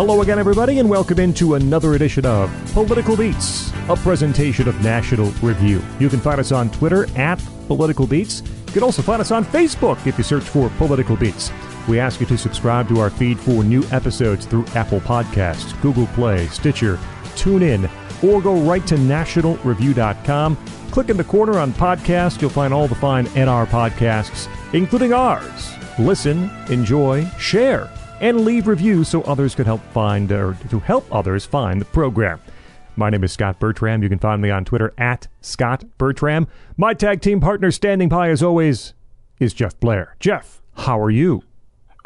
Hello again, everybody, and welcome into another edition of Political Beats, a presentation of National Review. You can find us on Twitter at Political Beats. You can also find us on Facebook if you search for Political Beats. We ask you to subscribe to our feed for new episodes through Apple Podcasts, Google Play, Stitcher, TuneIn, or go right to nationalreview.com. Click in the corner on podcast. You'll find all the fine NR podcasts, including ours. Listen, enjoy, share, and leave reviews so others could help find or to help others find the program. My name is Scott Bertram. You can find me on Twitter at Scott Bertram. My tag team partner standing by as always is Jeff Blair. Jeff, how are you?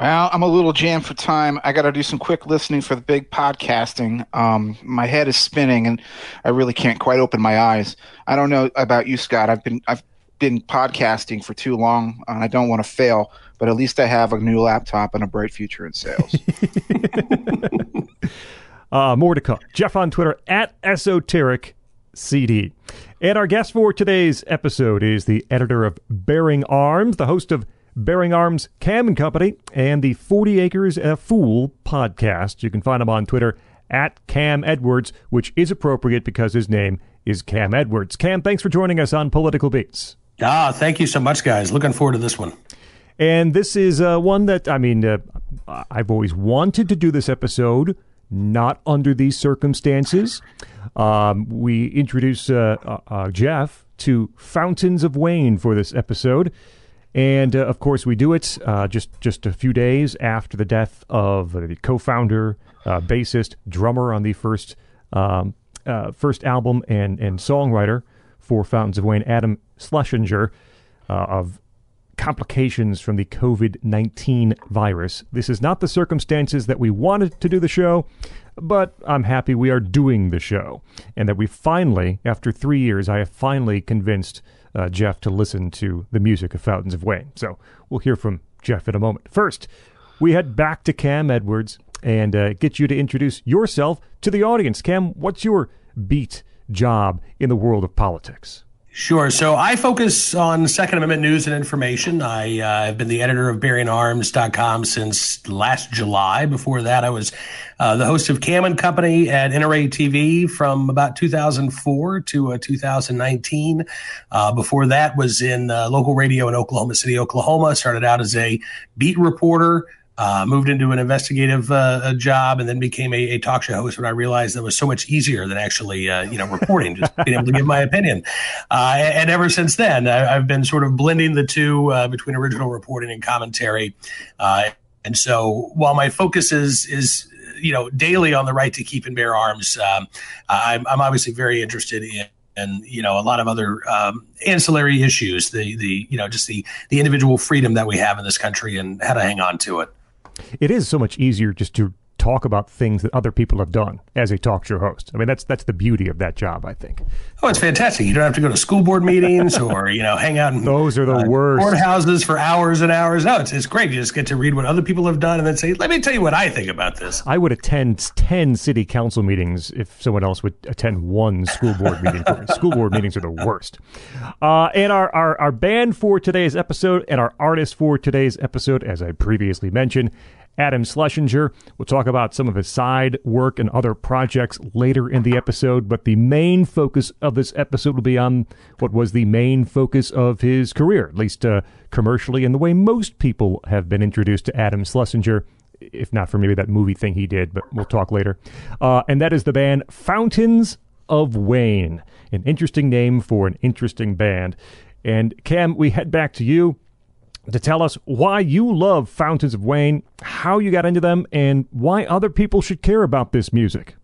Well, I'm a little jammed for time. I got to do some quick listening for the big podcasting. Um, my head is spinning, and I really can't quite open my eyes. I don't know about you, Scott. I've been I've been podcasting for too long, and I don't want to fail. But at least I have a new laptop and a bright future in sales. uh, more to come. Jeff on Twitter at esoteric CD. And our guest for today's episode is the editor of Bearing Arms, the host of Bearing Arms Cam and Company, and the 40 Acres a Fool podcast. You can find him on Twitter at Cam Edwards, which is appropriate because his name is Cam Edwards. Cam, thanks for joining us on Political Beats. Ah, thank you so much, guys. Looking forward to this one. And this is uh, one that, I mean, uh, I've always wanted to do this episode, not under these circumstances. Um, we introduce uh, uh, uh Jeff to Fountains of Wayne for this episode. And uh, of course, we do it just just a few days after the death of the co-founder, uh, bassist, drummer on the first um, first album and and songwriter for Fountains of Wayne, Adam Schlesinger, uh, of complications from the COVID nineteen virus. This is not the circumstances that we wanted to do the show, but I'm happy we are doing the show, and that we finally, after three years, I have finally convinced uh, Jeff to listen to the music of Fountains of Wayne. So we'll hear from Jeff in a moment. First, we head back to Cam Edwards and uh, get you to introduce yourself to the audience. Cam, what's your beat job in the world of politics? Sure. So I focus on Second Amendment news and information. I uh, have been the editor of BearingArms.com since last July. Before that, I was uh, the host of Cam and Company at NRA TV from about 2004 to uh, 2019. Uh, before that, was in uh, local radio in Oklahoma City, Oklahoma. Started out as a beat reporter. Uh, moved into an investigative uh, job and then became a, a, talk show host when I realized that was so much easier than actually, uh, you know, reporting, just being able to give my opinion. Uh, and, ever since then, I, have been sort of blending the two uh, between original reporting and commentary. Uh, and so while my focus is, is, you know, daily on the right to keep and bear arms, um, I'm, I'm obviously very interested in you know a lot of other um, ancillary issues the the you know just the the individual freedom that we have in this country and how to hang on to it it is so much easier just to talk about things that other people have done as a talk show host. I mean, that's that's the beauty of that job, I think. Oh, it's fantastic. You don't have to go to school board meetings or you know hang out in those are the uh, worst courthouses for hours and hours. No, it's it's great. You just get to read what other people have done and then say, "Let me tell you what I think about this." I would attend ten city council meetings if someone else would attend one school board meeting. school board meetings are the worst. Uh, and our, our our band for today's episode and our artist for today's episode, as I previously mentioned Adam Schlesinger. We'll talk about some of his side work and other projects later in the episode, but the main focus of this episode will be on what was the main focus of his career, at least uh, commercially, and the way most people have been introduced to Adam Schlesinger. If not for maybe that movie thing he did, but we'll talk later. Uh, and that is the band Fountains of Wayne, an interesting name for an interesting band. And Cam, we head back to you to tell us why you love Fountains of Wayne, how you got into them, and why other people should care about this music.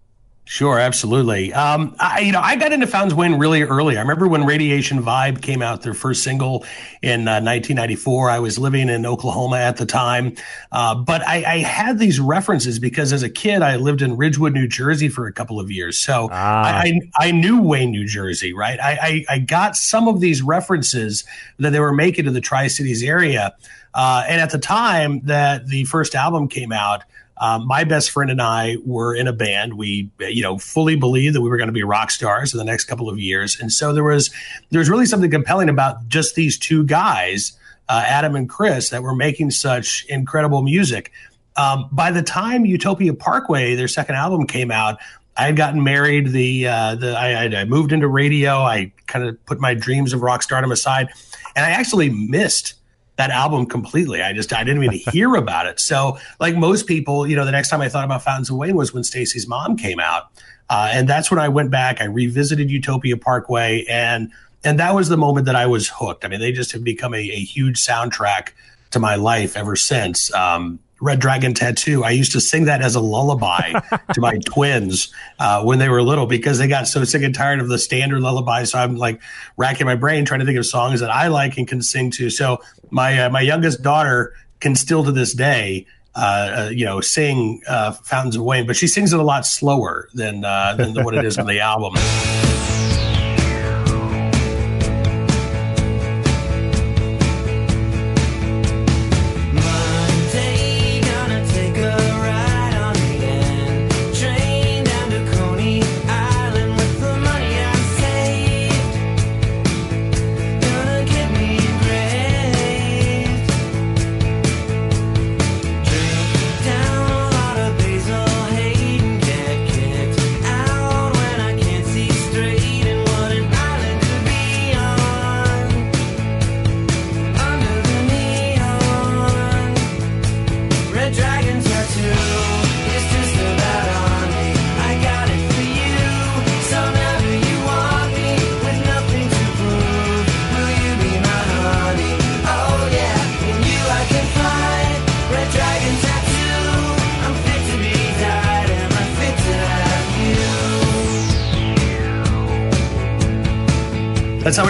Sure, absolutely. Um, I, you know, I got into Fountains Wayne really early. I remember when Radiation Vibe came out, their first single in uh, 1994. I was living in Oklahoma at the time, uh, but I, I, had these references because as a kid, I lived in Ridgewood, New Jersey for a couple of years. So ah. I, I, knew Wayne, New Jersey, right? I, I, got some of these references that they were making to the Tri Cities area. Uh, and at the time that the first album came out, um, my best friend and I were in a band. We, you know, fully believed that we were going to be rock stars in the next couple of years, and so there was there was really something compelling about just these two guys, uh, Adam and Chris, that were making such incredible music. um, by the time Utopia Parkway, their second album came out, I had gotten married. The uh, the I, I, moved into radio. I kind of put my dreams of rock stardom aside, and I actually missed that album completely. I just I didn't even hear about it. So, like most people, you know, the next time I thought about Fountains of Wayne was when Stacy's mom came out, uh, and that's when I went back. I revisited Utopia Parkway, and and that was the moment that I was hooked. I mean, they just have become a, a huge soundtrack to my life ever since. Um, Red Dragon Tattoo. I used to sing that as a lullaby to my twins uh, when they were little because they got so sick and tired of the standard lullaby. So I'm like racking my brain trying to think of songs that I like and can sing to. So my uh, my youngest daughter can still to this day. Uh, uh you know, sing uh, "Fountains of Wayne," but she sings it a lot slower than uh, than what it is on the album.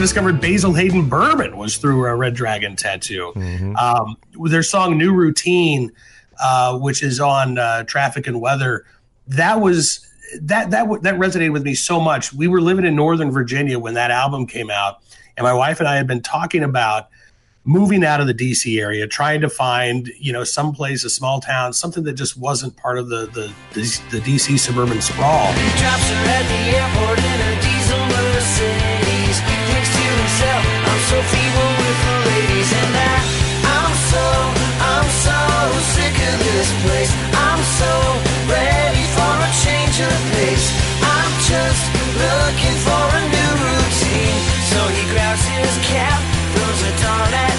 I discovered Basil Hayden Bourbon was through a Red Dragon tattoo. Mm-hmm. Um, their song "New Routine," uh, which is on uh, Traffic and Weather, that was that that that resonated with me so much. We were living in Northern Virginia when that album came out, and my wife and I had been talking about moving out of the DC area, trying to find you know some place, a small town, something that just wasn't part of the the the, the DC suburban sprawl. So feeble with the ladies and I. I'm so, I'm so sick of this place. I'm so ready for a change of pace. I'm just looking for a new routine. So he grabs his cap, throws a dart at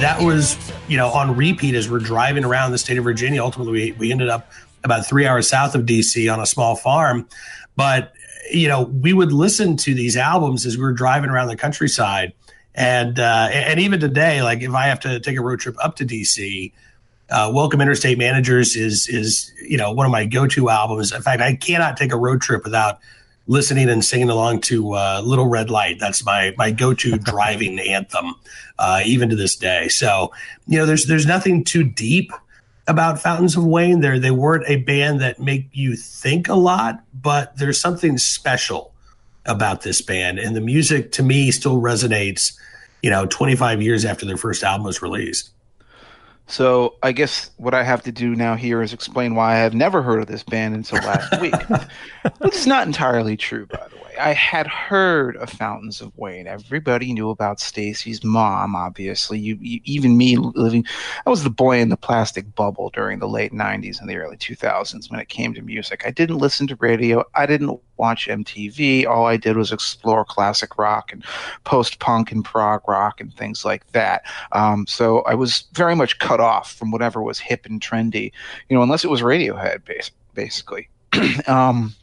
that was you know, on repeat as we're driving around the state of Virginia. Ultimately, we, we ended up about three hours south of DC on a small farm. But, you know, we would listen to these albums as we were driving around the countryside. And, uh, and even today, like if I have to take a road trip up to DC, uh, Welcome Interstate Managers is is you know one of my go to albums. In fact, I cannot take a road trip without listening and singing along to uh, Little Red Light. That's my my go to driving anthem, uh, even to this day. So you know, there's there's nothing too deep about Fountains of Wayne. There they weren't a band that make you think a lot, but there's something special about this band, and the music to me still resonates. You know, 25 years after their first album was released. So I guess what I have to do now here is explain why I have never heard of this band until last week. Which is not entirely true, by the way. I had heard of Fountains of Wayne. Everybody knew about Stacy's mom, obviously. You, you, even me living, I was the boy in the plastic bubble during the late 90s and the early 2000s when it came to music. I didn't listen to radio. I didn't watch MTV. All I did was explore classic rock and post punk and prog rock and things like that. Um, so I was very much cut off from whatever was hip and trendy, you know, unless it was Radiohead, basically. um,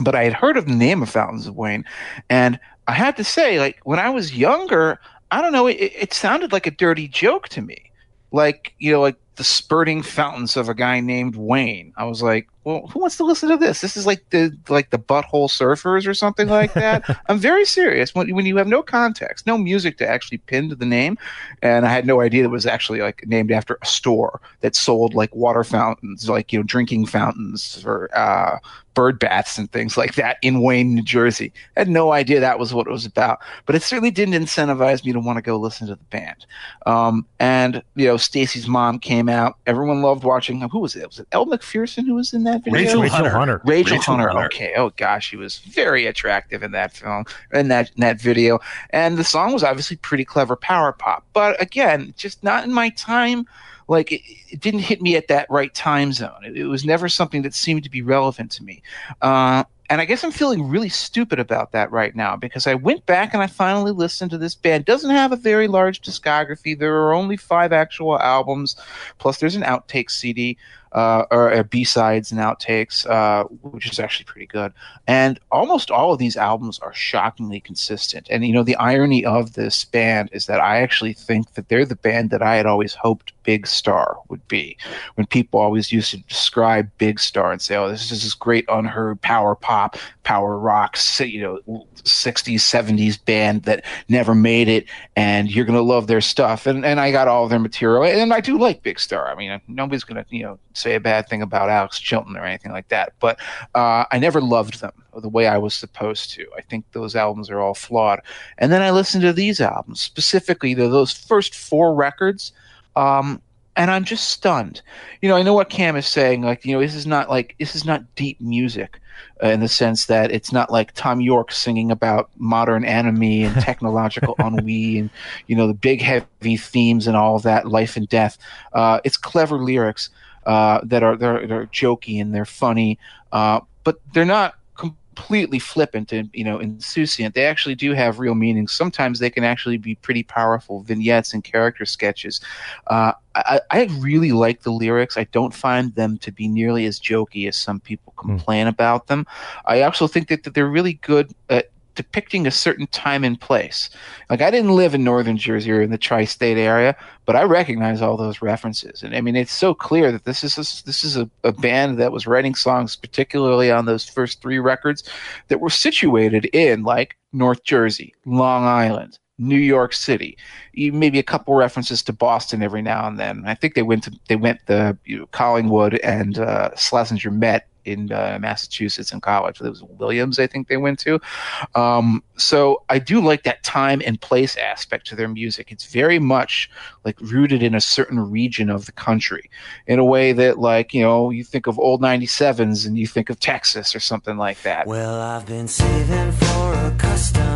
but I had heard of the name of Fountains of Wayne, and I had to say, like when I was younger, I don't know, it, it sounded like a dirty joke to me, like you know, like the spurting fountains of a guy named Wayne. I was like, well, who wants to listen to this? This is like the like the butthole surfers or something like that. I'm very serious. When when you have no context, no music to actually pin to the name, and I had no idea it was actually like named after a store that sold like water fountains, like you know drinking fountains or uh, bird baths and things like that in Wayne, New Jersey. I had no idea that was what it was about, but it certainly didn't incentivize me to want to go listen to the band. Um, and you know, Stacy's mom came out. Everyone loved watching. Who was it? Was it Elle Macpherson who was in that? That video? Rachel, Rachel Hunter. Hunter. Rachel, Rachel Hunter. Hunter. Okay. Oh gosh, she was very attractive in that film, in that in that video, and the song was obviously pretty clever power pop. But again, just not in my time. Like it, it didn't hit me at that right time zone. It, it was never something that seemed to be relevant to me. Uh, and I guess I'm feeling really stupid about that right now because I went back and I finally listened to this band. Doesn't have a very large discography. There are only five actual albums, plus there's an outtake CD uh, or uh, B sides and outtakes, uh, which is actually pretty good. And almost all of these albums are shockingly consistent. And you know, the irony of this band is that I actually think that they're the band that I had always hoped Big Star would be. When people always used to describe Big Star and say, "Oh, this is this great unheard power pop, power rock, you know, 60s, 70s band that never made it, and you're gonna love their stuff." And and I got all their material, and I do like Big Star. I mean, nobody's gonna you know say a bad thing about Alex Chilton or anything like that, but uh, I never loved them the way I was supposed to. I think those albums are all flawed. And then I listened to these albums, specifically those first four records. Um, and I'm just stunned. You know, I know what Cam is saying. Like, you know, this is not like this is not deep music, uh, in the sense that it's not like Thom Yorke singing about modern anime and technological ennui and you know the big heavy themes and all of that, life and death. Uh, it's clever lyrics uh, that are they're, they're jokey and they're funny, uh, but they're not completely flippant and you know insouciant. They actually do have real meanings. Sometimes they can actually be pretty powerful vignettes and character sketches. Uh, I, I really like the lyrics. I don't find them to be nearly as jokey as some people complain about them. I also think that, that they're really good at depicting a certain time and place. Like I didn't live in northern Jersey or in the tri-state area, but I recognize all those references. And I mean, it's so clear that this is a, this is a, a band that was writing songs, particularly on those first three records, that were situated in like North Jersey, Long Island. New York City, maybe a couple references to Boston every now and then. I think they went to they went the you know, Collingwood and uh, Schlesinger met in uh, Massachusetts in college. It was Williams, I think they went to. Um, so I do like that time and place aspect to their music. It's very much like rooted in a certain region of the country in a way that, like, you know, you think of old 97s and you think of Texas or something like that. Well, I've been saving for a custom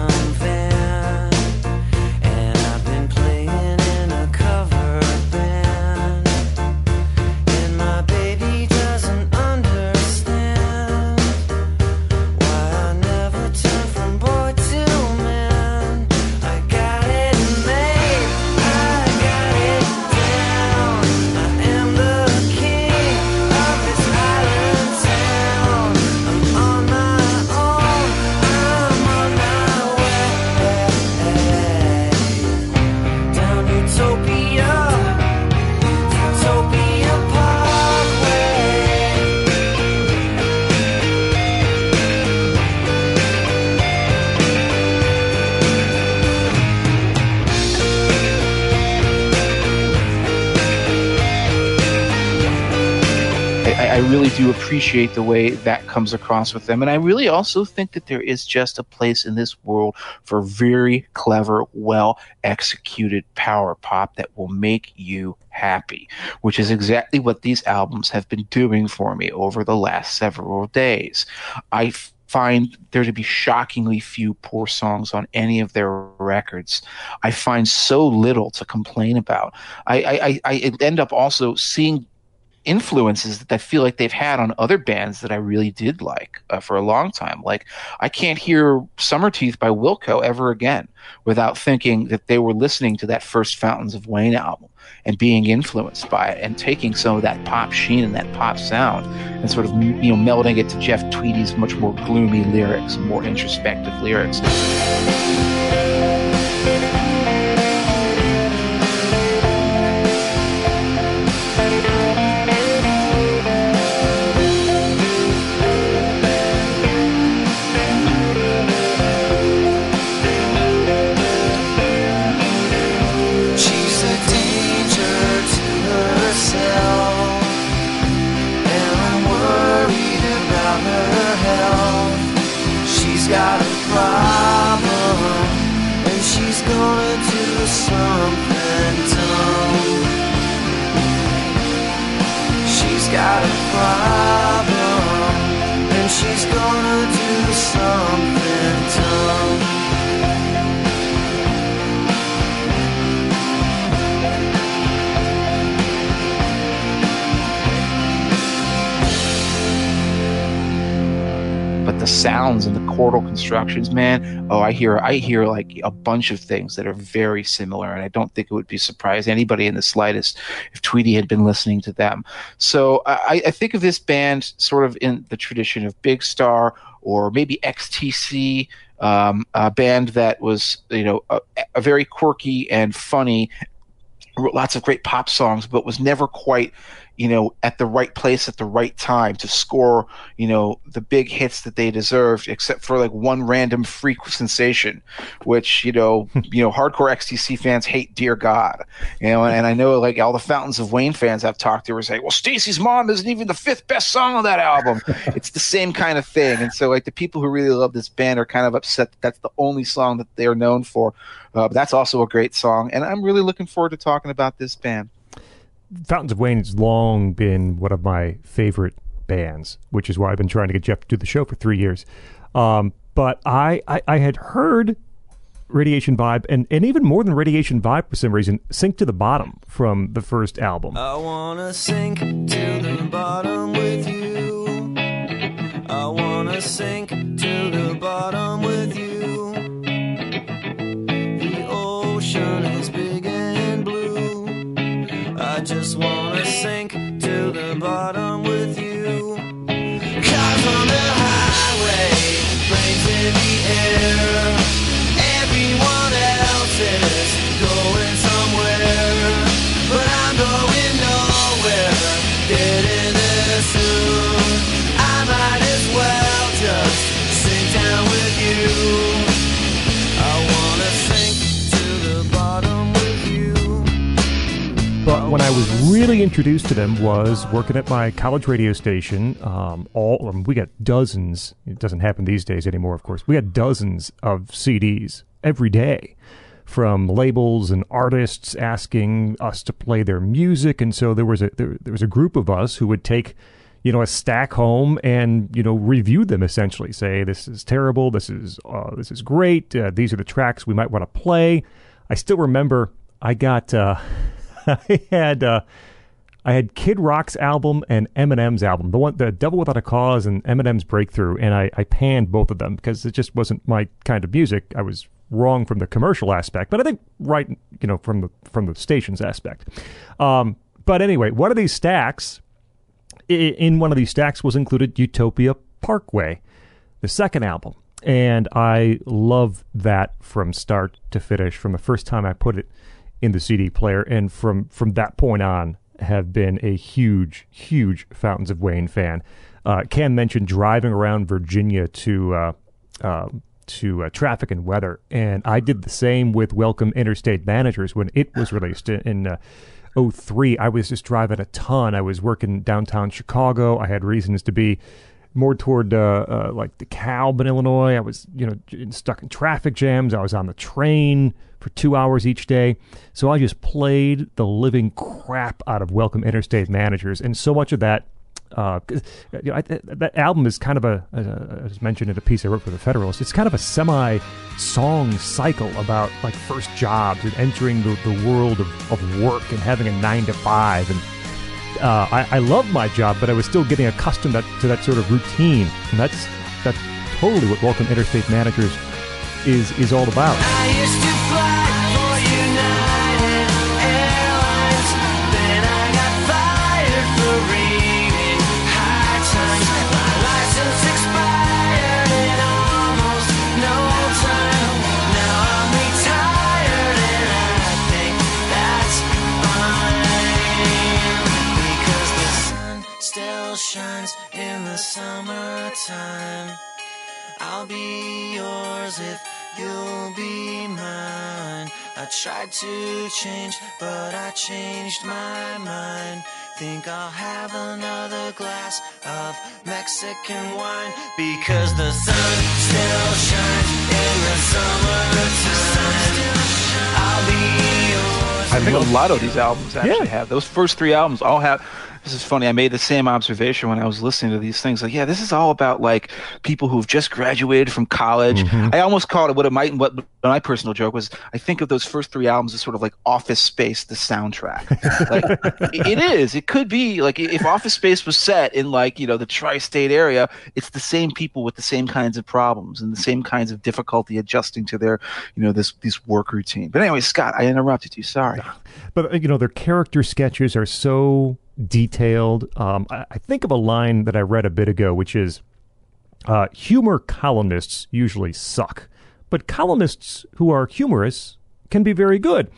really do appreciate the way that comes across with them. And I really also think that there is just a place in this world for very clever, well executed power pop that will make you happy, which is exactly what these albums have been doing for me over the last several days. I f- find there to be shockingly few poor songs on any of their records. I find so little to complain about. I, I, I, I end up also seeing influences that I feel like they've had on other bands that I really did like uh, for a long time. Like I can't hear Summerteeth by Wilco ever again without thinking that they were listening to that first Fountains of Wayne album and being influenced by it and taking some of that pop sheen and that pop sound and sort of you know melding it to Jeff Tweedy's much more gloomy lyrics, more introspective lyrics. Got a problem, and she's gonna do something dumb. She's got a problem, And she's gonna do something dumb. The sounds and the chordal constructions, man, oh, I hear I hear like a bunch of things that are very similar, and I don't think it would be surprised anybody in the slightest if Tweedy had been listening to them. So I, I think of this band sort of in the tradition of Big Star or maybe XTC. Um, a band that was, you know, a, a very quirky and funny, wrote lots of great pop songs, but was never quite, you know, at the right place at the right time to score, you know, the big hits that they deserved, except for like one random freak sensation, which you know, you know, hardcore XTC fans hate, dear God, you know, and, I know like all the Fountains of Wayne fans I've talked to were saying, well, Stacy's Mom isn't even the fifth best song on that album. it's the same kind of thing, and so like the people who really love this band are kind of upset that that's the only song that they're known for. Uh, but that's also a great song, and I'm really looking forward to talking about this band. Fountains of Wayne has long been one of my favorite bands, which is why I've been trying to get Jeff to do the show for three years. Um, but I, I, I had heard Radiation Vibe, and, and even more than Radiation Vibe for some reason, Sink to the Bottom from the first album. I wanna sink to the bottom with you. I wanna sink to the bottom the bottom with you. Cars on the highway, planes in the air. When I was really introduced to them was working at my college radio station. Um, all um, we got dozens. It doesn't happen these days anymore, of course. We got dozens of CDs every day from labels and artists asking us to play their music, and so there was a there, there was a group of us who would take. You know, a stack home and you know review them essentially. Say this is terrible. This is uh, this is great. Uh, these are the tracks we might want to play. I still remember I got uh, I had uh, I had Kid Rock's album and Eminem's album, the one the Devil Without a Cause and Eminem's Breakthrough, and I, I panned both of them because it just wasn't my kind of music. I was wrong from the commercial aspect, but I think right you know from the from the station's aspect. Um, but anyway, one of these stacks in one of these stacks was included Utopia Parkway, the second album. And I love that from start to finish, from the first time I put it in the CD player, and from from that point on, have been a huge, huge Fountains of Wayne fan. Uh, Cam mentioned driving around Virginia to uh, uh, to traffic and weather, and I did the same with Welcome Interstate Managers when it was released in. in uh, 03 i was just driving a ton i was working downtown chicago i had reasons to be more toward uh, uh, like DeKalb in Illinois. I was, you know, stuck in traffic jams. I was on the train for two hours each day. So I just played the living crap out of Welcome Interstate Managers, and so much of that. Uh, you know, I, th- that album is kind of a, uh, as mentioned in a piece I wrote for the Federalist. It's kind of a semi-song cycle about like first jobs and entering the, the world of, of work and having a nine to five and uh, I, I love my job, but I was still getting accustomed that, to that sort of routine, and that's that's totally what Welcome Interstate Managers is is all about. I used to fly for United Airlines. Then I got fired for reading high times. My license expired in almost no time. Now I'm retired and I think that's fine. Because the sun still shines in the summertime. I'll be yours if you'll be mine. I tried to change, but I changed my mind. Think I'll have another glass of Mexican wine because the sun still shines in the summertime. I'll be yours. I think a lot of these albums actually Yeah. have those first three albums all have This is funny. I made the same observation when I was listening to these things. Like, yeah, this is all about like people who've just graduated from college. Mm-hmm. I almost called it what it might. What my personal joke was. I think of those first three albums as sort of like Office Space, the soundtrack. like, it- is. It could be like if Office Space was set in like you know the tri-state area, it's the same people with the same kinds of problems and the same kinds of difficulty adjusting to their you know this this work routine. But anyway, Scott, I interrupted you. Sorry. But you know, their character sketches are so detailed. Um, I, I think of a line that I read a bit ago, which is, uh, "Humor columnists usually suck, but columnists who are humorous can be very good."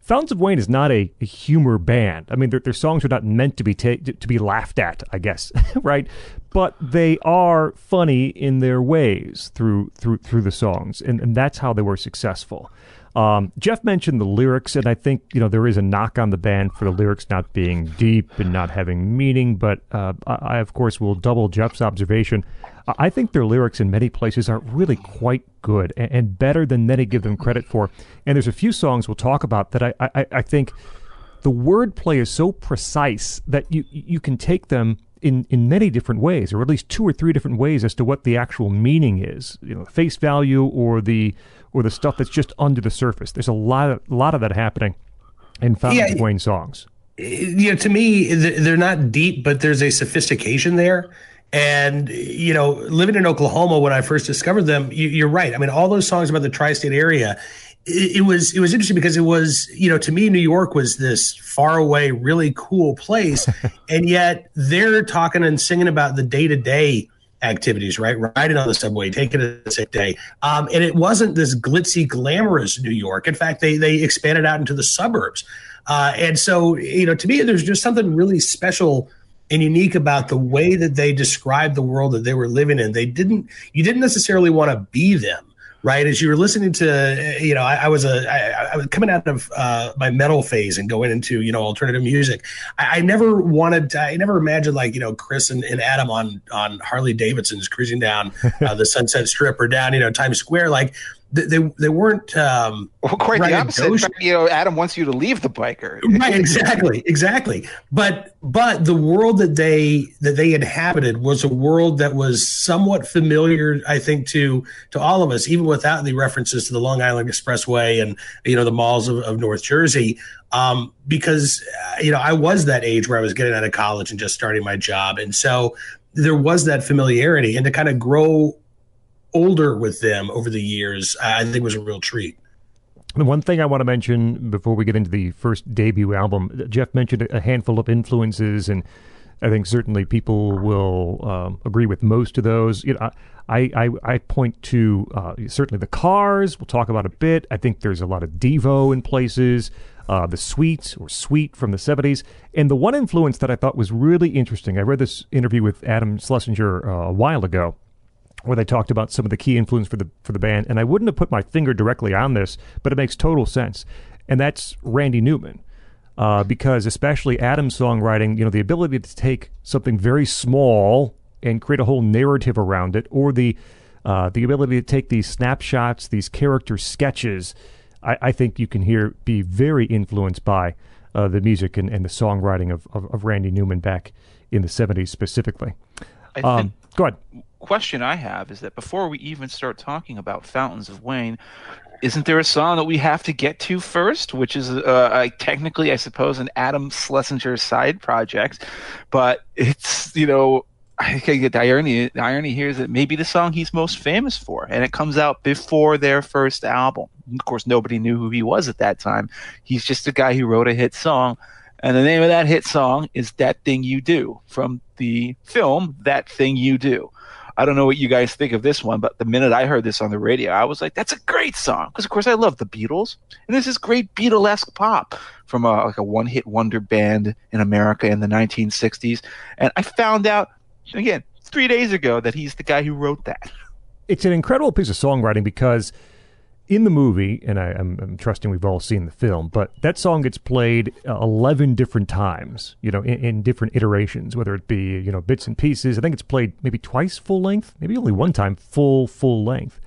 Fountains of Wayne is not a, a humor band. I mean, their, their songs are not meant to be ta- to be laughed at, I guess, right? But they are funny in their ways through through through the songs, and, and that's how they were successful. Um, Jeff mentioned the lyrics, and I think you know there is a knock on the band for the lyrics not being deep and not having meaning. But uh, I, of course, will double Jeff's observation. I I think their lyrics in many places are really quite good and, and better than many give them credit for. And there's a few songs we'll talk about that I, I, I think the wordplay is so precise that you you can take them in, in many different ways, or at least two or three different ways as to what the actual meaning is. You know, face value or the or the stuff that's just under the surface. There's a lot of lot of that happening in Fountains Yeah. of Wayne songs. you know, to me, they're not deep, but there's a sophistication there. And you know, living in Oklahoma when I first discovered them, you, you're right. I mean, all those songs about the tri-state area, it, it was it was interesting because it was you know to me New York was this far away, really cool place, and yet they're talking and singing about the day to day activities, right? Riding on the subway, taking a sick day. Um, and it wasn't this glitzy, glamorous New York. In fact, they they expanded out into the suburbs. Uh, and so, you know, to me, there's just something really special and unique about the way that they described the world that they were living in. They didn't, you didn't necessarily want to be them. Right as you were listening to, you know, I, I was a, I, I was coming out of uh, my metal phase and going into, you know, alternative music. I, I never wanted, to, I never imagined like, you know, Chris and, and Adam on on Harley Davidsons cruising down uh, the Sunset Strip or down, you know, Times Square. Like they they, they weren't. Um, Well, quite the opposite. Fact, you know, Adam wants you to leave the biker. right exactly exactly but but the world that they that they inhabited was a world that was somewhat familiar i think to to all of us even without the references to the long island expressway and you know the malls of, of north jersey um, because uh, you know i was that age where i was getting out of college and just starting my job and so there was that familiarity and to kind of grow older with them over the years i think was a real treat The one thing I want to mention before we get into the first debut album, Jeff mentioned a handful of influences, and I think certainly people will um, agree with most of those. You know, I I, I point to uh, certainly the Cars. We'll talk about a bit. I think there's a lot of Devo in places. Uh, the Sweet or Sweet from the 70s. And the one influence that I thought was really interesting, I read this interview with Adam Schlesinger uh, a while ago where they talked about some of the key influence for the for the band, and I wouldn't have put my finger directly on this, but it makes total sense, and that's Randy Newman, uh, because especially Adam's songwriting, you know, the ability to take something very small and create a whole narrative around it, or the uh, the ability to take these snapshots, these character sketches, I, I think you can hear be very influenced by uh, the music and, and the songwriting of, of, of Randy Newman back in the '70s specifically. I Um, think go ahead. Question I have is that before we even start talking about Fountains of Wayne, isn't there a song that we have to get to first, which is uh, I, technically, I suppose, an Adam Schlesinger side project, but it's you know. I think the irony, the irony here is that maybe the song he's most famous for, and it comes out before their first album. Of course, nobody knew who he was at that time. He's just a guy who wrote a hit song, and the name of that hit song is "That Thing You Do" from the film "That Thing You Do." I don't know what you guys think of this one, but the minute I heard this on the radio, I was like, "That's a great song!" Because of course I love the Beatles, and this is great Beatlesque pop from a, like a one-hit wonder band in America in the 1960s. And I found out again three days ago that he's the guy who wrote that. it's an incredible piece of songwriting because in the movie, and I, I'm, I'm trusting we've all seen the film, but that song gets played uh, 11 different times, you know, in, in different iterations, whether it be, you know, bits and pieces. I think it's played maybe twice full length, maybe only one time full, full length.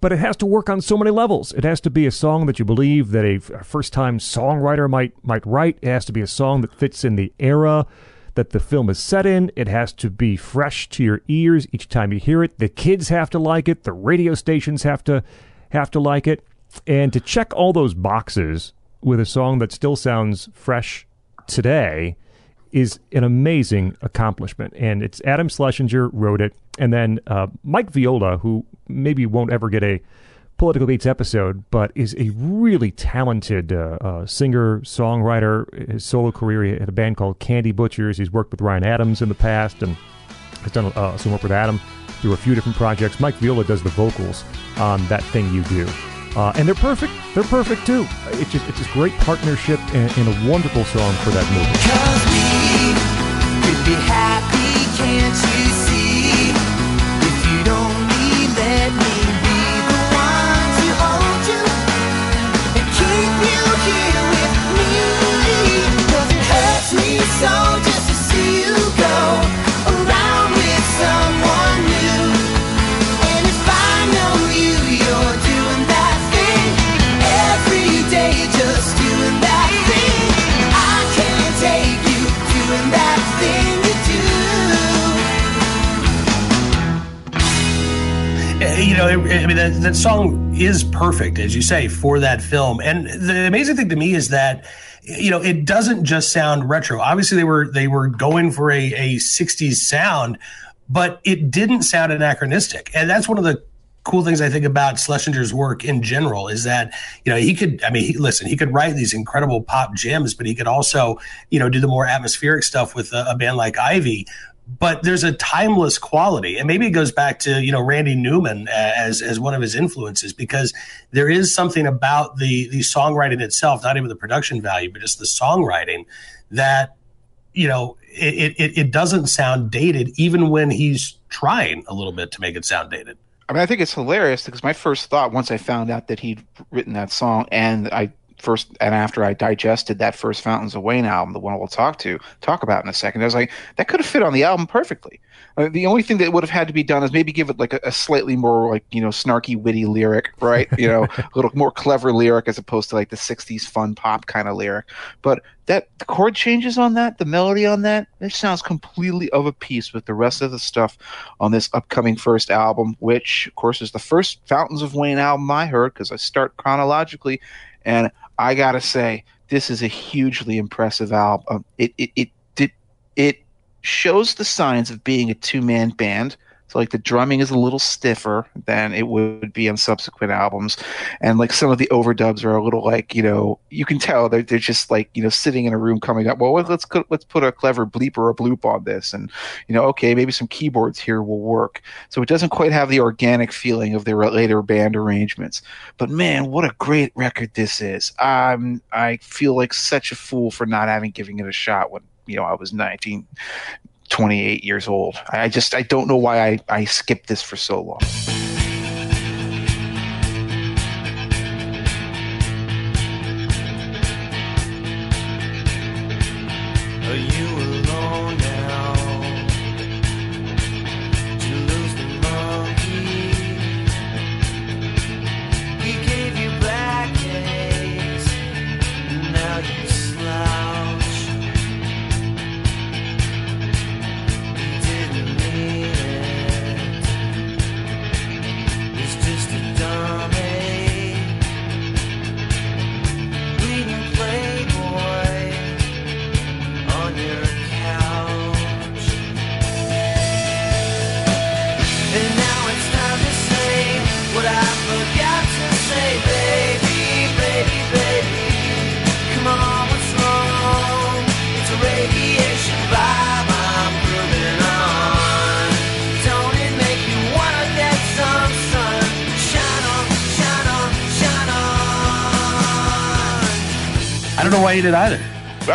But it has to work on so many levels. It has to be a song that you believe that a first-time songwriter might might write. It has to be a song that fits in the era. that the film is set in. It has to be fresh to your ears each time you hear it. The kids have to like it. The radio stations have to have to like it. And to check all those boxes with a song that still sounds fresh today is an amazing accomplishment. And it's Adam Schlesinger wrote it, and then uh, Mike Viola, who maybe won't ever get a Political Beats episode, but is a really talented uh, uh, singer, songwriter. His solo career, he had a band called Candy Butchers. He's worked with Ryan Adams in the past and has done uh, some work with Adam through a few different projects. Mike Viola does the vocals on That Thing You Do. Uh, and they're perfect. They're perfect too. It's just it's this great partnership and, and a wonderful song for that movie. Know, I I mean, that, that song is perfect, as you say, for that film. And the amazing thing to me is that, you know, it doesn't just sound retro. Obviously, they were they were going for a, a '60s sound, but it didn't sound anachronistic. And that's one of the cool things I think about Schlesinger's work in general is that you know he could I mean he, listen he could write these incredible pop gems but he could also you know do the more atmospheric stuff with a, a band like Ivy but there's a timeless quality. And maybe it goes back to you know Randy Newman uh, as as one of his influences because there is something about the the songwriting itself not even the production value but just the songwriting that you know it it, it doesn't sound dated even when he's trying a little bit to make it sound dated. I mean, I think it's hilarious because my first thought once I found out that he'd written that song, and I first and after I digested that first Fountains of Wayne album, the one we'll talk to talk about in a second, I was like, that could have fit on the album perfectly. Uh, the only thing that would have had to be done is maybe give it like a, a slightly more like you know snarky, witty lyric, right? You know, a little more clever lyric as opposed to like the '60s fun pop kind of lyric. But that the chord changes on that, the melody on that, it sounds completely of a piece with the rest of the stuff on this upcoming first album, which of course is the first Fountains of Wayne album I heard because I start chronologically, and I gotta say this is a hugely impressive album. It it it did it shows the signs of being a two man band. So like the drumming is a little stiffer than it would be on subsequent albums, and like some of the overdubs are a little like you know you can tell they're they're just like you know sitting in a room coming up. Well, let's let's put a clever bleep or a bloop on this, and you know okay maybe some keyboards here will work. So it doesn't quite have the organic feeling of their later band arrangements. But man, what a great record this is! Um, I feel like such a fool for not having given it a shot when you know I was 19, 28 years old. I just I don't know why I I skipped this for so long.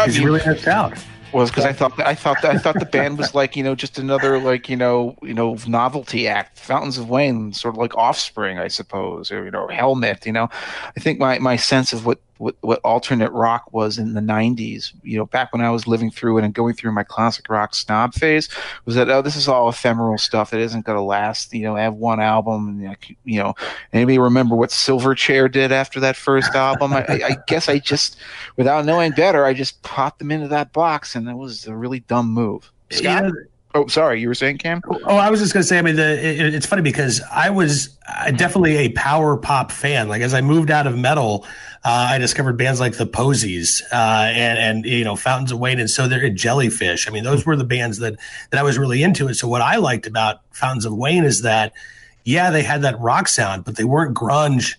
You really missed out. Was because I thought I thought I thought the band was like you know just another like you know you know novelty act. Fountains of Wayne, sort of like Offspring, I suppose, or you know Helmet. You know, I think my my sense of what what, what alternate rock was in the 90s you know back when i was living through it and going through my classic rock snob phase was that oh this is all ephemeral stuff that isn't going to last you know i have one album and, you know anybody remember what silverchair did after that first album I, I, I guess i just without knowing better i just popped them into that box and that was a really dumb move Scott? Yeah. oh sorry you were saying cam Oh, I was just going to say. I mean, the, it, it's funny because I was uh, definitely a power pop fan. Like as I moved out of metal, uh, I discovered bands like the Posies uh, and and you know Fountains of Wayne and so there Jellyfish. I mean, those were the bands that that I was really into. And so what I liked about Fountains of Wayne is that yeah, they had that rock sound, but they weren't grunge.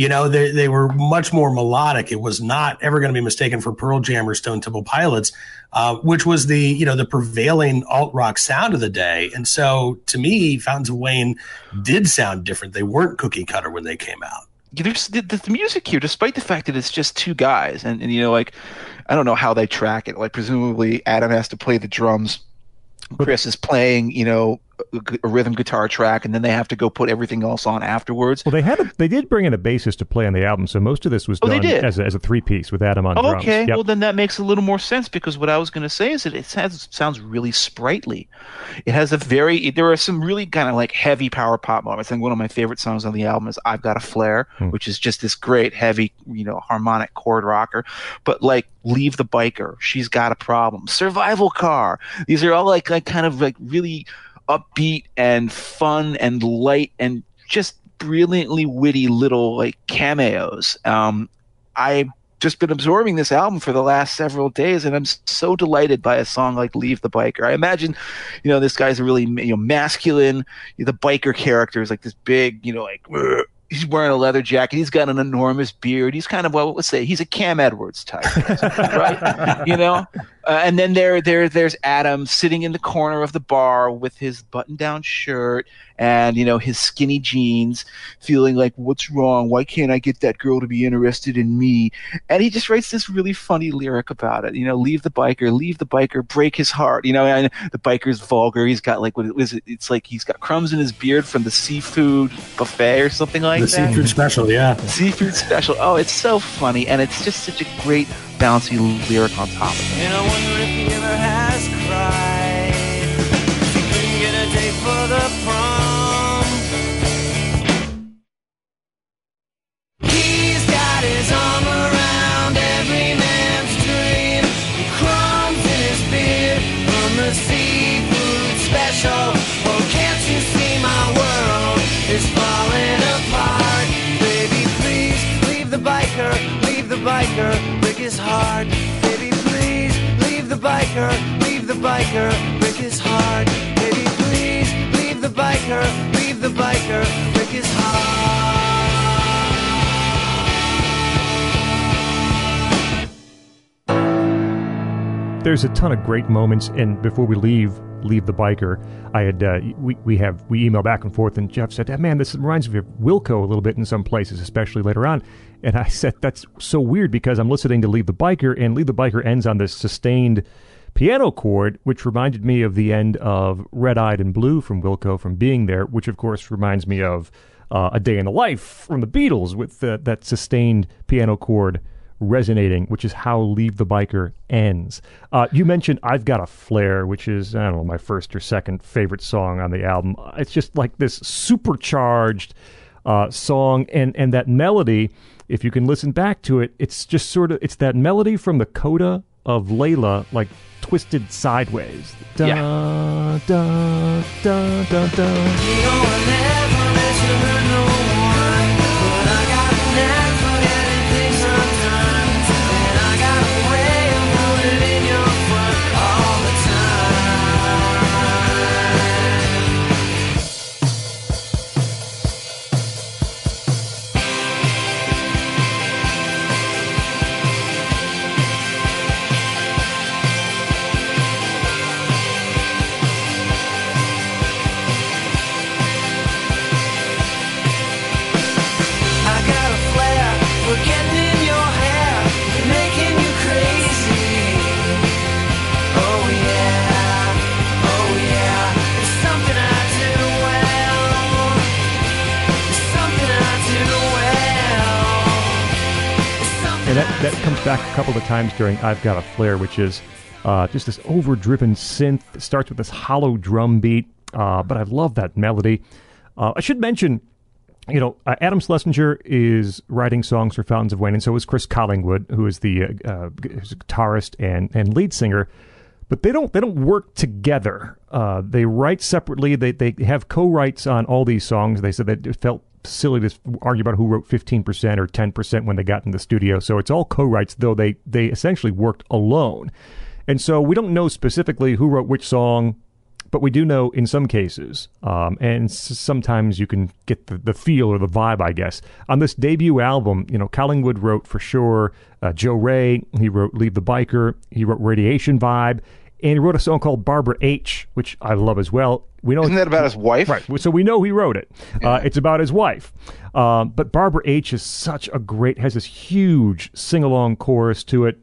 You know, they they were much more melodic. It was not ever going to be mistaken for Pearl Jam or Stone Temple Pilots, uh, which was the you know the prevailing alt rock sound of the day. And so, to me, Fountains of Wayne did sound different. They weren't cookie cutter when they came out. there's the, the music here, despite the fact that it's just two guys, and, and you know, like I don't know how they track it. Like presumably Adam has to play the drums, Chris is playing, you know, a, rhythm guitar track, and then they have to go put everything else on afterwards. Well, they had a, they did bring in a bassist to play on the album, so most of this was Oh, done as a, as a three piece with Adam on Oh, drums. okay. Yep. Well, then that makes a little more sense because what I was going to say is that it sounds, sounds really sprightly. It has a very, there are some really kind of like heavy power pop moments. I think one of my favorite songs on the album is I've Got a Flare, hmm. which is just this great heavy, you know, harmonic chord rocker. But like Leave the Biker, She's Got a Problem, Survival Car. These are all like, like kind of like really upbeat and fun and light and just brilliantly witty little like cameos. Um, I've just been absorbing this album for the last several days, and I'm so delighted by a song like "Leave the Biker." I imagine, you know, this guy's really you know masculine. The biker character is like this big, you know, like. He's wearing a leather jacket. He's got an enormous beard. He's kind of well, let's say he's a Cam Edwards type, right? you know. Uh, and then there, there, there's Adam sitting in the corner of the bar with his button-down shirt and you know his skinny jeans, feeling like, "What's wrong? Why can't I get that girl to be interested in me?" And he just writes this really funny lyric about it. You know, leave the biker, leave the biker, break his heart. You know, and the biker's vulgar. He's got like what is it? It's like he's got crumbs in his beard from the seafood buffet or something like The that The seafood special, yeah. seafood special. Oh, it's so funny, and it's just such a great bouncy lyric on top of it. Baby, please leave the biker, leave the biker. Baby, please leave the biker, leave the biker. There's a ton of great moments, and before we leave, leave the biker. I had uh, we we have we email back and forth, and Jeff said, "Ah, "Man, this reminds me of Wilco a little bit in some places, especially later on." And I said, "That's so weird because I'm listening to Leave the Biker, and Leave the Biker ends on this sustained piano chord, which reminded me of the end of Red Eyed and Blue from Wilco from Being There, which of course reminds me of uh, A Day in the Life from the Beatles with uh, that sustained piano chord." resonating, which is how Leave the Biker ends. Uh, you mentioned I've Got a Flare, which is, I don't know, my first or second favorite song on the album. It's just like this supercharged uh, song, and, and that melody, if you can listen back to it, it's just sort of, it's that melody from the coda of Layla, like twisted sideways. Da, Yeah. da, da, da, da. You know that that comes back a couple of times during I've Got a Flare, which is uh, just this overdriven synth. It starts with this hollow drum beat, uh, but I love that melody. Uh, I should mention, you know, uh, Adam Schlesinger is writing songs for Fountains of Wayne, and so is Chris Collingwood, who is the uh, uh, guitarist and, and lead singer. But they don't they don't work together. They write separately. They they have co-writes on all these songs. They said that it felt silly to argue about who wrote 15% or 10% when they got in the studio. So it's all co-writes, though they they essentially worked alone. And so we don't know specifically who wrote which song, but we do know in some cases, um, and s- sometimes you can get the, the feel or the vibe, I guess. On this debut album, you know, Collingwood wrote for sure uh, Joe Rey, he wrote Leave the Biker, he wrote Radiation Vibe, and he wrote a song called Barbara H, which I love as well. We know Isn't that about his wife? Right. So we know he wrote it. Uh, it's about his wife. Um, but Barbara H is such a great, has this huge sing along chorus to it.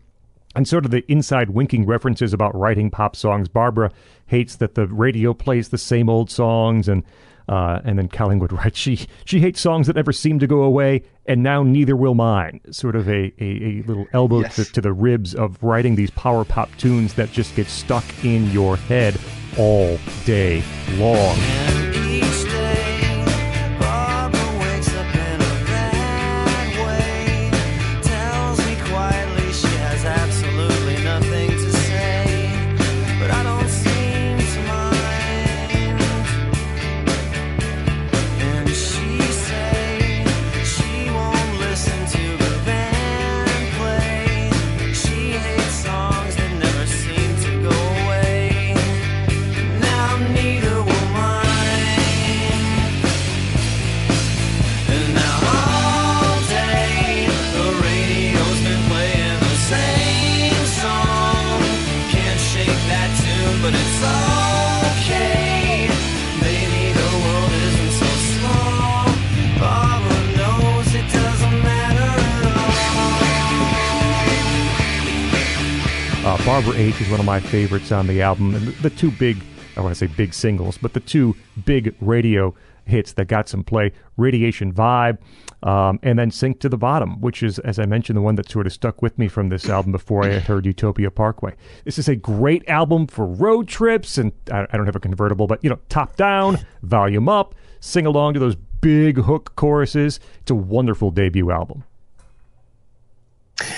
And sort of the inside winking references about writing pop songs. Barbara hates that the radio plays the same old songs, and uh, and then Collingwood writes she she hates songs that never seem to go away, and now neither will mine. Sort of a a, a little elbow Yes. to, to the ribs of writing these power pop tunes that just get stuck in your head all day long. Barbara H is one of my favorites on the album. And the, two big, I want to say big singles, but the two big radio hits that got some play Radiation Vibe um, and then Sink to the Bottom, which is, as I mentioned, the one that sort of stuck with me from this album before I heard Utopia Parkway. This is a great album for road trips, and I, I don't have a convertible, but you know, top down, volume up, sing along to those big hook choruses. It's a wonderful debut album.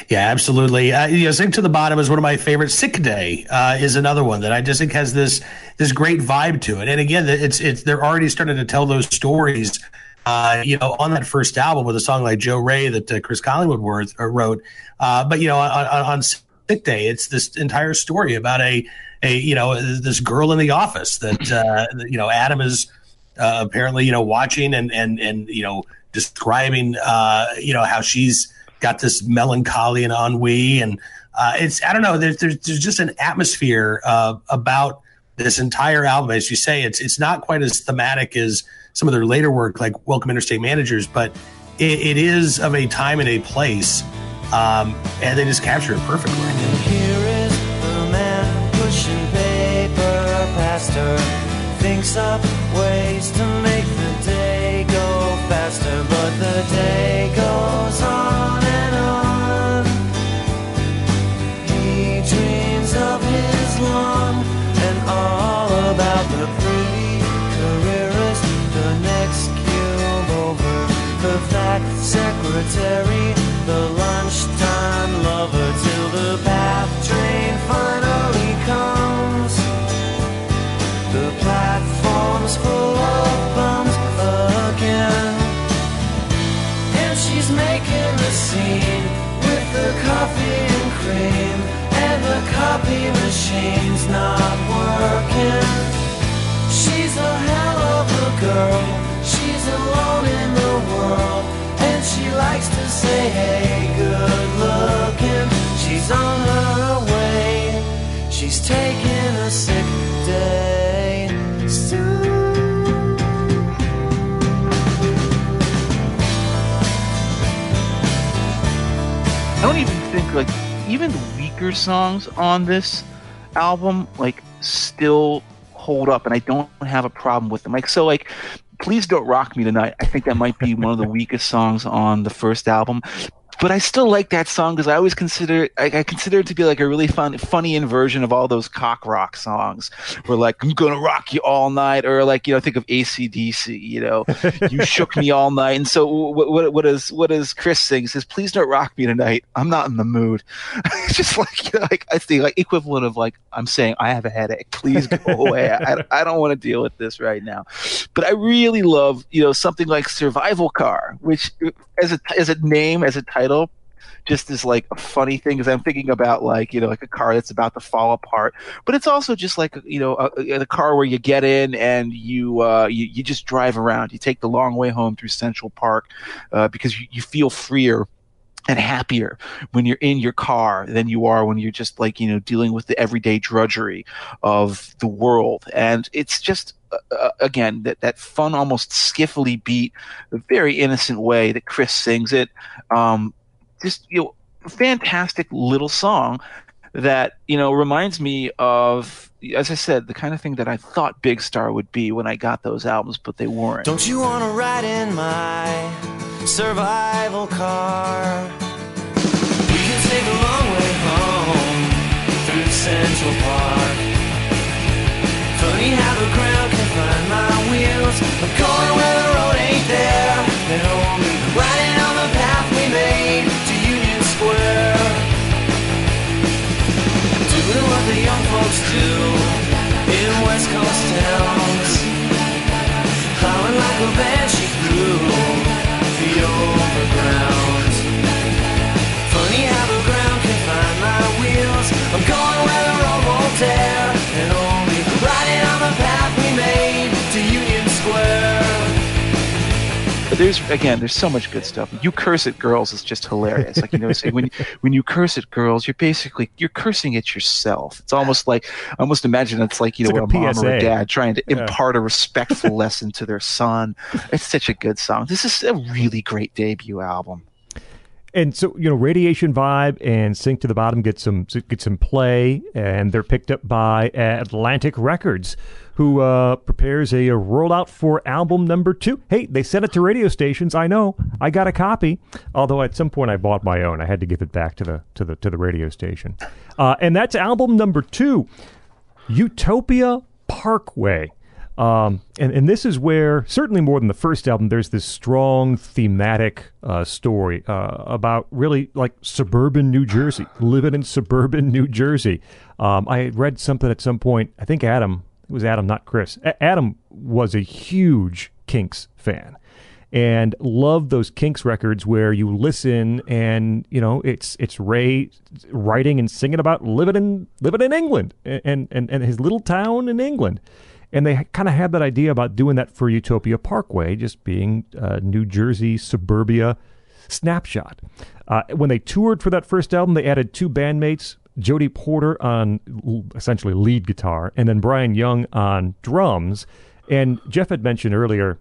Yeah, absolutely. Uh, you know, Sink to the Bottom is one of my favorites. Sick Day uh, is another one that I just think has this this great vibe to it. And again, it's it's they're already starting to tell those stories. Uh, you know, on that first album with a song like Joe Rey that uh, Chris Collingwood worth, uh, wrote. Uh, but you know, on, on, on Sick Day, it's this entire story about a a you know this girl in the office that uh, you know Adam is apparently you know watching and and and you know describing uh, you know how she's got this melancholy and ennui and uh, it's I don't know there's, there's there's just an atmosphere uh, about this entire album as you say it's it's not quite as thematic as some of their later work like Welcome Interstate Managers but it, it is of a time and a place um, and they just capture it perfectly. Thinks up ways to make the day go faster, but the day goes on secretary, the lunchtime lover, till the bath train finally comes. The platform's full of bums again. And she's making the scene with the coffee and cream. And the copy machine's not working. She's a hell of a girl. She's alone in the world. Likes to say, hey, good looking. She's on her way. She's taking a sick day. soon. I don't even think like even the weaker songs on this album like still hold up, and I don't have a problem with them. Like so, like please don't rock me tonight. I think that might be one of the weakest songs on the first album. But I still like that song because I always consider it, I, I consider it to be like a really fun, funny inversion of all those cock rock songs, where like I'm gonna rock you all night, or like you know think of ACDC, you know, you shook me all night, and so what what what is what does Chris sing? He says, please don't rock me tonight, I'm not in the mood. it's just like you know, like I think like equivalent of like I'm saying I have a headache, please go away, I, I don't want to deal with this right now. But I really love you know something like Survival Car, which as a as a name as a title just as like a funny thing because I'm thinking about like you know like a car that's about to fall apart, but it's also just like you know a, a car where you get in and you uh, you you just drive around. You take the long way home through Central Park uh, because you, you feel freer and happier when you're in your car than you are when you're just like you know dealing with the everyday drudgery of the world. And it's just uh, uh, again that that fun almost skiffily beat very innocent way that chris sings it. Um just you know fantastic little song that you know reminds me of as i said the kind of thing that i thought big star would be when i got those albums but they weren't Don't you want to ride in my survival car? We can take a long way home through Central Park. Funny how the ground can find my wheels. Going where the road ain't there. Folks do in West Coast towns. Howling like a banshee through the overground. Funny how the ground can find my wheels. I'm going where the road won't tear, there's again, there's so much good stuff. You curse at girls is just hilarious. Like you know, say when when you curse at girls, you're basically you're cursing at yourself. It's almost like I almost imagine it's like you It's know like a a, mom or a dad trying to Yeah. impart a respectful lesson to their son. It's such a good song. This is a really great debut album. And so, you know, Radiation Vibe and Sink to the Bottom get some get some play, and they're picked up by Atlantic Records, who uh, prepares a, a rollout for album number two. Hey, they sent it to radio stations. I know. I got a copy, although at some point I bought my own. I had to give it back to the to the to the radio station, uh, and that's album number two, Utopia Parkway. Um, and, and this is where, certainly more than the first album, there's this strong thematic uh, story uh, about really like suburban New Jersey, living in suburban New Jersey. Um, I read something at some point, I think Adam, it was Adam, not Chris. A- Adam was a huge Kinks fan and loved those Kinks records where you listen and you know it's it's Ray writing and singing about living in living in England and and and his little town in England. And they kind of had that idea about doing that for Utopia Parkway, just being uh, New Jersey suburbia snapshot. Uh, when they toured for that first album, they added two bandmates, Jody Porter on essentially lead guitar, and then Brian Young on drums. And Jeff had mentioned earlier,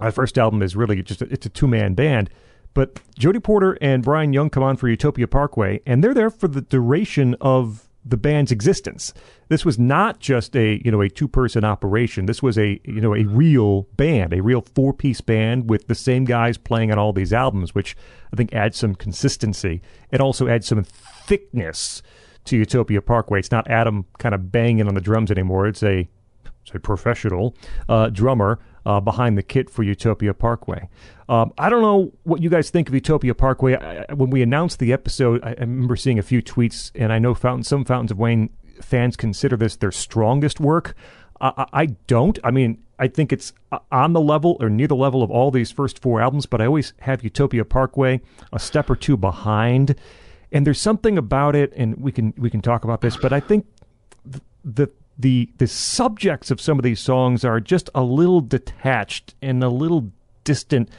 our first album is really just a, it's a two man band. But Jody Porter and Brian Young come on for Utopia Parkway, and they're there for the duration of the band's existence. This was not just a you know a two person operation. This was a you know a real band, a real four piece band with the same guys playing on all these albums, which I think adds some consistency. It also adds some thickness to Utopia Parkway. It's not Adam kind of banging on the drums anymore. It's a it's a professional uh, drummer uh, behind the kit for Utopia Parkway. Um, I don't know what you guys think of Utopia Parkway. I, when we announced the episode, I, remember seeing a few tweets, and I know fountain, some Fountains of Wayne fans consider this their strongest work. I don't. I mean, I think it's uh, on the level or near the level of all these first four albums, but I always have Utopia Parkway a step or two behind. And there's something about it, and we can we can talk about this, but I think the the the subjects of some of these songs are just a little detached and a little distant.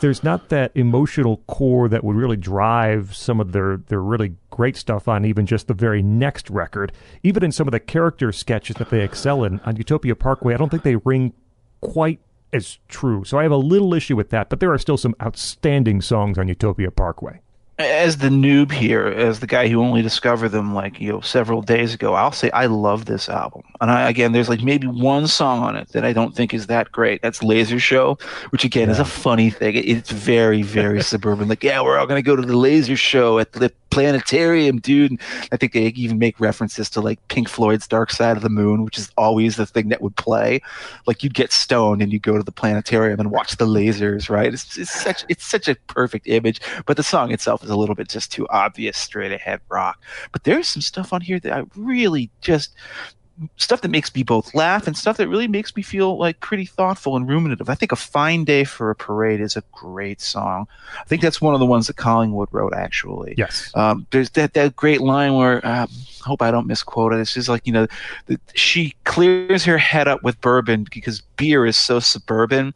There's not that emotional core that would really drive some of their their really great stuff on even just the very next record. Even in some of the character sketches that they excel in on Utopia Parkway, I don't think they ring quite as true. So I have a little issue with that, but there are still some outstanding songs on Utopia Parkway. As the noob here, as the guy who only discovered them like you know several days ago, I'll say I love this album. And I, again, there's like maybe one song on it that I don't think is that great. That's Laser Show, which again is a funny thing. It- It's very, very suburban. Like, yeah, we're all gonna go to the Laser Show at the planetarium, dude. And I think they even make references to like Pink Floyd's Dark Side of the Moon, which is always the thing that would play. Like you'd get stoned and you go to the planetarium and watch the lasers, right? It's, it's such it's such a perfect image. But the song itself is a little bit just too obvious, straight ahead rock. But there's some stuff on here that I really just stuff that makes me both laugh and stuff that really makes me feel like pretty thoughtful and ruminative. I think A Fine Day for a Parade is a great song. I think that's one of the ones that Collingwood wrote actually. Yes. Um, there's that, that great line where um, hope I don't misquote it. It's just like you know, the, she clears her head up with bourbon because beer is so suburban,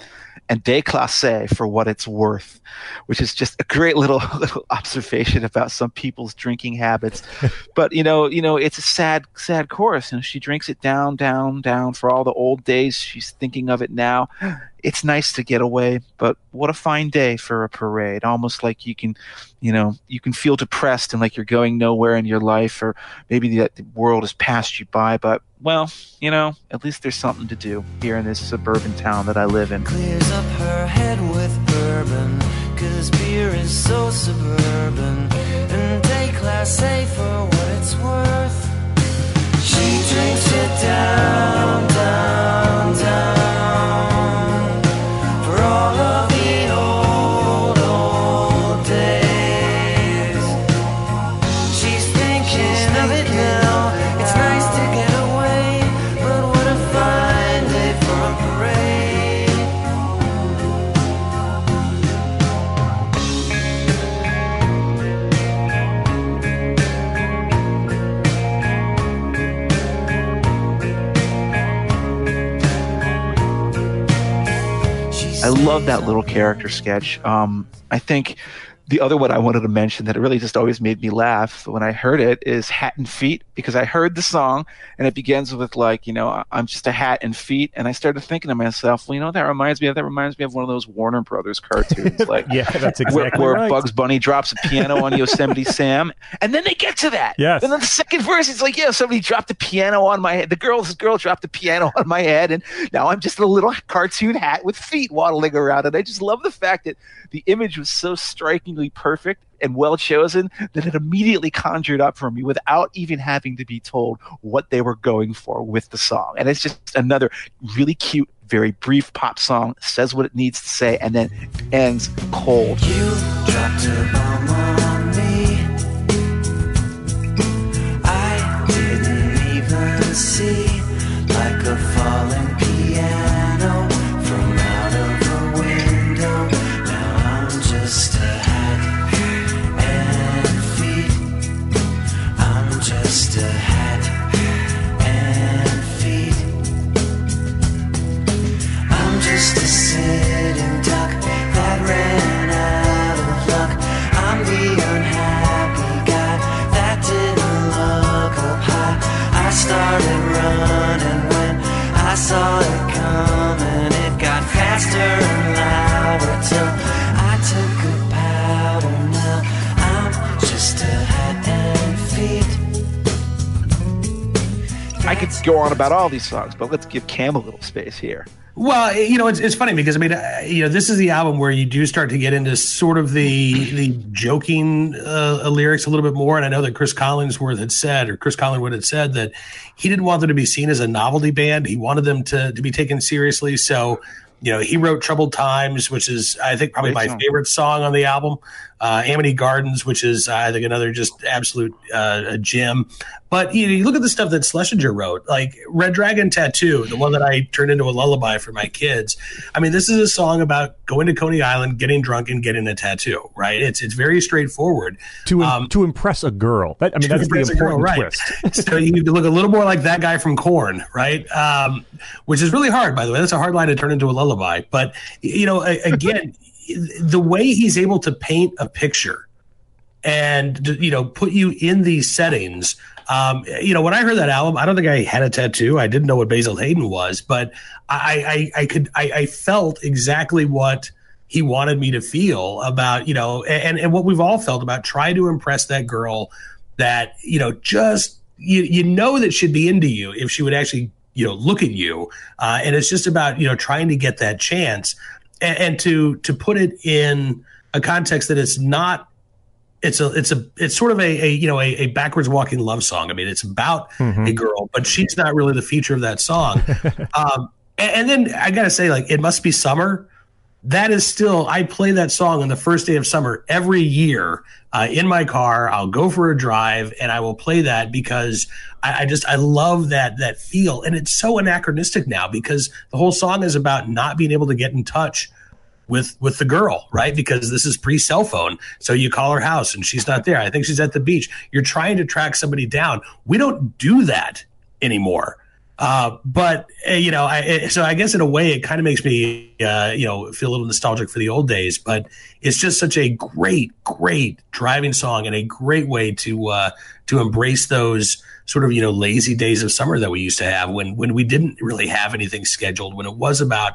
and déclassé for what it's worth, which is just a great little little observation about some people's drinking habits. but you know, you know, it's a sad sad chorus. You know, she drinks it down, down, down for all the old days. She's thinking of it now. It's nice to get away, but what a fine day for a parade. Almost like you can, you know, you can feel depressed and like you're going nowhere in your life, or maybe the, the world has passed you by. But well, you know, at least there's something to do here in this suburban town that I live in. clears up her head with bourbon Cause beer is so suburban And déclassé for what it's worth drinks it down, down, I love that little character sketch. Um, I think the other one I wanted to mention that really just always made me laugh when I heard it is Hat and Feet because I heard the song and it begins with like you know I'm just a hat and feet and I started thinking to myself well you know that reminds me of that reminds me of one of those Warner Brothers cartoons like Yeah, that's where, exactly where right. Bugs Bunny drops a piano on Yosemite Sam, and then they get to that. Yes. And then the second verse, it's like, yeah, somebody dropped a piano on my head. The girl, this girl dropped a piano on my head, and now I'm just a little cartoon hat with feet waddling around. And I just love the fact that the image was so strikingly perfect and well chosen that it immediately conjured up for me without even having to be told what they were going for with the song. And it's just another really cute, very brief pop song, says what it needs to say, and then ends cold. See like a saw it coming. It got faster and louder till I could go on about all these songs, but let's give Cam a little space here. Well, you know, it's, it's funny because I mean, uh, you know, this is the album where you do start to get into sort of the the joking uh, lyrics a little bit more. And I know that Chris Collinsworth had said, or Chris Collingwood had said, that he didn't want them to be seen as a novelty band. He wanted them to to be taken seriously. So, you know, he wrote "Troubled Times," which is I think probably Great my song. favorite song on the album. Uh, Amity Gardens, which is uh, I think another just absolute uh, a gem. But you, know, you look at the stuff that Schlesinger wrote, like Red Dragon Tattoo, the one that I turned into a lullaby for my kids. I mean, this is a song about going to Coney Island, getting drunk, and getting a tattoo. Right? It's it's very straightforward. to Um, to impress a girl. That, I mean, that's the a girl, important right. twist. so you need to look a little more like that guy from Korn, right? Um, which is really hard, by the way. That's a hard line to turn into a lullaby. But you know, again, the way he's able to paint a picture and you know put you in these settings. Um, you know, when I heard that album, I don't think I had a tattoo. I didn't know what Basil Hayden was, but I, I, I could, I, I felt exactly what he wanted me to feel about, you know, and, and what we've all felt about trying to impress that girl that, you know, just, you, you know, that she'd be into you if she would actually, you know, look at you. Uh, and it's just about, you know, trying to get that chance and, and to, to put it in a context that it's not it's a it's a it's sort of a, a you know a, a, backwards walking love song. I mean, it's about mm-hmm. a girl, but she's not really the feature of that song. um, and, and, then I gotta say, like, it must be summer. That is still I play that song on the first day of summer every year uh, in my car. I'll go for a drive and I will play that because I, I just I love that that feel, and it's so anachronistic now because the whole song is about not being able to get in touch with with the girl, right? Because this is pre cell phone. So you call her house and she's not there. I think she's at the beach. You're trying to track somebody down. We don't do that anymore. Uh, but uh, you know, I, so I guess in a way, it kind of makes me, uh, you know, feel a little nostalgic for the old days. But it's just such a great, great driving song and a great way to uh, to embrace those sort of you know lazy days of summer that we used to have when when we didn't really have anything scheduled when it was about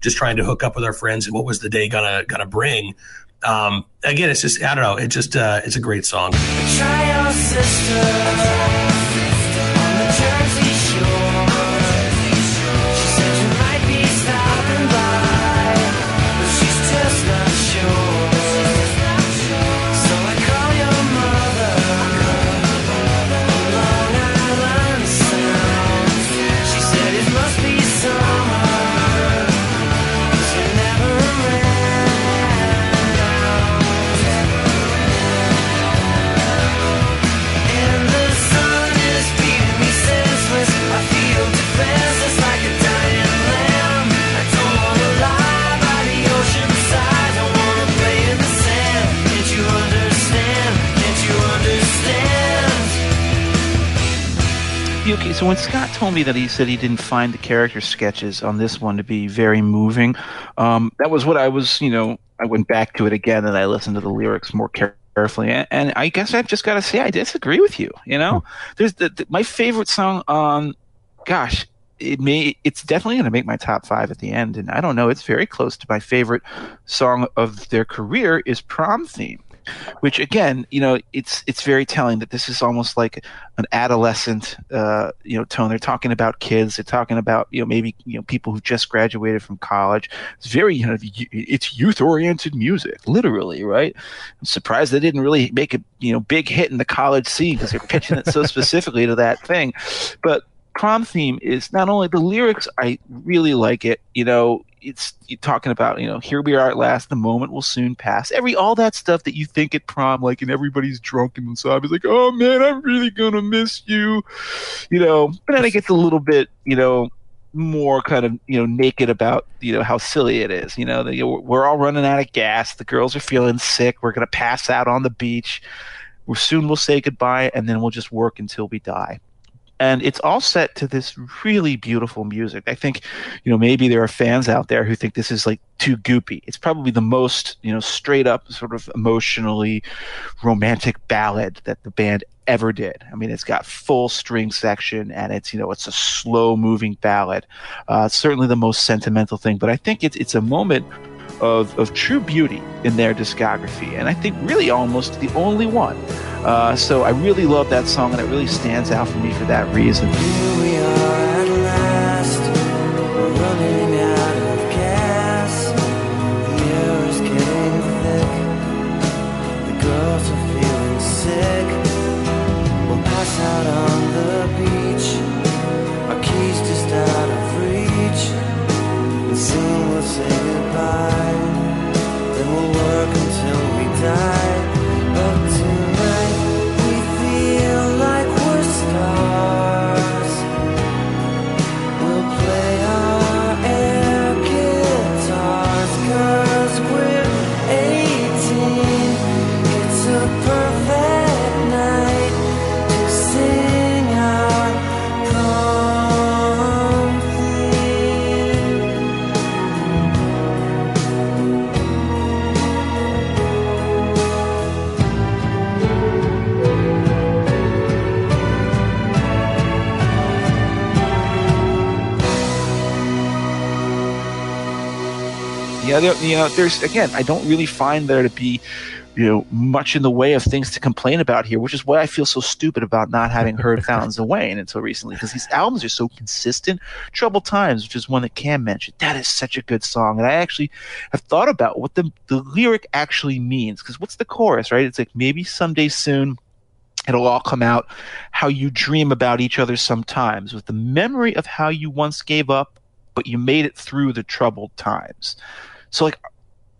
just trying to hook up with our friends and what was the day gonna gonna bring. Um, again, it's just I don't know. It just uh, it's a great song. So when Scott told me that he said he didn't find the character sketches on this one to be very moving, um, that was what I was, you know, I went back to it again and I listened to the lyrics more carefully. And, and I guess I've just got to say I disagree with you. You know, hmm. there's the, the, my favorite song on, gosh, it may it's definitely going to make my top five at the end and i don't know it's very close to my favorite song of their career is prom theme which again, you know, it's it's very telling that this is almost like an adolescent, uh, you know, tone. They're talking about kids. They're talking about you know maybe you know people who just graduated from college. It's very you know it's youth oriented music, literally, right? I'm surprised they didn't really make a you know big hit in the college scene because they're pitching it so specifically to that thing, but prom theme is not only the lyrics i really like it you know it's talking about you know here we are at last the moment will soon pass. Every all that stuff that you think at prom like and everybody's drunk and so i was like oh man i'm really gonna miss you you know? But then it gets a little bit you know more kind of you know naked about you know how silly it is you know? The, we're all running out of gas the girls are feeling sick we're gonna pass out on the beach we soon we'll say goodbye and then we'll just work until we die and it's all set to this really beautiful music. I think, you know, maybe there are fans out there who think this is like too goopy. It's probably the most, you know, straight up sort of emotionally romantic ballad that the band ever did. I mean, it's got full string section and it's, you know, it's a slow moving ballad. Uh, certainly the most sentimental thing, but I think it's, it's a moment of, of true beauty in their discography, and I think really almost the only one. Uh, so I really love that song, and it really stands out for me for that reason. There, you know, there's again, I don't really find there to be, you know, much in the way of things to complain about here, which is why I feel so stupid about not having heard Fountains of Wayne until recently, because these albums are so consistent. Troubled Times, which is one that Cam mentioned, that is such a good song, and I actually have thought about what the the lyric actually means, because what's the chorus, right? It's like maybe someday soon it'll all come out how you dream about each other sometimes with the memory of how you once gave up but you made it through the troubled times so like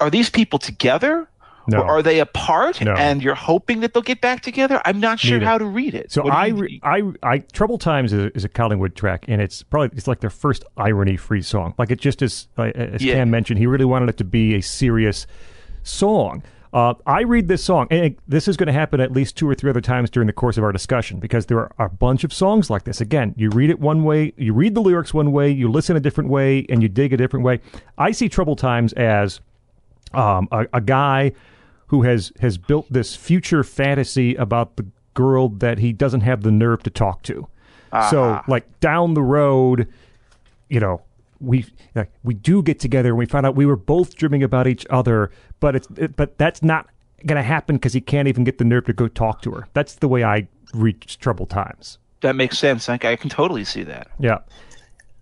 are these people together No. or are they apart No. and you're hoping that they'll get back together i'm not sure Neither. how to read it So I, re- I, I, Troubled Times is, is a Collingwood track, and it's probably it's like their first irony-free song. Like it just is, uh, as Yeah. Cam mentioned, he really wanted it to be a serious song. Uh, I read this song, and this is going to happen at least two or three other times during the course of our discussion because there are a bunch of songs like this. Again, you read it one way, you read the lyrics one way, you listen a different way, and you dig a different way. I see Troubled Times as um, a, a guy who has has built this future fantasy about the girl that he doesn't have the nerve to talk to. So, like down the road, you know, we we do get together and we find out we were both dreaming about each other, but it's it, but that's not going to happen because he can't even get the nerve to go talk to her. That's the way I reach troubled times. that makes sense I, I can totally see that Yeah.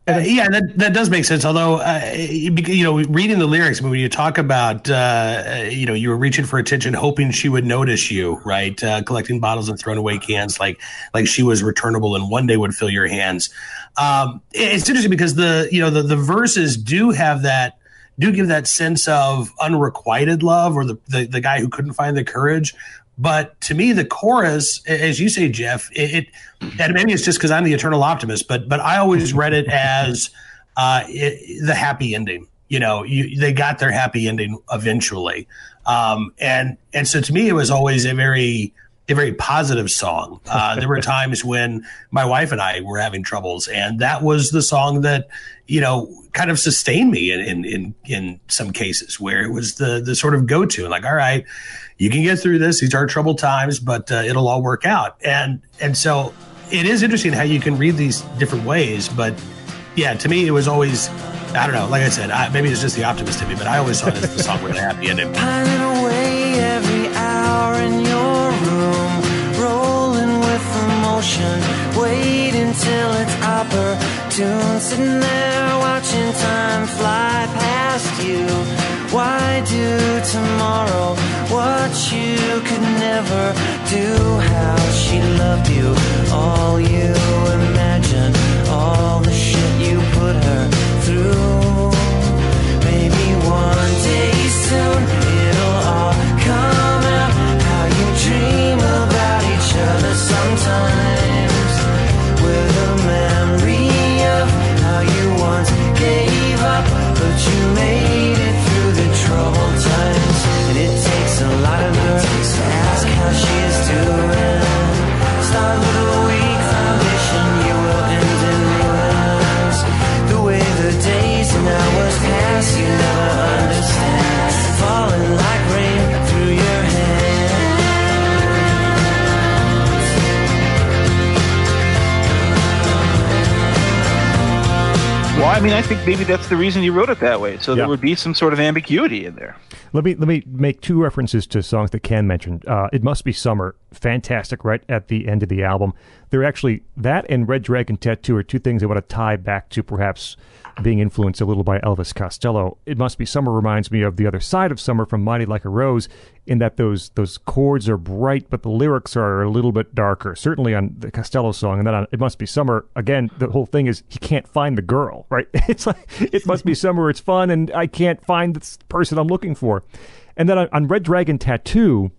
Uh, yeah, that that does make sense. Although, uh, you know, reading the lyrics, when you talk about, uh, you know, you were reaching for attention, hoping she would notice you, right? Uh, collecting bottles and throwing away cans, like like she was returnable and one day would fill your hands. Um, it's interesting because the you know the the verses do have that do give that sense of unrequited love or the, the the guy who couldn't find the courage. But to me, the chorus, as you say, Jeff, it, it and maybe it's just because I'm the eternal optimist, but but I always read it as uh, it, the happy ending. You know, you, they got their happy ending eventually, um, and and so to me, it was always a very a very positive song. Uh, there were times when my wife and I were having troubles, and that was the song that you know kind of sustained me in in in, in some cases where it was the the sort of go to like, all right, you can get through this. These are troubled times, but uh, it'll all work out. And and so it is interesting how you can read these different ways, but yeah, to me, it was always. I don't know. Like I said, I, maybe it's just the optimist in me, but I always saw it as the song with a happy ending. Pining away every hour in your room, rolling with emotion, waiting till it's opportune, sitting there watching time fly past you. Why do tomorrow what you could never do? How she loved you, think maybe that's the reason you wrote it that way so Yeah. there would be some sort of ambiguity in there Let me let me make two references to songs that Ken mentioned. Uh, it must be summer, fantastic, right at the end of the album. They're actually that and Red Dragon Tattoo are two things I want to tie back to perhaps being influenced a little by Elvis Costello. It must be summer reminds me of the other side of summer from Mighty Like a Rose, in that those those chords are bright, but the lyrics are a little bit darker. Certainly on the Costello song, and then on It Must Be Summer. Again, the whole thing is he can't find the girl, right? It's like it must be summer. It's fun, and I can't find this person I'm looking for. And then on, on Red Dragon Tattoo,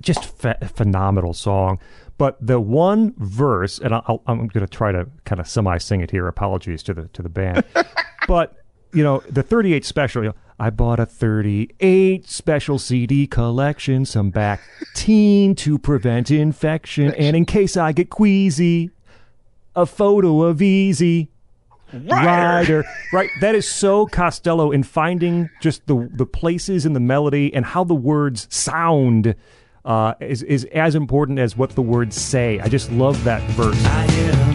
just ph- phenomenal song. But the one verse, and I'll, I'm going to try to kind of semi sing it here. Apologies to the to the band, but you know the 38 special. You know, I bought a 38 special CD collection, some Bactine to prevent infection, and in case I get queasy, a photo of Easy. Rider. Right. That is so Costello in finding just the the places in the melody and how the words sound uh, is is as important as what the words say. I just love that verse.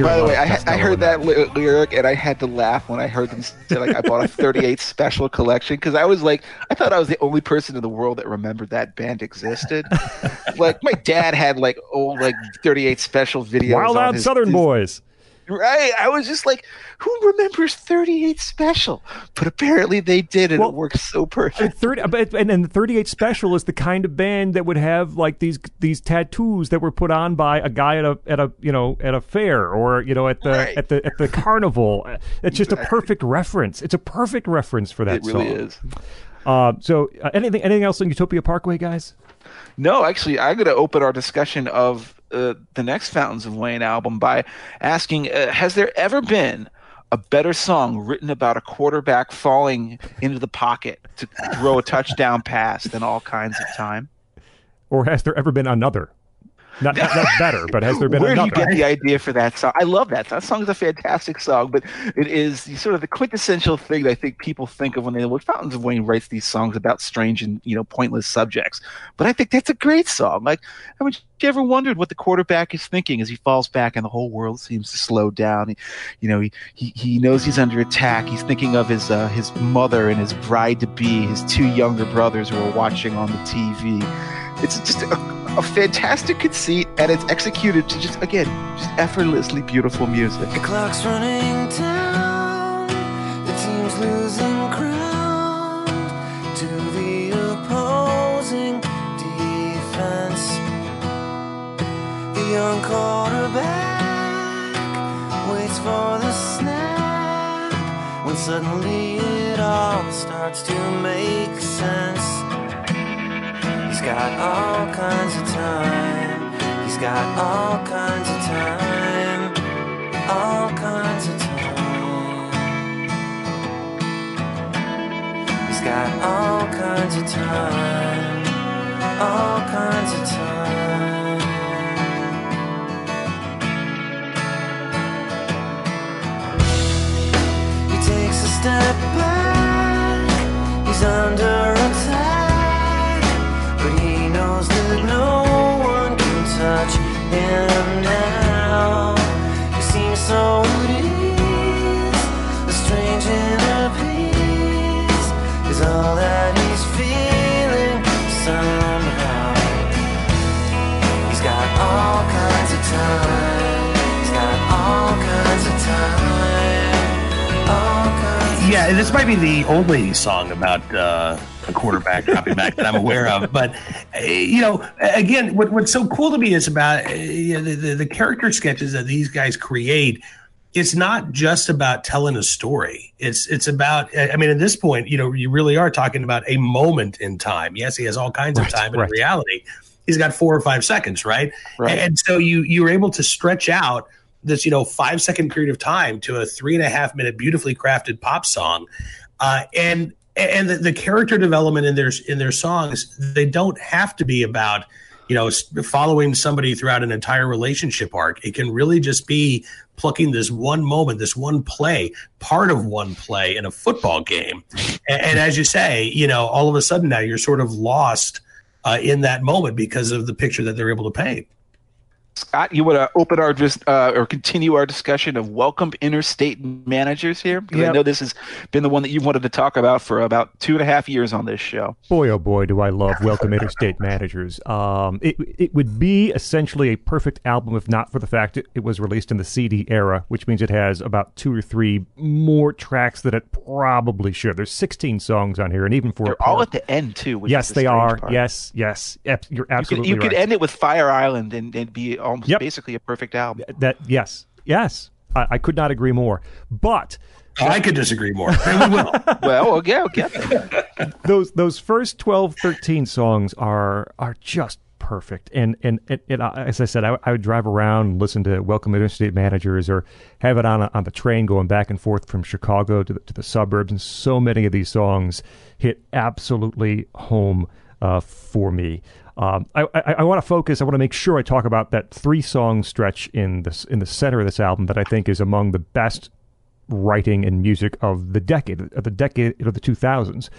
By the way, I, I heard that ly- lyric and I had to laugh when I heard them say like I bought a 38 special collection because I was like I thought I was the only person in the world that remembered that band existed. like my dad had like old like 38 special videos. Wild on Out his- Southern his- Boys. Right. I was just like, who remembers 38 special? But apparently they did, and Well, it worked so perfect. 30, and, and the 38 Special is the kind of band that would have like these these tattoos that were put on by a guy at a at a you know at a fair or you know at the Right. at the at the carnival. It's just a perfect reference. It's a perfect reference for that It really song. is. Uh, so uh, anything anything else on Utopia Parkway, guys? No, actually, I'm going to open our discussion of uh, the next Fountains of Wayne album by asking uh, Has there ever been a better song written about a quarterback falling into the pocket to throw a touchdown pass than All Kinds of Time? Or has there ever been another? Not, not, not better, but has there been Where do another? you get the idea for that song? I love that. That song is a fantastic song, but it is sort of the quintessential thing that I think people think of when they look. Fountains of Wayne writes these songs about strange and you know pointless subjects, but I think that's a great song. Like, haven't you ever wondered what the quarterback is thinking as he falls back and the whole world seems to slow down? He, you know, he, he he knows he's under attack. He's thinking of his uh, his mother and his bride to be, his two younger brothers who are watching on the TV. It's just a, a fantastic conceit, and it's executed to just again, just effortlessly beautiful music. The clock's running down. The team's losing ground young quarterback waits for the snap when suddenly it all starts to make sense. He's got all kinds of time. He's got all kinds of time. All kinds of time. He's got all kinds of time. All kinds of time. Step back. He's under attack. But he knows that no one can touch him now. He seems so at ease. A strange inner peace is all that he's feeling somehow. He's got all kinds of time. He's got all kinds of time. All kinds of Yeah, this might be the only song about uh, a quarterback dropping back that I'm aware of. But you know, again, what, what's so cool to me is about uh, you know, the, the the character sketches that these guys create. It's not just about telling a story. It's it's about. I mean, at this point, you know, you really are talking about a moment in time. Yes, he has all kinds Right, of time, but right. in reality, he's got four or five seconds, right? Right. And so you you're able to stretch out this you know five second period of time to a three and a half minute beautifully crafted pop song, uh, and and the, the character development in their in their songs they don't have to be about you know following somebody throughout an entire relationship arc. It can really just be plucking this one moment, this one play, part of one play in a football game, and, and as you say, you know, all of a sudden now you're sort of lost uh, in that moment because of the picture that they're able to paint. Scott, you want to open our just uh, or continue our discussion of welcome interstate managers here? Because Yep. I know this has been the one that you've wanted to talk about for about two and a half years on this show. Boy, oh boy, do I love Welcome Interstate Managers. Um, it, it would be essentially a perfect album if not for the fact it, it was released in the CD era, which means it has about two or three more tracks than it probably should. There's 16 songs on here, and even for They're all at the end too. Which yes, is the they are. part. Yes, yes, you're You could, absolutely you right. could end it with Fire Island and, and be almost Yep. basically a perfect album. that yes, yes, I, I could not agree more. But I could disagree more. And we will. well, okay, I'll get there. those those first 12 13 songs are are just perfect and and, and, and I- as i said I, I would drive around and listen to welcome to interstate managers or have it on a, on the train going back and forth from chicago to the, to the suburbs and so many of these songs hit absolutely home uh, for me um, I, I, I want to focus. I want to make sure I talk about that three song stretch in this in the center of this album that I think is among the best writing and music of the decade of the decade of the 2000s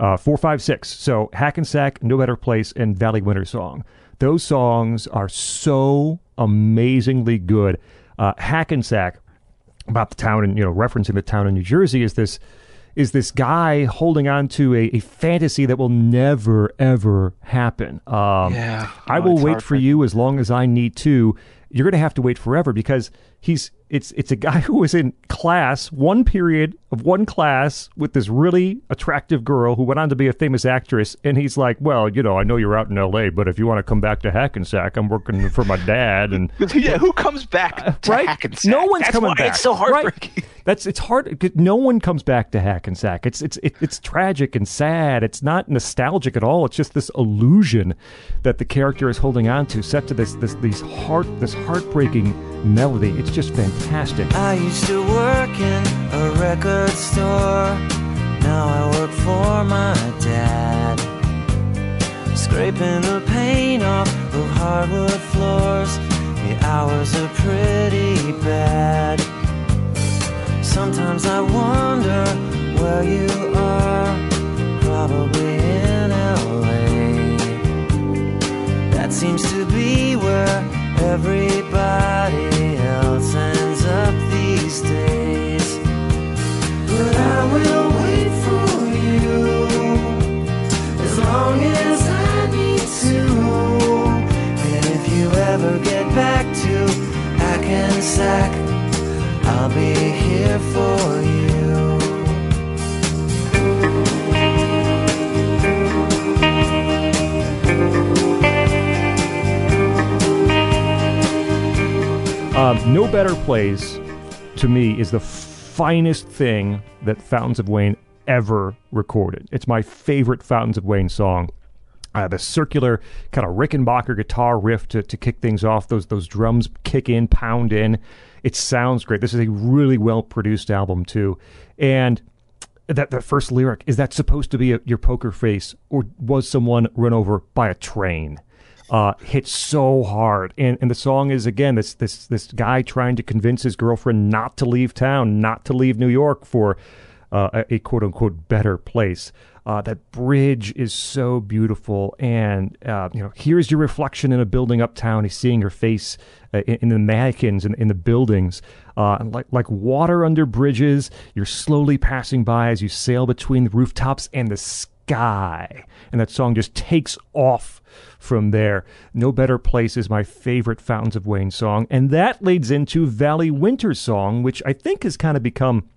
uh, four five six. So hackensack no better place and valley winter song. Those songs are so amazingly good. Uh, Hackensack about the town and you know referencing the town in New Jersey is this is this guy holding on to a, a fantasy that will never ever happen. Um, Yeah. I Oh, will wait for you as long as I need to. You're going to have to wait forever because he's it's it's a guy who was in class one period of one class with this really attractive girl who went on to be a famous actress and he's like well you know i know you're out in la but if you want to come back to hackensack i'm working for my dad and yeah, who comes back uh, to right? Hackensack? No one's That's coming why back. It's so Right. heartbreaking. That's it's hard. No one comes back to Hackensack. It's it's it, it's tragic and sad. It's not nostalgic at all. It's just this illusion that the character is holding on to, set to this this these heart this heartbreaking melody. It's just fantastic. I used to work in a record store. Now I work for my dad. Scraping the paint off of hardwood floors. The hours are pretty bad. Sometimes I wonder where you are. Probably in LA. That seems to be where everybody I'll be here for you. Um, no better place to me is the finest thing that Fountains of Wayne ever recorded. It's my favorite Fountains of Wayne song. Uh, the circular kind of Rickenbacker guitar riff to, to kick things off. Those those drums kick in, pound in. It sounds great. This is a really well produced album too, and that the first lyric is that supposed to be a, your poker face, or was someone run over by a train? Uh, hits so hard, and and the song is again this this this guy trying to convince his girlfriend not to leave town, not to leave New York for uh, a, a quote unquote better place. Uh, that bridge is so beautiful, and uh, you know, here's your reflection in a building uptown. He's seeing her face uh, in, in the mannequins and in, the buildings, uh, and like like water under bridges. You're slowly passing by as you sail between the rooftops and the sky, and that song just takes off from there. No Better Place is my favorite Fountains of Wayne song, and that leads into Valley Winter song, which I think has kind of become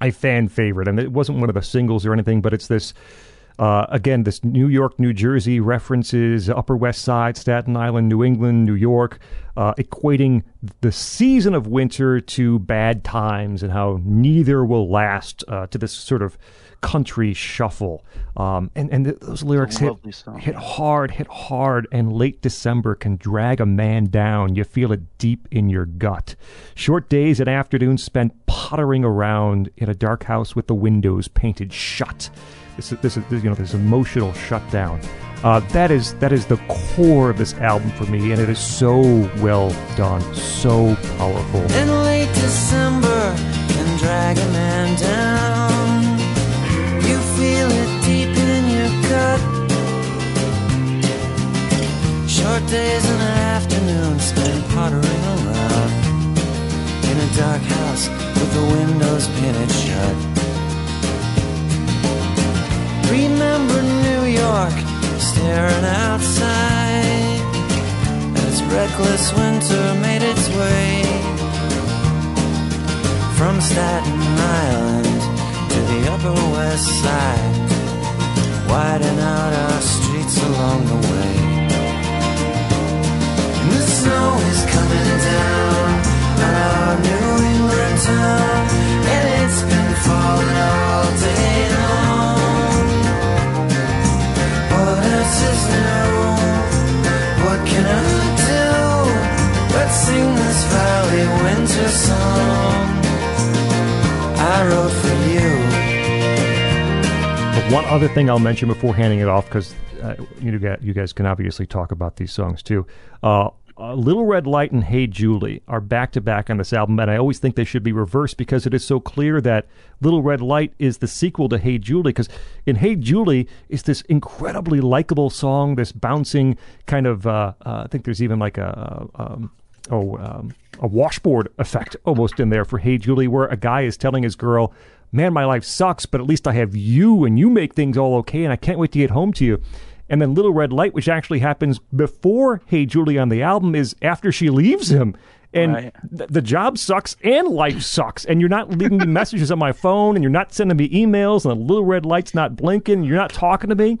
a fan favorite. and it wasn't one of the singles or anything, but it's this. Uh, again, this New York, New Jersey references, Upper West Side, Staten Island, New England, New York, uh, equating the season of winter to bad times and how neither will last uh, to this sort of country shuffle. Um, and and th- those lyrics hit, song. hit hard, hit hard, and late December can drag a man down. You feel it deep in your gut. Short days and afternoons spent pottering around in a dark house with the windows painted shut. This is this is you know this emotional shutdown. Uh, that is that is the core of this album for me, and it is so well done, so powerful. In late December can drag a man down. Short days and afternoons spent pottering around in a dark house with the windows painted shut. Remember New York staring outside as reckless winter made its way from Staten Island to the Upper West Side, widen out our streets along the way. And the snow is coming down on our New England town, and it's been falling all day long. What else is new? What can I do but sing this valley winter song? I wrote for you. But one other thing I'll mention before handing it off, because uh, you guys, you guys can obviously talk about these songs too. Uh, uh, Little Red Light and Hey Julie are back to back on this album, and I always think they should be reversed because it is so clear that Little Red Light is the sequel to Hey Julie. Because in Hey Julie is this incredibly likable song, this bouncing kind of. Uh, uh, I think there's even like a. Um, oh um, a washboard effect almost in there for Hey Julie, where a guy is telling his girl, "Man, my life sucks, but at least I have you, and you make things all okay, and I can't wait to get home to you." And then Little Red Light, which actually happens before Hey Julie on the album, is after she leaves him. And Right. th- the job sucks and life sucks. And you're not leaving me messages on my phone and you're not sending me emails and the little red light's not blinking. And you're not talking to me.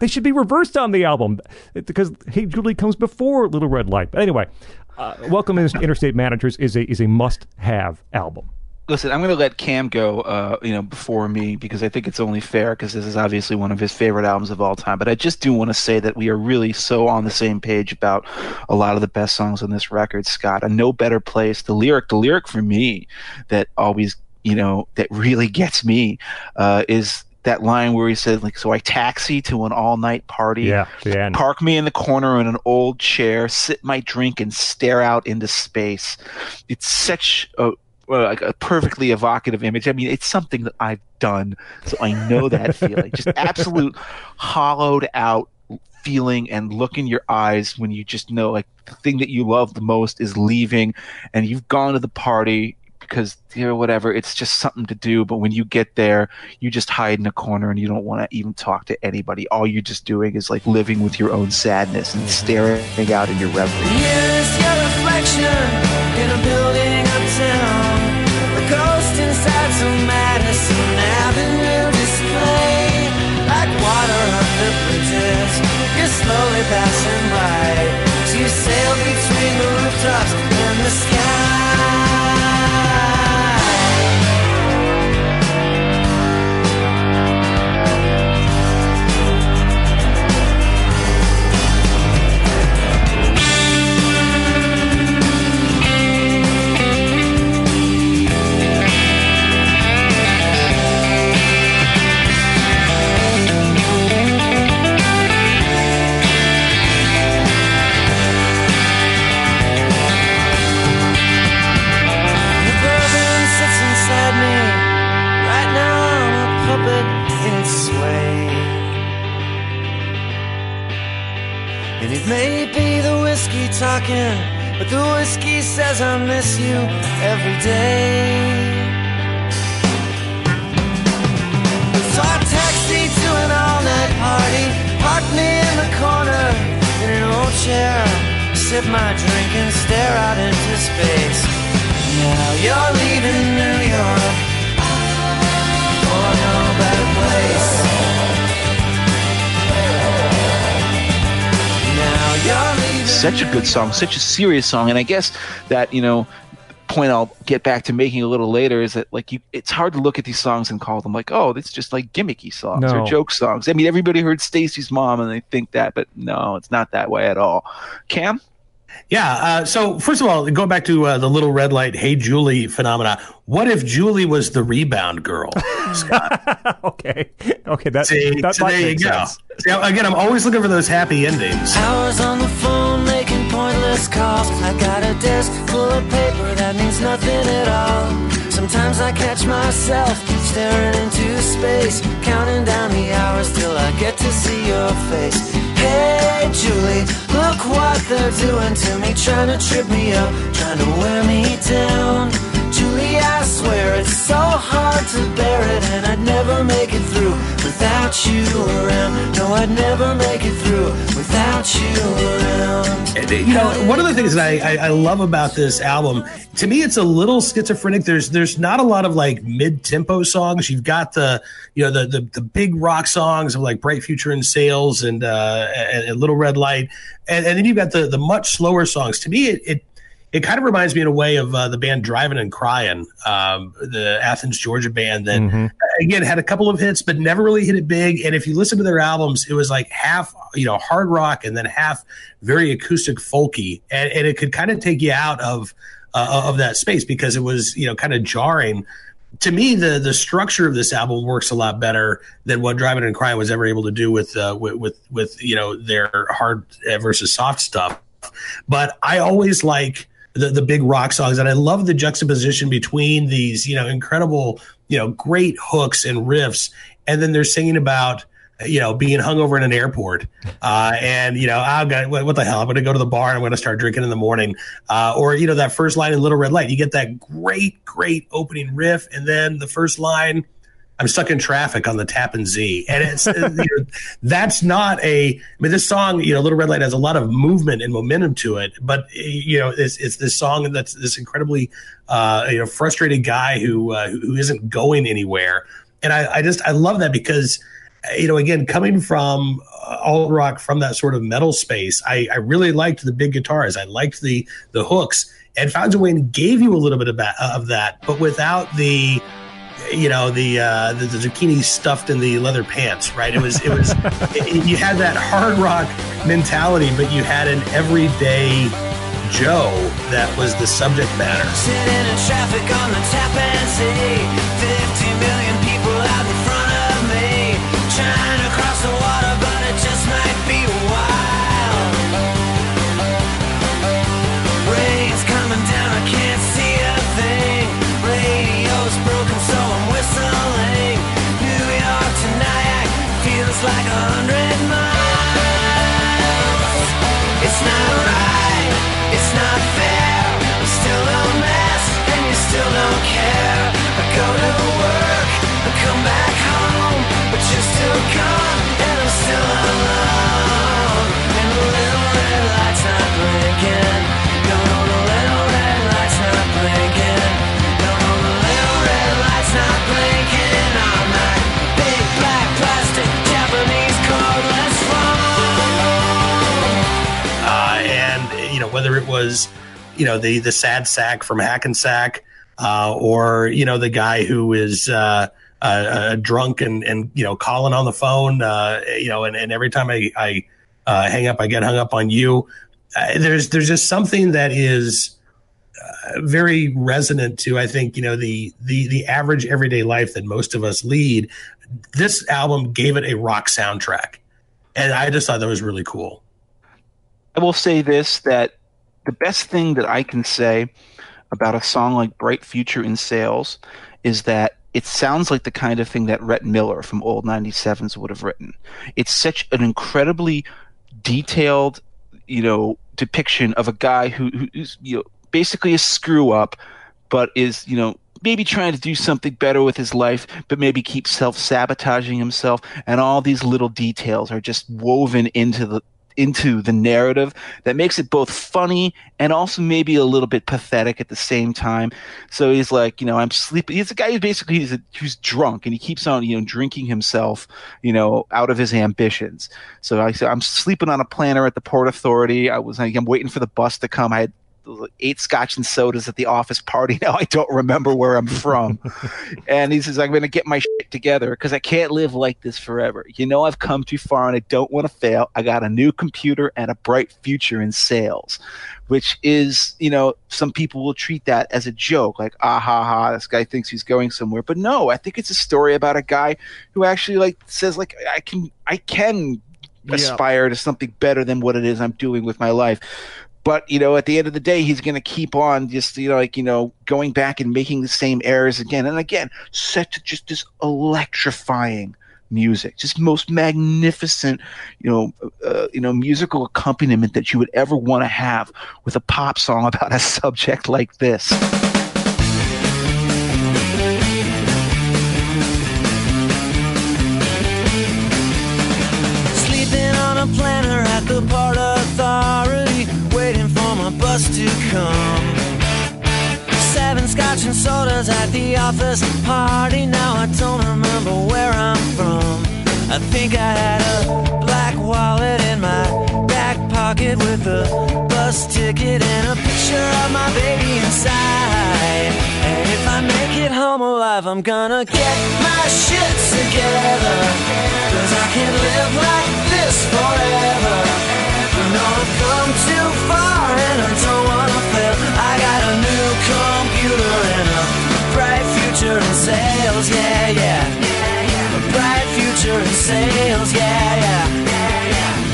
They should be reversed on the album because Hey Julie comes before Little Red Light. But anyway, uh, Welcome to Interstate Managers is a is a must have album. Listen, I'm going to let Cam go, uh, you know, before me because I think it's only fair because this is obviously one of his favorite albums of all time. But I just do want to say that we are really so on the same page about a lot of the best songs on this record, Scott. A no better place. The lyric, the lyric for me that always, you know, that really gets me uh, is that line where he said, like, so I taxi to an all night party. Yeah, the end. Park me in the corner in an old chair, sit my drink, and stare out into space. It's such a like a perfectly evocative image. I mean, it's something that I've done, so I know that feeling. Just absolute hollowed out feeling and look in your eyes when you just know like the thing that you love the most is leaving, and you've gone to the party because you know whatever it's just something to do but when you get there you just hide in a corner and you don't want to even talk to anybody all you're just doing is like living with your own sadness and staring out in your reverie And it may be the whiskey talking, but the whiskey says I miss you every day. So I taxi to an all-night party, park me in the corner in an old chair, sip my drink and stare out into space. Now you're leaving New York for no better place. Such a good song such a serious song and i guess that you know point i'll get back to making a little later is that like you it's hard to look at these songs and call them like oh it's just like gimmicky songs No. or joke songs i mean everybody heard stacy's mom and they think that but no it's not that way at all cam Yeah. Uh, so first of all, going back to uh, the little red light, hey Julie phenomena. What if Julie was the rebound girl? okay, okay, that, See, that so there you make go. See, again, I'm always looking for those happy endings. Hours on the phone making pointless calls. I got a desk full of paper that means nothing at all. Sometimes I catch myself staring into space, counting down the hours till I get to see your face. Hey Julie, look what they're doing to me, trying to trip me up, trying to wear me down. Julie, I swear it's so hard to bear it, and I'd never make it through without you around. No, I'd never make it through without you around. And, you know, one of the things that I, I, I love about this album, to me, it's a little schizophrenic. There's there's not a lot of like mid tempo songs. You've got the you know the, the the big rock songs of like Bright Future and Sales and uh, and, and Little Red Light, and, and then you've got the the much slower songs. To me, it. it it kind of reminds me in a way of uh, the band Drivin N Cryin, um, the Athens, Georgia band that again had a couple of hits, but never really hit it big. And if you listen to their albums, it was like half, you know, hard rock and then half very acoustic folky, and, and it could kind of take you out of uh, of that space because it was, you know, kind of jarring. To me, the the structure of this album works a lot better than what Drivin N Cryin was ever able to do with uh, with, with with you know their hard versus soft stuff. But I always like the, the big rock songs and i love the juxtaposition between these you know incredible you know great hooks and riffs and then they're singing about you know, being hung over in an airport, uh, and you know, I've gonna what, what the hell? I'm going to go to the bar. and I'm going to start drinking in the morning, uh, or you know, that first line in Little Red Light. You get that great, great opening riff, and then the first line. I'm stuck in traffic on the Tappan Zee, and it's you know, that's not a. I mean, this song, you know, Little Red Light has a lot of movement and momentum to it, but you know, it's, it's this song that's this incredibly, uh, you know, frustrated guy who uh, who isn't going anywhere, and I, I just I love that because you know, again, coming from uh, alt rock from that sort of metal space, I, I really liked the big guitars. I liked the the hooks, and Fountains of Wayne gave you a little bit of, of that, but without the you know the, uh, the the zucchini stuffed in the leather pants, right? It was it was it, you had that hard rock mentality, but you had an everyday Joe that was the subject matter. Like a hundred whether it was you know the the sad sack from Hackensack uh, or you know the guy who is uh, uh, uh, drunk and and you know calling on the phone uh, you know and, and every time I, I uh, hang up I get hung up on you. There's there's just something that is uh, very resonant to I think you know the the the average everyday life that most of us lead. This album gave it a rock soundtrack and I just thought that was really cool. I will say this that the best thing that I can say about a song like Bright Future in Sales is that it sounds like the kind of thing that Rhett Miller from Old 97s would have written. It's such an incredibly detailed, you know, depiction of a guy who, who's you know basically a screw up, but is you know maybe trying to do something better with his life, but maybe keeps self sabotaging himself, and all these little details are just woven into the into the narrative that makes it both funny and also maybe a little bit pathetic at the same time. So he's like, you know, I'm sleeping. He's a guy who's basically he's a, who's drunk and he keeps on, you know, drinking himself, you know, out of his ambitions. So I said, I'm sleeping on a planter at the port authority. I was like, I'm waiting for the bus to come. I had eight scotch and sodas at the office party. Now I don't remember where I'm from. and he says, I'm going to get my shit together because I can't live like this forever. You know, I've come too far and I don't want to fail. I got a new computer and a bright future in sales, which is, you know, some people will treat that as a joke, like, ah ha ha, this guy thinks he's going somewhere. But no, I think it's a story about a guy who actually like says, like, I can, I can Yeah. aspire to something better than what it is I'm doing with my life but you know at the end of the day he's going to keep on just you know like you know going back and making the same errors again and again set to just this electrifying music just most magnificent you know uh, you know musical accompaniment that you would ever want to have with a pop song about a subject like this bus to come. Seven scotch and sodas at the office party. Now I don't remember where I'm from. I think I had a black wallet in my back pocket with a bus ticket and a picture of my baby inside. And if I make it home alive, I'm gonna get my shit together. Cause I can't live like this forever. Know I've come too far and I don't wanna fail. I got a new computer and a bright future in sales, yeah, yeah. A bright future in sales, yeah, yeah.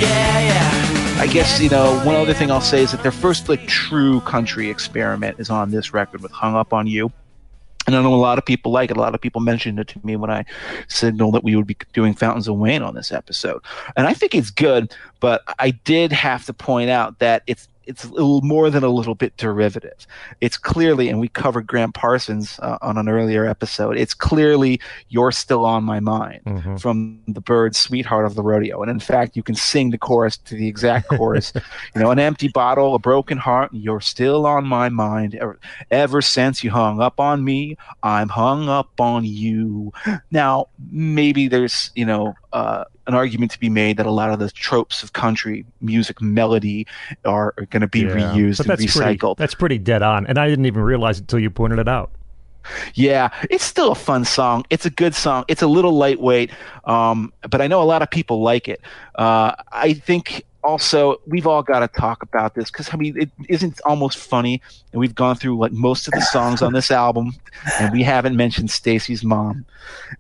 Yeah, yeah. I guess you know one other thing I'll say is that their first like true country experiment is on this record with "Hung Up on You," And I know a lot of people like it. A lot of people mentioned it to me when I signaled that we would be doing Fountains of Wayne on this episode. And I think it's good, but I did have to point out that it's it's a little more than a little bit derivative. It's clearly, and we covered Gram Parsons uh, on an earlier episode. It's clearly "You're Still on My Mind" Mm-hmm. from the Byrds' "Sweetheart of the Rodeo," and in fact, you can sing the chorus to the exact chorus. you know, an empty bottle, a broken heart, you're still on my mind. Ever, ever since you hung up on me, I'm hung up on you. Now, maybe there's you know. Uh, an argument to be made that a lot of the tropes of country music melody are, are going to be Yeah. reused But and that's pretty, recycled. that's pretty dead on. And I didn't even realize it until you pointed it out. Yeah, it's still a fun song. It's a good song. It's a little lightweight, um, but I know a lot of people like it. Uh, I think also we've all got to talk about this because I mean it isn't almost funny, and we've gone through like most of the songs on this album, and we haven't mentioned Stacy's mom.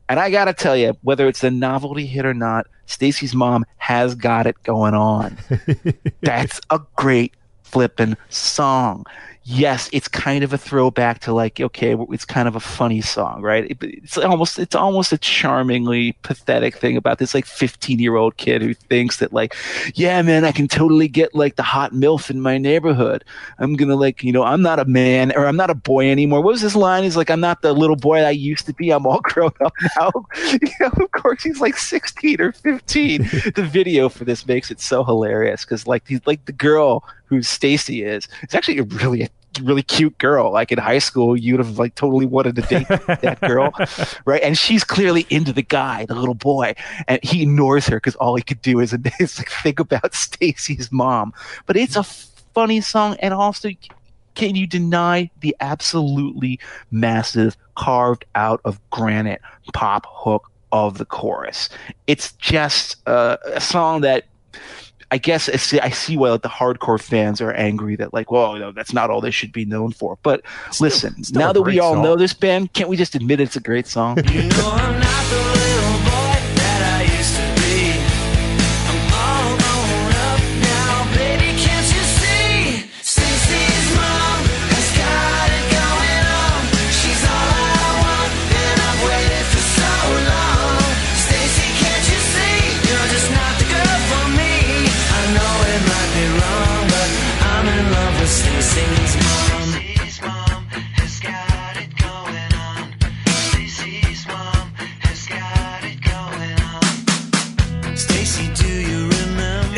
And I got to tell you, whether it's a novelty hit or not, Stacy's mom has got it going on. That's a great flippin' song. Yes, it's kind of a throwback to like okay, it's kind of a funny song, right? It- it's almost it's almost a charmingly pathetic thing about this like 15 year old kid who thinks that like, yeah, man, I can totally get like the hot milf in my neighborhood. I'm gonna like you know I'm not a man or I'm not a boy anymore. What was this line? He's like I'm not the little boy I used to be. I'm all grown up now. you know, of course he's like 16 or 15. the video for this makes it so hilarious because like he's like the girl who Stacy is. It's actually a really really cute girl. Like in high school, you'd have like totally wanted to date that girl, right? And she's clearly into the guy, the little boy, and he ignores her because all he could do is, is like think about Stacy's mom. But it's a funny song, and also. Can you deny the absolutely massive carved out of granite pop hook of the chorus? It's just uh, a song that I guess I see, I see why like, the hardcore fans are angry that like, well, no, that's not all they should be known for. But listen, still now that we all song. know this band, can't we just admit it's a great song? You know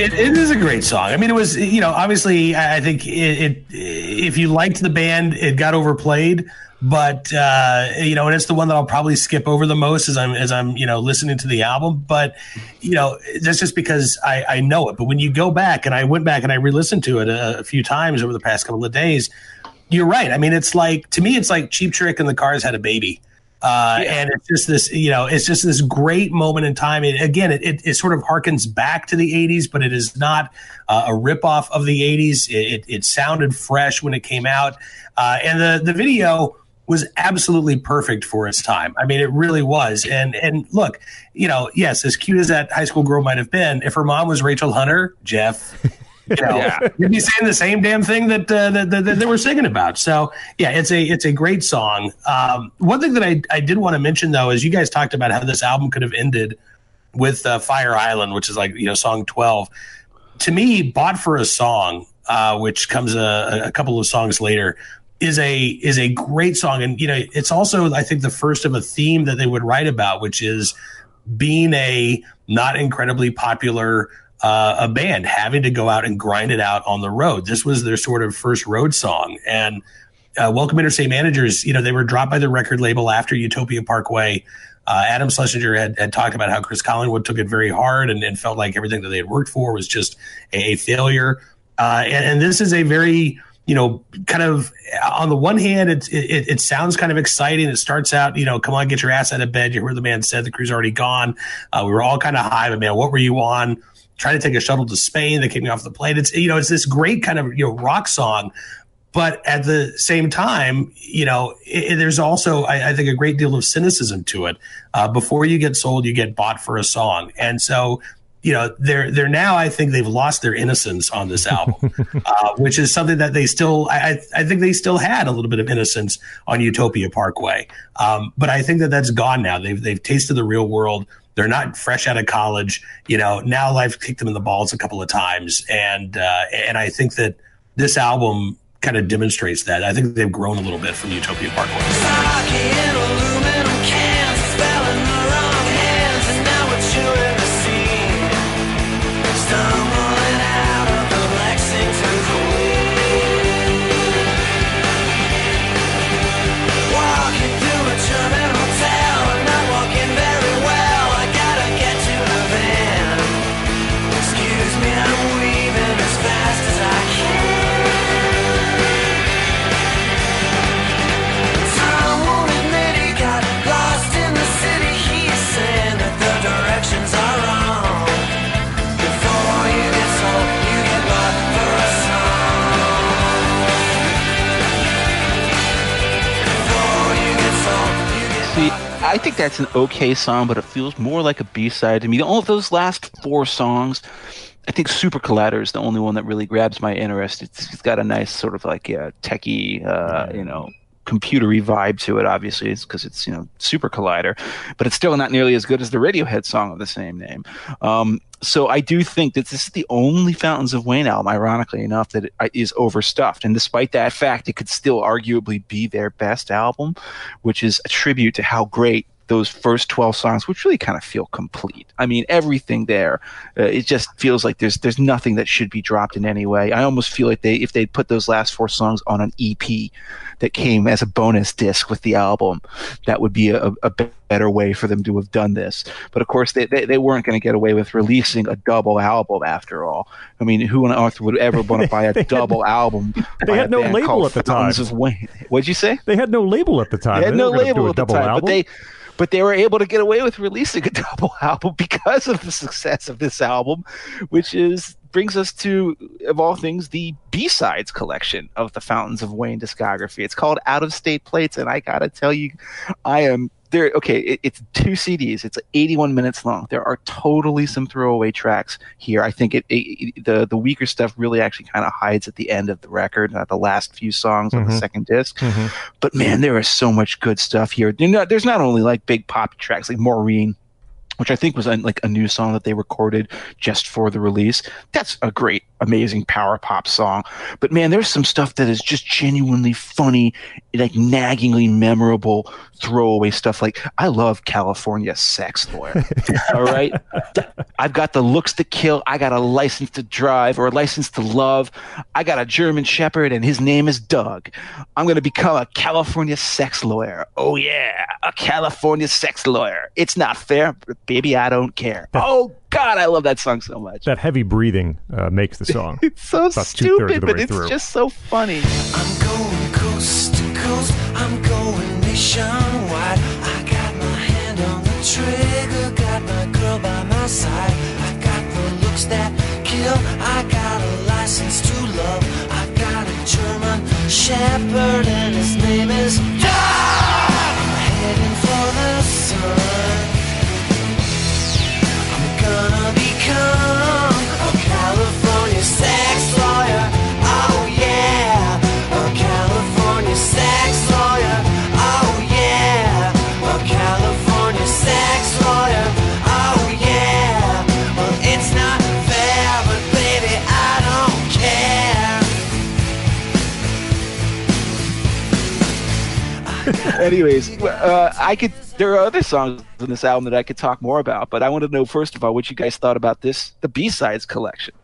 It, it is a great song. I mean, it was you know obviously I think it, it if you liked the band, it got overplayed. But uh, you know, and it's the one that I'll probably skip over the most as I'm as I'm you know listening to the album. But you know, that's just because I, I know it. But when you go back, and I went back and I re-listened to it a, a few times over the past couple of days, you're right. I mean, it's like to me, it's like Cheap Trick and the Cars had a baby. Uh, And it's just this, you know, it's just this great moment in time. And again, it, it, it sort of harkens back to the 80s, but it is not uh, a ripoff of the 80s. It, it, it sounded fresh when it came out. Uh, and the, the video was absolutely perfect for its time. I mean, it really was. And and look, you know, yes, as cute as that high school girl might have been, if her mom was Rachel Hunter, Jeff, you know, Yeah. you'd be saying the same damn thing that, uh, that, that that we're singing about. So yeah, it's a it's a great song. Um, one thing that I I did want to mention though is you guys talked about how this album could have ended with uh, Fire Island, which is like you know song twelve. To me, bought for a song, uh, which comes a, a couple of songs later, is a is a great song, and you know it's also I think the first of a theme that they would write about, which is being a not incredibly popular uh, a band having to go out and grind it out on the road. This was their sort of first road song, and uh, Welcome Interstate Managers. You know, they were dropped by the record label after Utopia Parkway. Uh, Adam Schlesinger had, had talked about how Chris Collingwood took it very hard and, and felt like everything that they had worked for was just a, a failure. Uh, and, and this is a very you know, kind of on the one hand, it's, it, it sounds kind of exciting. It starts out, you know, come on, get your ass out of bed. You heard the man said the crew's already gone. Uh, we were all kind of high, but man, what were you on? Trying to take a shuttle to Spain. They kicked me off the plane. It's, you know, it's this great kind of, you know, rock song. But at the same time, you know, it, there's also, I, I, think, a great deal of cynicism to it. Uh, before you get sold, you get bought for a song. And so you know they're they're now I think they've lost their innocence on this album, uh, which is something that they still I I think they still had a little bit of innocence on Utopia Parkway, um, but I think that that's gone now. They've they've tasted the real world. They're not fresh out of college. You know now life kicked them in the balls a couple of times, and uh, and I think that this album kind of demonstrates that. I think they've grown a little bit from Utopia Parkway. I think that's an okay song, but it feels more like a B side to me. All of those last four songs, I think Super Collider is the only one that really grabs my interest. It's, it's got a nice sort of like yeah, techie, uh, you know, computery vibe to it. Obviously, it's because it's you know Super Collider, but it's still not nearly as good as the Radiohead song of the same name. Um, so I do think that this is the only Fountains of Wayne album, ironically enough, that uh, overstuffed. And despite that fact, it could still arguably be their best album, which is a tribute to how great those first 12 songs which really kind of feel complete i mean everything there uh, it just feels like there's there's nothing that should be dropped in any way i almost feel like they if they put those last four songs on an ep that came as a bonus disc with the album that would be a, a better way for them to have done this but of course they, they, they weren't going to get away with releasing a double album after all i mean who on earth would ever want to buy a double album they had no label at the Fountains time. what'd you say They had no label at the time. they had They no label at the time, album. but they but they were able to get away with releasing a double album because of the success of this album, which is brings us to of all things the B-sides collection of the Fountains of Wayne discography. It's called Out of State Plates, and I gotta tell you, I am there. Okay, it, it's two CDs. It's 81 minutes long. There are totally some throwaway tracks here. I think it, it the the weaker stuff really actually kind of hides at the end of the record, not the last few songs on the Mhm. second disc. Mhm. But man, there is so much good stuff here. There's not, there's not only like big pop tracks like Maureen, which I think was uh, like a new song that they recorded just for the release. That's a great, amazing power pop song. But man, there's some stuff that is just genuinely funny, like naggingly memorable throwaway stuff. Like I love California Sex Lawyer. All right, I've got the looks to kill. I got a license to drive or a license to love. I got a German Shepherd and his name is Doug. I'm going to become a California sex lawyer. Oh, yeah, a California sex lawyer. It's not fair, but baby, I don't care. Oh, God, I love that song so much. That heavy breathing uh, makes the song. It's so About stupid, but it's through. just so funny. I'm going coast to coast. I'm going nationwide. I got my hand on the trigger. Got my girl by my side. I got the looks that kill. I got a license to love. I got a German shepherd and his name is Anyways, uh, I could. There are other songs in this album that I could talk more about, but I want to know first of all what you guys thought about this, the B sides collection.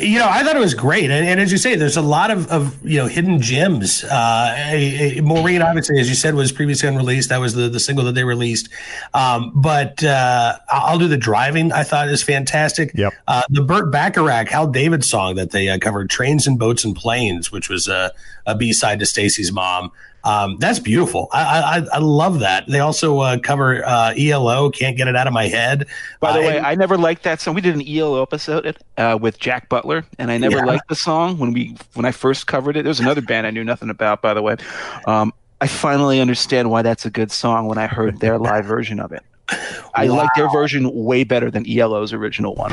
You know, I thought it was great, and, and as you say, there's a lot of, of you know hidden gems. Uh, a- a- Maureen, obviously, as you said, was previously unreleased. That was the, the single that they released. Um, but uh, I'll do the driving. I thought is fantastic. Yep. Uh, the Burt Bacharach, Hal David song that they uh, covered, "Trains and Boats and Planes," which was a, a B side to Stacy's mom. Um, that's beautiful. I, I I love that. They also uh, cover uh, ELO, "Can't Get It Out of My Head." By the Uh, way, and- I never liked that song. We did an ELO episode uh, with Jack Butler, and I never Yeah. liked the song when we when I first covered it. There was another band I knew nothing about, by the way. Um, I finally understand why that's a good song when I heard their live version of it. I like their version way better than ELO's original one.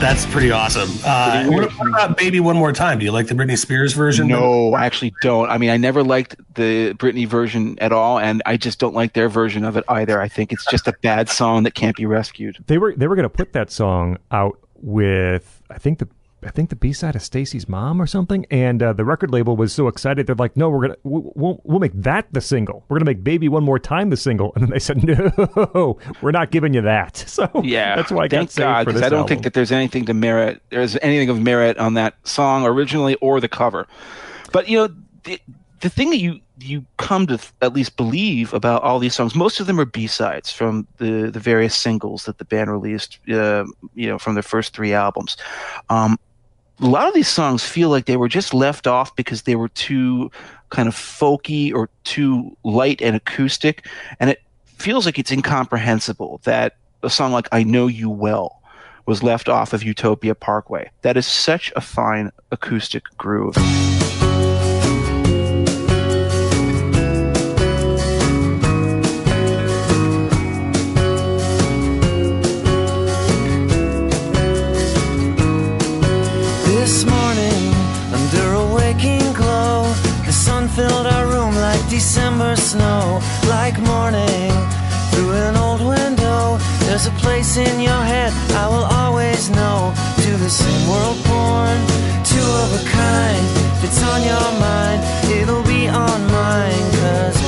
That's pretty awesome. Uh, Pretty weird. what, what about "Baby One More Time"? Do you like the Britney Spears version? No, I actually don't. I mean, I never liked the Britney version at all, and I just don't like their version of it either. I think it's just a bad song that can't be rescued. They were they were going to put that song out with I think the I think the B side of Stacy's mom or something, and uh, the record label was so excited they're like, no, we're gonna we'll, we'll make that the single. We're gonna make Baby One More Time the single, and then they said, no, we're not giving you that. So Yeah, that's why I thank God for this I don't album. think that there's anything to merit. There's anything of merit on that song originally or the cover. But you know, the, the thing that you you come to th- at least believe about all these songs, most of them are B sides from the the various singles that the band released. Uh, you know, from their first three albums. Um, a lot of these songs feel like they were just left off because they were too kind of folky or too light and acoustic, and it feels like it's incomprehensible that a song like "I Know You Well" was left off of Utopia Parkway. That is such a fine acoustic groove. December snow, like morning through an old window. There's a place in your head I will always know. To the same world born, two of a kind. If it's on your mind, it'll be on mine. Cause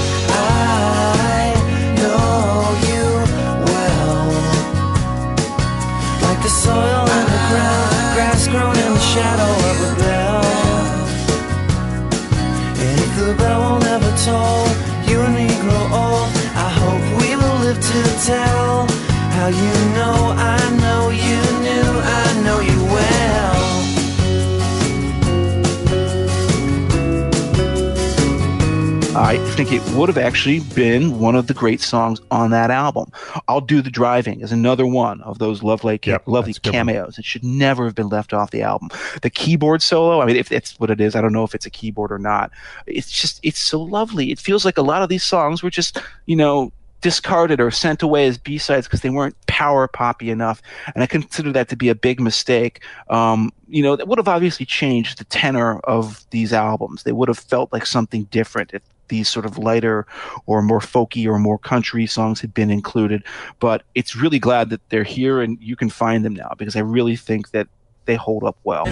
tell how you know I know you knew I know you well. I think it would have actually been one of the great songs on that album. "I'll Do the Driving" is another one of those lovely, Yep, lovely that's one. cameos. It should never have been left off the album. The keyboard solo, I mean, if that's what it is, I don't know if it's a keyboard or not. It's just, it's so lovely. It feels like a lot of these songs were just, you know, discarded or sent away as B-sides because they weren't power poppy enough. And I consider that to be a big mistake. Um, you know, that would have obviously changed the tenor of these albums. They would have felt like something different if these sort of lighter or more folky or more country songs had been included. But it's really glad that they're here and you can find them now because I really think that they hold up well.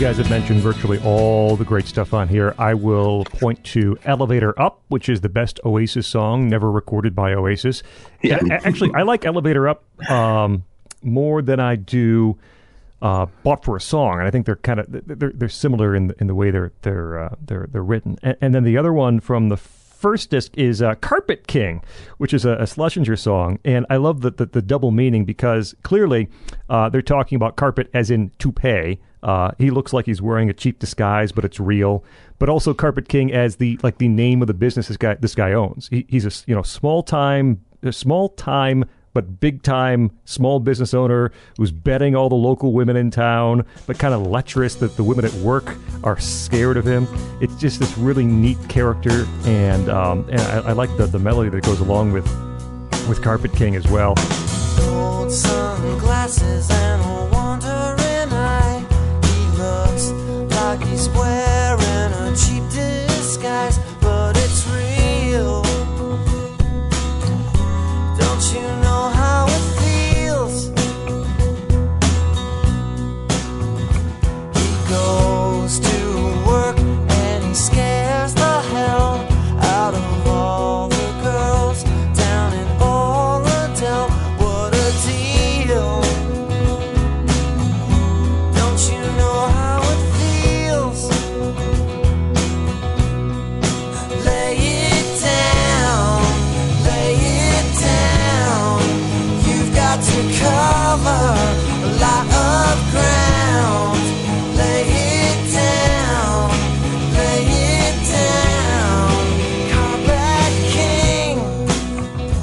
Guys have mentioned virtually all the great stuff on here. I will point to Elevator Up, which is the best Oasis song never recorded by Oasis. Yeah. Actually, I like Elevator Up um, more than I do uh, Bought for a Song, and I think they're kind of they're, they're similar in the, in the way they're they're uh, they're they're written. And, and then the other one from the first disc is uh, Carpet King, which is a, a Schlesinger song. And I love the, the, the double meaning because clearly uh, they're talking about carpet as in toupee. Uh, he looks like he's wearing a cheap disguise, but it's real. But also Carpet King as the like the name of the business this guy this guy owns. He, he's a you know small time small time but big time small business owner who's betting all the local women in town, but kind of lecherous that the women at work are scared of him. It's just this really neat character, and um, and I, I like the, the melody that goes along with with Carpet King as well.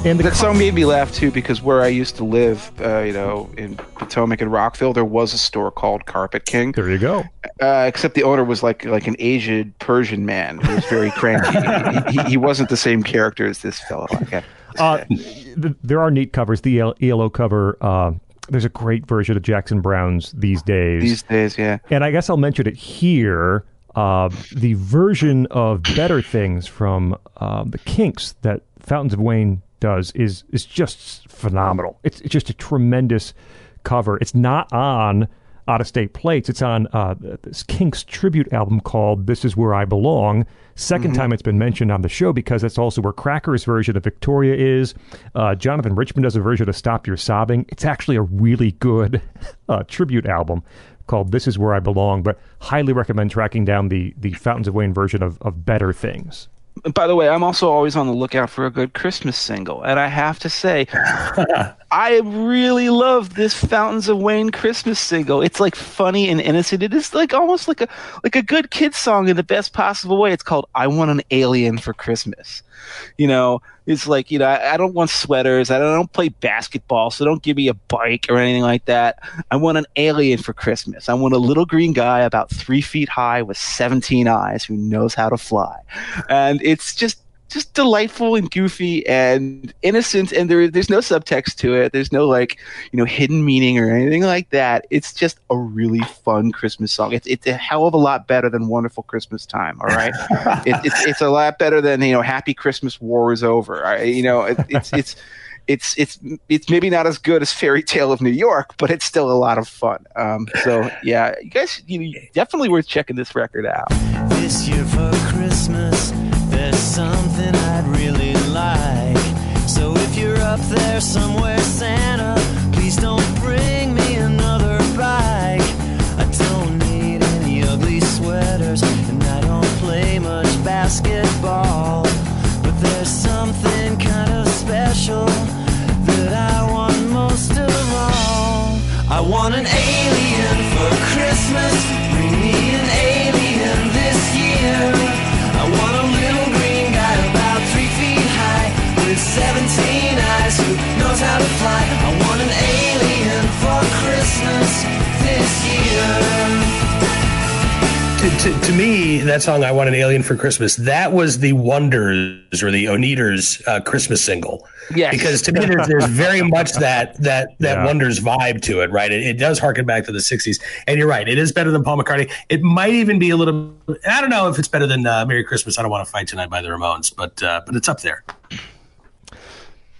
And the That song made me laugh too because where I used to live, uh, you know, in Potomac and Rockville, there was a store called Carpet King. there you go. Uh, except the owner was like like an aged Persian man who was very cranky. he, he, he wasn't the same character as this fellow. Okay. Uh, there are neat covers. The ELO cover. Uh, there's a great version of Jackson Browne's these days. These days, yeah. and I guess I'll mention it here. Uh, the version of Better Things from uh, the Kinks that Fountains of Wayne does is is just phenomenal. It's it's just a tremendous cover. It's not on out of state plates. It's on uh, this Kinks tribute album called "This Is Where I Belong." 2nd time it's been mentioned on the show because that's also where Cracker's version of Victoria is. Uh, Jonathan Richman does a version of "Stop Your Sobbing." It's actually a really good uh, tribute album called "This Is Where I Belong." But highly recommend tracking down the the Fountains of Wayne version of of "Better Things." By the way, I'm also always on the lookout for a good Christmas single, and I have to say, I really love this Fountains of Wayne Christmas single. It's like funny and innocent. It is like almost like a like a good kid song in the best possible way. It's called "I Want an Alien for Christmas." You know, it's like you know, I, I don't want sweaters. I don't, I don't play basketball, so don't give me a bike or anything like that. I want an alien for Christmas. I want a little green guy about three feet high with 17 eyes who knows how to fly, and it's just just delightful and goofy and innocent and there there's no subtext to it. There's no like you know hidden meaning or anything like that. It's just a really fun christmas song. It's it's a hell of a lot better than wonderful christmas time all right? It, it's it's a lot better than you know happy christmas war is over I, you know it, it's it's it's it's it's maybe not as good as Fairy Tale of New York, but it's still a lot of fun. Um, so yeah, you guys, you definitely worth checking this record out. This year for Christmas, there's something I'd really like. So if you're up there somewhere, Santa, please don't bring me another bike. I don't need any ugly sweaters, and I don't play much basketball. But there's something kind of special that I want most of all. I want an alien 17 eyes who knows how to fly. I want an alien for Christmas this year. To, to, to me, that song "I Want an Alien for Christmas" that was the Wonders or the Oneders uh, Christmas single. Yeah. because to me, there's, there's very much that that that Yeah. Wonders vibe to it, right? It, it does harken back to the '60s, and you're right, it is better than Paul McCartney. It might even be a little. I don't know if it's better than uh, "Merry Christmas." I don't want to fight tonight by the Ramones, but uh, but it's up there.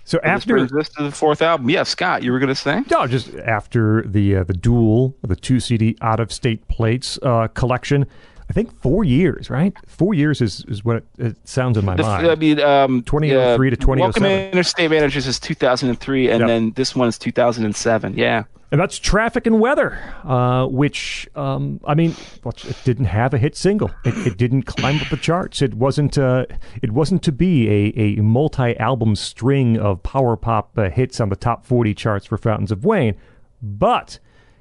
So after this to the fourth album. Yeah, Scott, you were going to say? No, just after the uh, the dual, the two CD out of state plates uh, collection. I think four years, right? Four years is, is what it, it sounds in my The, mind. I mean, um, 2003 to Welcome 2007. Interstate Managers is 2003, and Yep. then this one is 2007. Yeah. And that's Traffic and Weather, uh, which, um, I mean, it didn't have a hit single. It, it didn't climb up the charts. It wasn't. Uh, it wasn't to be a, a multi-album string of power pop uh, hits on the top forty charts for Fountains of Wayne. But,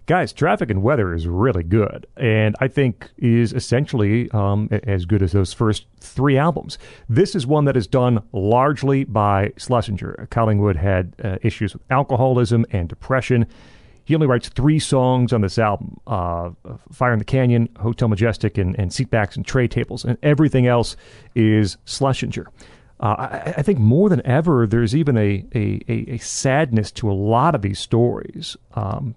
guys, Traffic and Weather is really good, and I think is essentially um, as good as those first three albums. This is one that is done largely by Schlesinger. Collingwood had uh, issues with alcoholism and depression. He only writes three songs on this album uh, Fire in the Canyon, Hotel Majestic, and, and Seatbacks and Tray Tables. And everything else is Schlesinger. Uh, I, I think more than ever, there's even a, a, a, sadness to a lot of these stories um,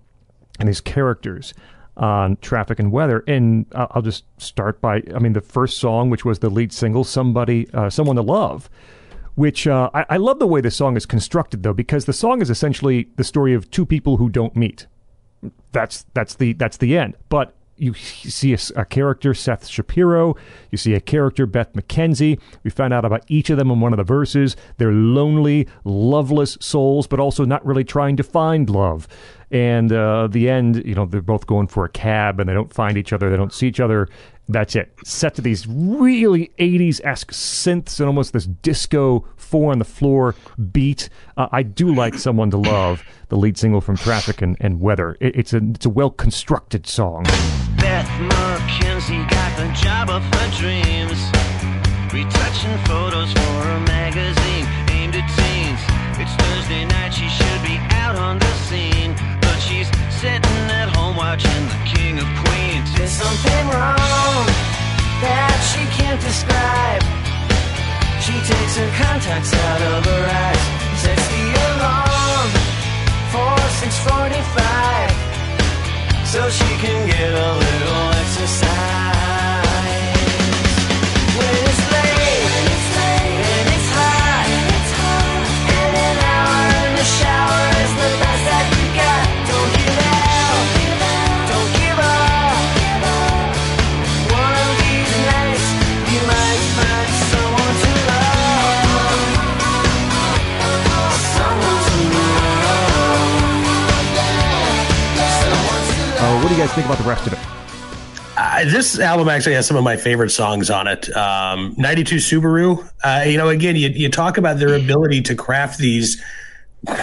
and these characters on Traffic and Weather. And I'll just start by, I mean, the first song, which was the lead single, "Somebody, uh, Someone to Love," which uh, I, I love the way the song is constructed, though, because the song is essentially the story of two people who don't meet. That's that's the that's the end. But you see a character, Seth Shapiro. You see a character, Beth McKenzie. We find out about each of them in one of the verses. They're lonely, loveless souls, but also not really trying to find love. And uh, the end, you know, they're both going for a cab and they don't find each other. They don't see each other. That's it. Set to these really 80s esque synths and almost this disco four on the floor beat. Uh, I do like Someone to Love, the lead single from Traffic and, and Weather. It, it's a, it's a well constructed song. Beth McKenzie got the job of her dreams. Retouching photos for a magazine aimed at teens. It's Thursday night, she should be out on the scene. She's sitting at home watching the King of Queens. There's something wrong that she can't describe. She takes her contacts out of her eyes. Sets the alarm for 645 so she can get a little exercise. Guys think about the rest of it? Uh, this album actually has some of my favorite songs on it. Um, 92 Subaru. Uh, you know, again, you, you talk about their ability to craft these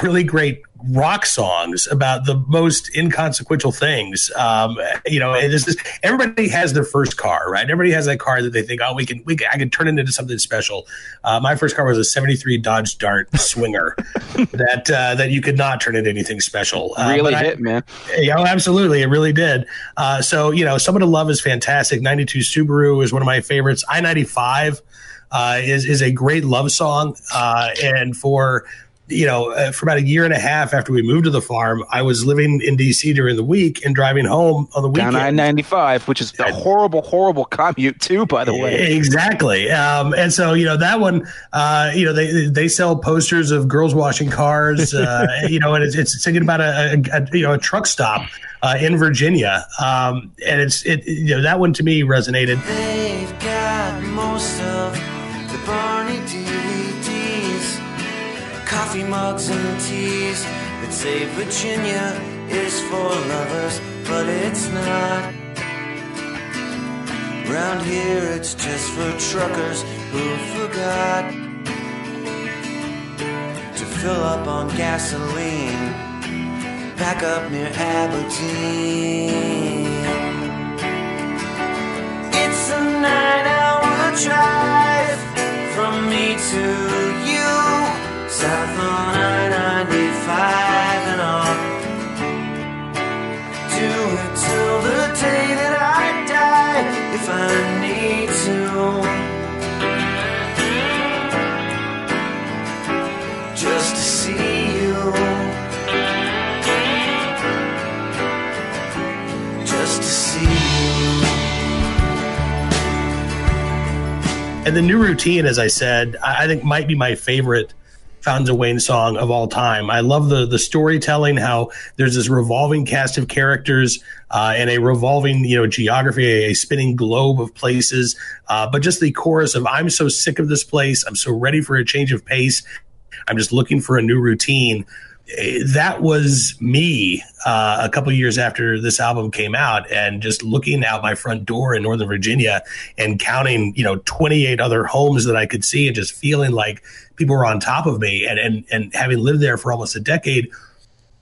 really great rock songs about the most inconsequential things. Um, you know, and this is everybody has their first car, right? Everybody has that car that they think, oh, we can, we can, I can turn it into something special. Uh, my first car was a '73 Dodge Dart Swinger that uh, that you could not turn into anything special. Uh, really but I- hit, man. yeah, oh, absolutely. It really did. Uh, so, you know, Someone to Love is fantastic. 92 Subaru is one of my favorites. I 95 uh, is, is a great love song. Uh, and for, you know, uh, for about a year and a half after we moved to the farm, I was living in DC during the week and driving home on the weekend. Down I 95, which is a horrible, horrible commute, too, by the way. Exactly. Um, and so, you know, that one, uh, you know, they, they sell posters of girls washing cars, uh, you know, and it's, it's thinking about a, a, a you know, a truck stop, uh, in Virginia. Um, and it's, it, you know, that one to me resonated. Mugs and tees that say Virginia is for lovers, but it's not. Round here it's just for truckers who forgot to fill up on gasoline. Back up near Aberdeen. It's a nine hour drive from me to you. South on I 95 and on. Do it till the day that I die if I need to. Just to see you. Just to see you. And the new routine, as I said, I think might be my favorite Fountains of Wayne song of all time. I love the the storytelling, how there's this revolving cast of characters uh, and a revolving, you know, geography, a, spinning globe of places. Uh, but just the chorus of "I'm so sick of this place. I'm so ready for a change of pace. I'm just looking for a new routine." Eh, That was me uh, a couple years after this album came out, and just looking out my front door in Northern Virginia and counting, you know, 28 other homes that I could see, and just feeling like people were on top of me, and and and having lived there for almost a decade,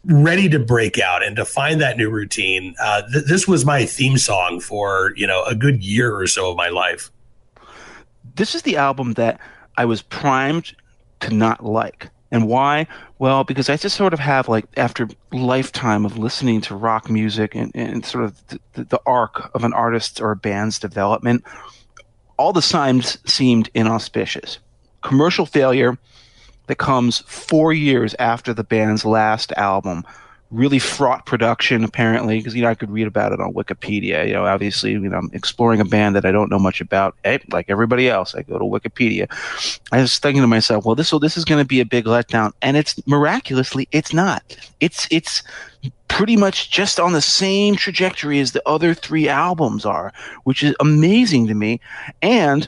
ready to break out and to find that new routine. Uh, th- this was my theme song for you know a good year or so of my life. this is the album that I was primed to not like. And why? Well, because I just sort of have like after lifetime of listening to rock music and, and sort of the, the, arc of an artist's or a band's development, all the signs seemed inauspicious. Commercial failure that comes four years after the band's last album. Really fraught production, apparently, because you know I could read about it on Wikipedia. You know, obviously, you know, I'm exploring a band that I don't know much about. Hey, like everybody else, I go to Wikipedia. I was thinking to myself, well, this will this is going to be a big letdown, and it's miraculously, it's not. It's it's pretty much just on the same trajectory as the other three albums are, which is amazing to me. And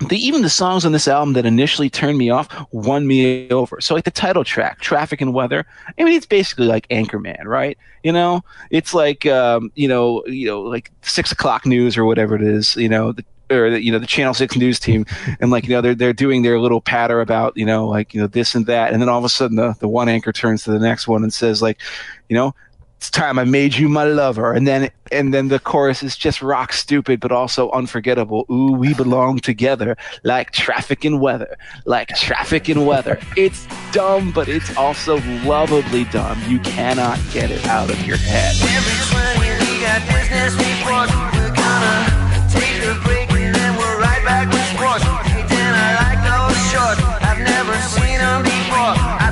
the, even the songs on this album that initially turned me off won me over. So like the title track, "Traffic and Weather," I mean it's basically like Anchorman, right? You know, it's like um, you know, you know, like six o'clock news or whatever it is, you know, the, or you know the Channel Six news team, and like you know they're they're doing their little patter about you know like you know this and that, and then all of a sudden the the one anchor turns to the next one and says like, you know, it's time I made you my lover, and then and then the chorus is just rock stupid, but also unforgettable. Ooh, we belong together, like traffic and weather, like traffic and weather. It's dumb, but it's also lovably dumb. You cannot get it out of your head. Every 20 we got business. We're gonna take a break and then we're right back with sports. Then I like those shorts. I've never seen them before. I'd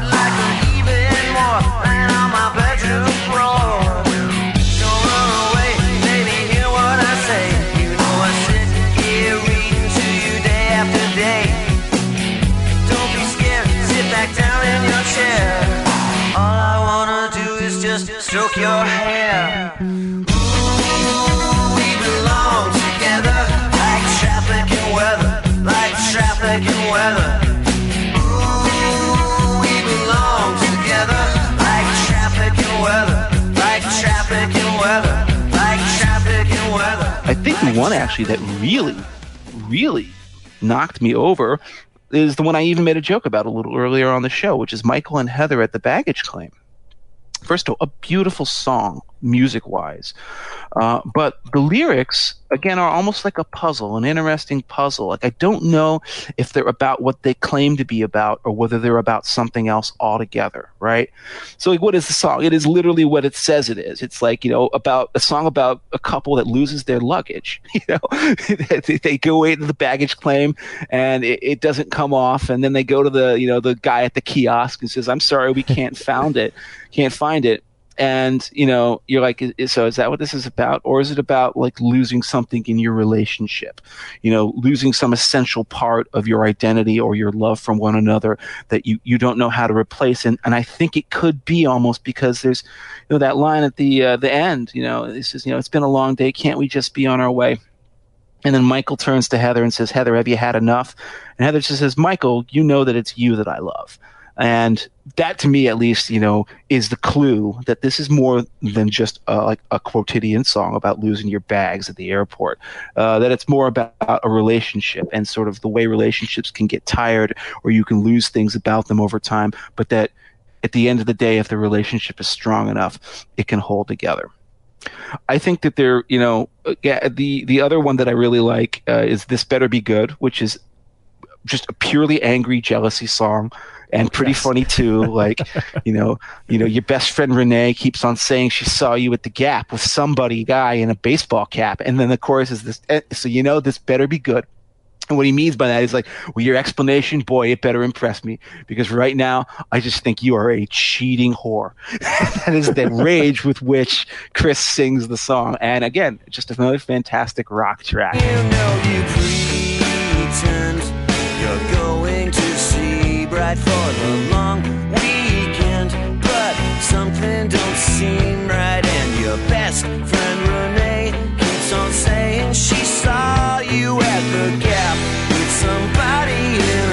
your hair. We belong together like traffic and weather, like traffic and weather. I think the one actually that really, really knocked me over is the one I even made a joke about a little earlier on the show, which is Michael and Heather at the Baggage Claim. First of all, a beautiful song, music wise. Uh, but the lyrics, again, are almost like a puzzle, an interesting puzzle. Like, I don't know if they're about what they claim to be about or whether they're about something else altogether, right? So, like, what is the song? It is literally what it says it is. It's like, you know, about a song about a couple that loses their luggage. You know, they, go away to the baggage claim and it, it doesn't come off. And then they go to the, you know, the guy at the kiosk and says, I'm sorry, we can't found it, can't find it. And, you know, you're like, so is that what this is about? Or is it about like losing something in your relationship? You know, losing some essential part of your identity or your love from one another that you, you don't know how to replace. And, and I think it could be almost because there's, you know, that line at the, uh, the end, you know, this is, you know, it's been a long day. Can't we just be on our way? And then Michael turns to Heather and says, Heather, have you had enough? And Heather just says, Michael, you know that it's you that I love. And that to me, at least, you know, is the clue that this is more than just like a quotidian song about losing your bags at the airport. Uh, that it's more about a relationship and sort of the way relationships can get tired or you can lose things about them over time. But that at the end of the day, if the relationship is strong enough, it can hold together. I think that there, you know, yeah, the the other one that I really like uh, is "This Better Be Good," which is just a purely angry jealousy song and pretty funny too. Like, you know, you know, your best friend Renee keeps on saying she saw you at the Gap with somebody guy in a baseball cap, and then the chorus is this. eh, So you know, this better be good. And what he means by that is like, well, your explanation, boy, it better impress me because right now I just think you are a cheating whore. that is the rage with which Chris sings the song. And again, just another fantastic rock track. You know you right for the long weekend, but something don't seem right. And your best friend Renee keeps on saying she saw you at the gap with somebody in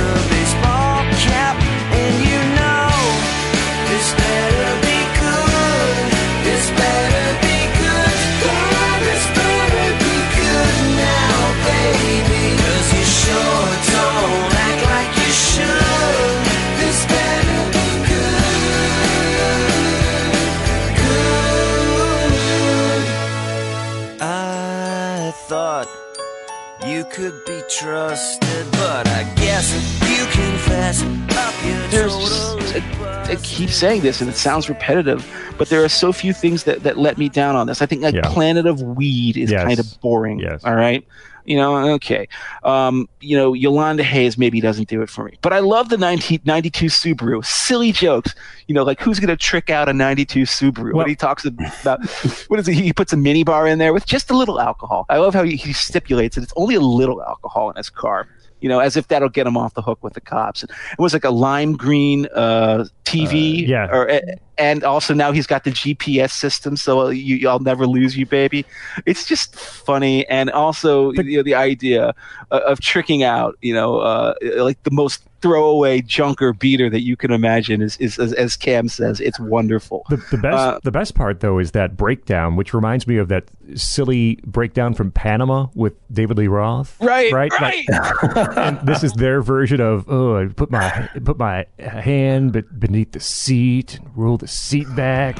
trusted, but I guess you confess up your There's just, I, I keep saying this and it sounds repetitive, but there are so few things that, that let me down on this. I think like Yeah. Planet of Weed is Yes. kind of boring. Yes. All right. You know, okay. Um, you know, Yolanda Hayes maybe doesn't do it for me, but I love the 1992 Subaru. Silly jokes. You know, like who's going to trick out a 92 Subaru? Well- when he talks about, what is it? He puts a mini bar in there with just a little alcohol. I love how he, he stipulates that it's only a little alcohol in his car. You know, as if that'll get him off the hook with the cops. It was like a lime green uh, TV, Uh, yeah. or and also now he's got the GPS system, so you, I'll never lose you, baby. It's just funny, and also you know, the idea of, of tricking out, you know, uh, like the most throwaway junker beater that you can imagine is, is as, as Cam says, it's wonderful. The, the best Uh, the best part though is that breakdown, which reminds me of that silly breakdown from Panama with David Lee Roth. Right, right, right. and this is their version of oh, I put my put my hand beneath the seat and roll the seat back,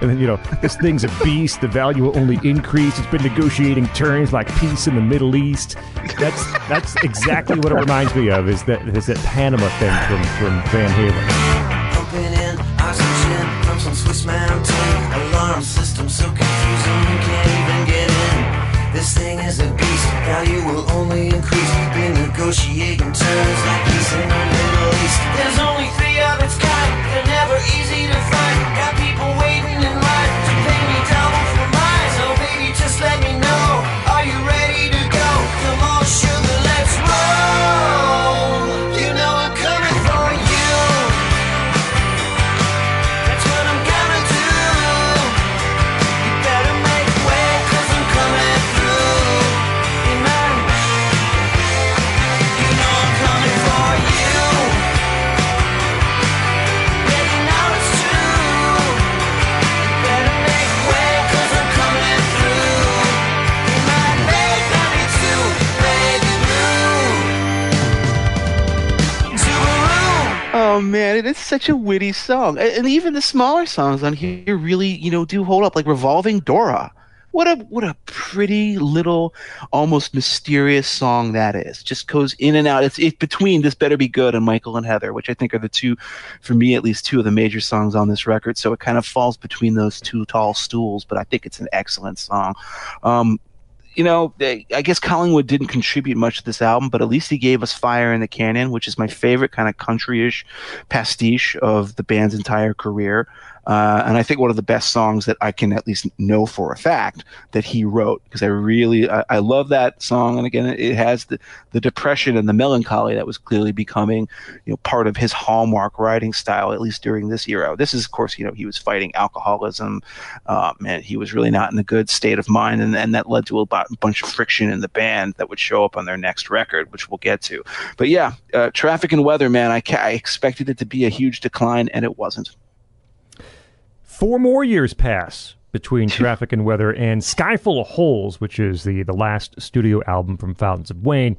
and then you know this thing's a beast. The value will only increase. It's been negotiating terms like peace in the Middle East. That's that's exactly what it reminds me of. Is that is that Panama thing from from Van Halen. Value will only increase. Been negotiating terms like peace in the Middle East. There's only three of its kind. Easy to find. Oh man, it is such a witty song, and even the smaller songs on here really, you know, do hold up. Like "Revolving Dora," what a what a pretty little, almost mysterious song that is. Just goes in and out. It's it's between "This Better Be Good" and "Michael and Heather," which I think are the two, for me at least, two of the major songs on this record. So it kind of falls between those two tall stools. But I think it's an excellent song. Um, you know, I guess Collingwood didn't contribute much to this album, but at least he gave us Fire in the Canyon, which is my favorite kind of country-ish pastiche of the band's entire career. Uh, and I think one of the best songs that I can at least know for a fact that he wrote, because I really, I, I love that song. And again, it has the, the depression and the melancholy that was clearly becoming, you know, part of his hallmark writing style, at least during this era. This is, of course, you know, he was fighting alcoholism. Uh, man, he was really not in a good state of mind. And, and that led to a bunch of friction in the band that would show up on their next record, which we'll get to. But yeah, uh, Traffic and Weather, man, I, ca- I expected it to be a huge decline, and it wasn't. Four more years pass between Traffic and Weather and Sky Full of Holes, which is the, the last studio album from Fountains of Wayne.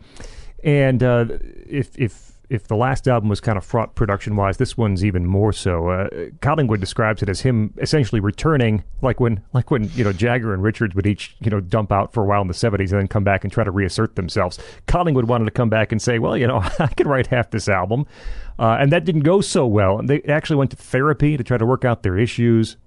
And uh, if if if the last album was kind of fraught production wise, this one's even more so. Uh, Collingwood describes it as him essentially returning, like when like when you know Jagger and Richards would each you know dump out for a while in the seventies and then come back and try to reassert themselves. Collingwood wanted to come back and say, well, you know, I can write half this album, uh, and that didn't go so well. And they actually went to therapy to try to work out their issues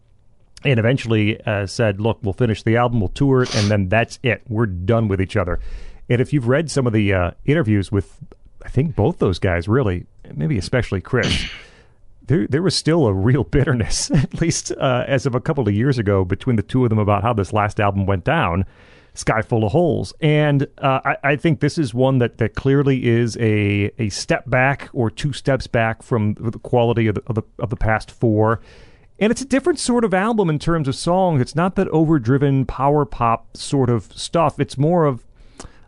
and eventually uh, said, "Look, we'll finish the album, we'll tour it, and then that's it. We're done with each other." And if you've read some of the uh, interviews with, I think both those guys, really, maybe especially Chris, there there was still a real bitterness, at least uh, as of a couple of years ago, between the two of them about how this last album went down. Sky Full of Holes. And uh, I, I think this is one that, that clearly is a, a step back or two steps back from the quality of the, of the, of the past four. And it's a different sort of album in terms of songs. It's not that overdriven power pop sort of stuff. It's more of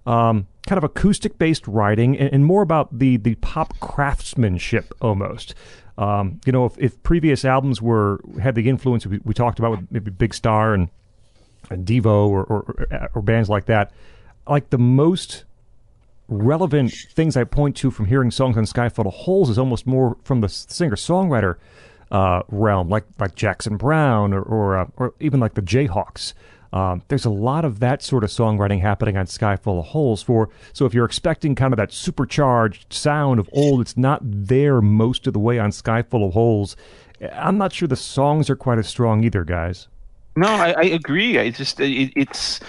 um, kind of acoustic based writing and, and, more about the, the pop craftsmanship almost. Um, you know, if, if previous albums were had the influence we, we talked about with maybe Big Star and, and Devo or, or, or bands like that, like the most relevant things I point to from hearing songs on Sky Full of Holes is almost more from the singer songwriter uh, realm, like like Jackson Browne or or, uh, or even like the Jayhawks. Um, there's a lot of that sort of songwriting happening on Sky Full of Holes. For so if you're expecting kind of that supercharged sound of old, it's not there most of the way on Sky Full of Holes. I'm not sure the songs are quite as strong either, guys. No, I, I agree. I just it, it's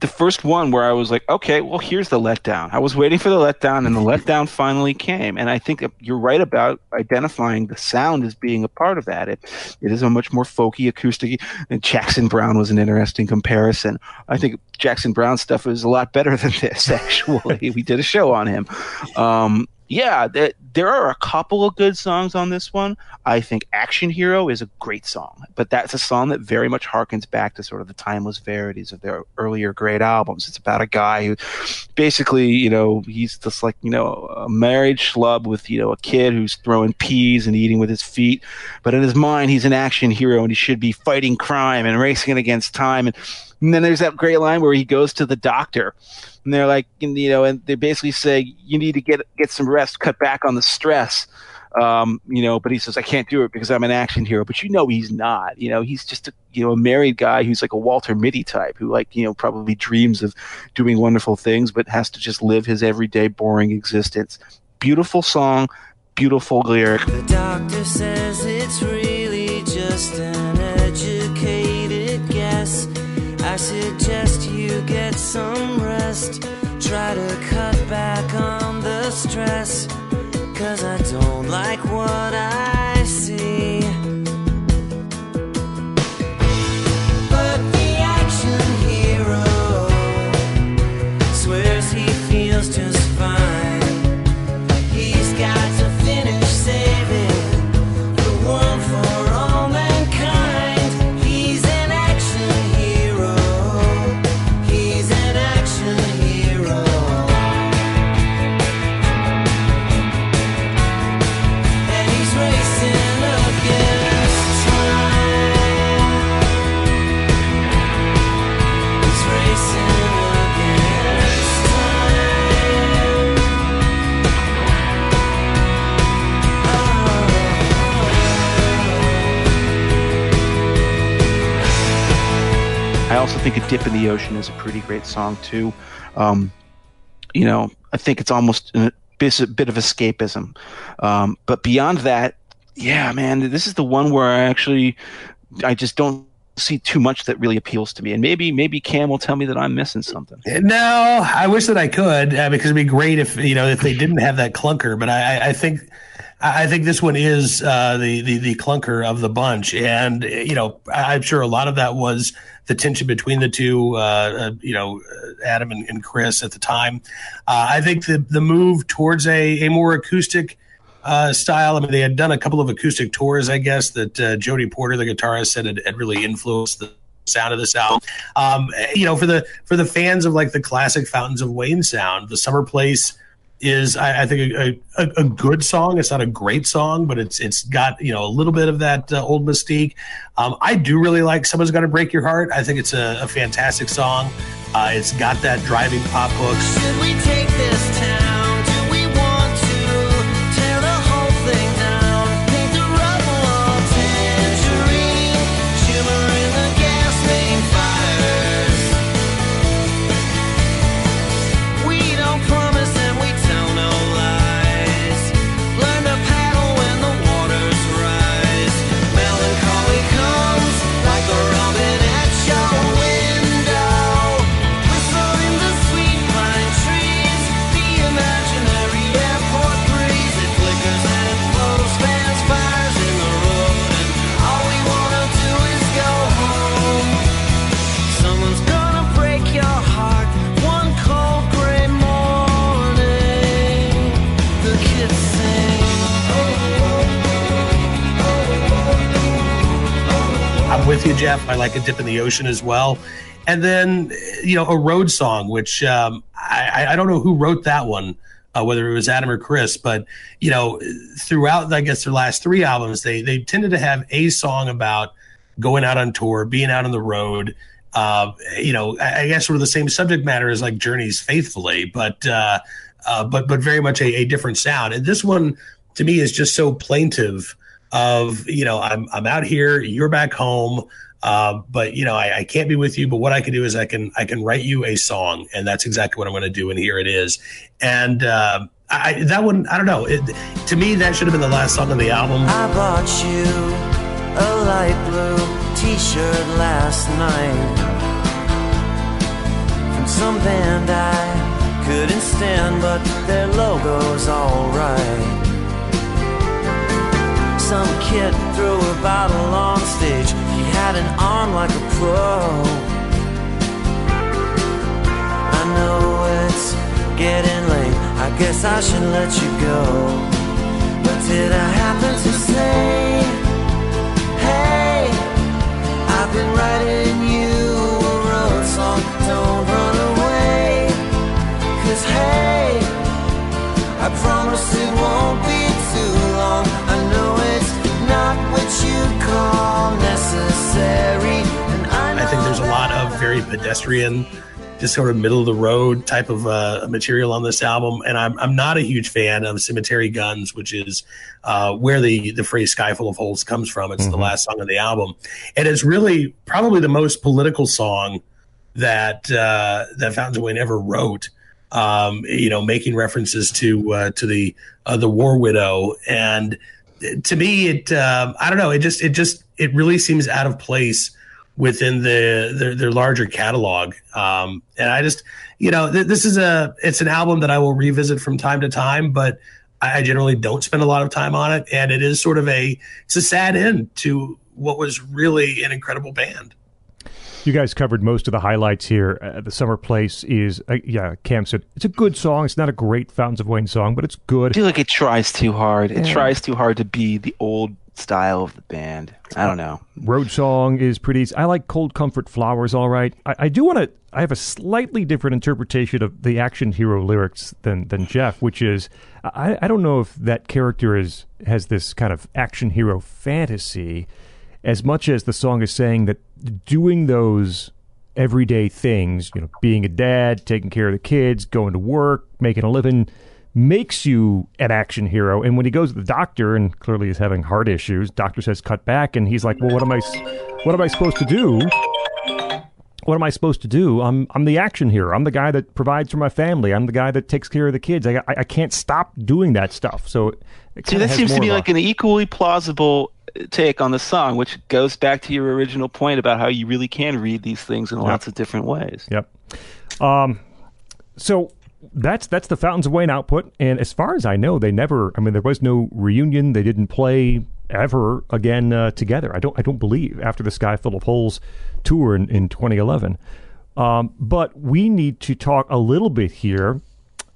the first one where I was like, okay, well, here's the letdown. I was waiting for the letdown, and the letdown finally came. And I think you're right about identifying the sound as being a part of that. It it is a much more folky, acoustic. And Jackson Browne was an interesting comparison. I think Jackson Browne stuff is a lot better than this. Actually, we did a show on him. Um, yeah, there, there are a couple of good songs on this one. I think Action Hero is a great song, but that's a song that very much harkens back to sort of the timeless verities of their earlier great albums. It's about a guy who basically, you know, he's just like, you know, a married schlub with, you know, a kid who's throwing peas and eating with his feet. But in his mind, he's an action hero and he should be fighting crime and racing against time. And, and then there's that great line where he goes to the doctor and they're like, you know, and they basically say you need to get get some rest, cut back on the stress. Um, you know, but he says I can't do it because I'm an action hero. But you know he's not. You know, he's just a you know a married guy who's like a Walter Mitty type who like you know probably dreams of doing wonderful things, but has to just live his everyday boring existence. Beautiful song, beautiful lyric. The doctor says it's really Try to cut back on the stress. Cause I don't like what I also think "A Dip in the Ocean" is a pretty great song too. Um, you know, I think it's almost a bit, of escapism. Um, but beyond that, yeah, man, this is the one where I actually, I just don't see too much that really appeals to me. And maybe, maybe Cam will tell me that I'm missing something. No, I wish that I could uh, because it'd be great if you know if they didn't have that clunker. But I, I- think I think this one is uh, the, the the clunker of the bunch, and you know I'm sure a lot of that was the tension between the two. Uh, uh, you know, Adam and, and Chris at the time. Uh, I think the the move towards a, a more acoustic uh, style. I mean, they had done a couple of acoustic tours, I guess, that Jody Porter, the guitarist, said had, had really influenced the sound of this album. Um, you know, for the for the fans of like the classic Fountains of Wayne sound, the Summer Place is, I, I think, a, a, a good song. It's not a great song, but it's it's got you know a little bit of that uh, old mystique. Um, I do really like "Someone's Gonna Break Your Heart." I think it's a, a fantastic song. Uh, it's got that driving pop hook. Jeff. I like a dip in the ocean as well. And then, you know, a road song, which um, I, I don't know who wrote that one, uh, whether it was Adam or Chris, but you know, throughout I guess their last three albums, they they tended to have a song about going out on tour, being out on the road. Uh, you know, I, I guess sort of the same subject matter as like Journey's Faithfully, but uh, uh, but but very much a, a different sound. And this one to me is just so plaintive. Of you know, I'm I'm out here, you're back home. Uh, but you know, I, I, can't be with you. But what I can do is I can I can write you a song, and that's exactly what I'm going to do. And here it is. And uh, I, that one, I don't know. It, to me, that should have been the last song on the album. I bought you a light blue T-shirt last night from some band I couldn't stand, but their logo's alright. Some kid threw a bottle on stage. Had an arm like a pro. I know it's getting late. I guess I should let you go. But did I happen to say, Hey, I've been writing you a road song. Don't run away. Cause hey, I promise it won't be I, I think there's a lot of very pedestrian, just sort of middle of the road type of uh, material on this album. And I'm, I'm not a huge fan of Cemetery Guns, which is uh, where the, the phrase Sky Full of Holes comes from. It's mm-hmm. the last song of the album. And it's really probably the most political song that uh, that Fountains of Wayne ever wrote. Um, you know, making references to uh, to the uh, the war widow, and to me, it um, I don't know, it just it just it really seems out of place within the their, their larger catalog. Um, and I just, you know, th- this is a it's an album that I will revisit from time to time, but I generally don't spend a lot of time on it, and it is sort of a it's a sad end to what was really an incredible band. You guys covered most of the highlights here. Uh, the Summer Place is, uh, yeah, Cam said it's a good song. It's not a great Fountains of Wayne song, but it's good. I feel like it tries too hard. It yeah. tries too hard to be the old style of the band. I don't know. Road song is pretty. I like Cold Comfort Flowers. All right. I, I do want to. I have a slightly different interpretation of the action hero lyrics than than Jeff, which is I, I don't know if that character is has this kind of action hero fantasy as much as the song is saying that doing those everyday things, you know, being a dad, taking care of the kids, going to work, making a living, makes you an action hero. And when he goes to the doctor and clearly is having heart issues, doctor says cut back, and he's like, "Well, what am I? What am I supposed to do?" What am I supposed to do? I'm I'm the action hero. I'm the guy that provides for my family. I'm the guy that takes care of the kids. I I, I can't stop doing that stuff. So, See, that seems to be like an equally plausible take on the song, which goes back to your original point about how you really can read these things in yep. lots of different ways. Yep. Um, so that's that's the Fountains of Wayne output, and as far as I know, they never. I mean, there was no reunion. They didn't play ever again uh, together. I don't. I don't believe after the Sky Full of Holes tour in, in 2011. Um, but we need to talk a little bit here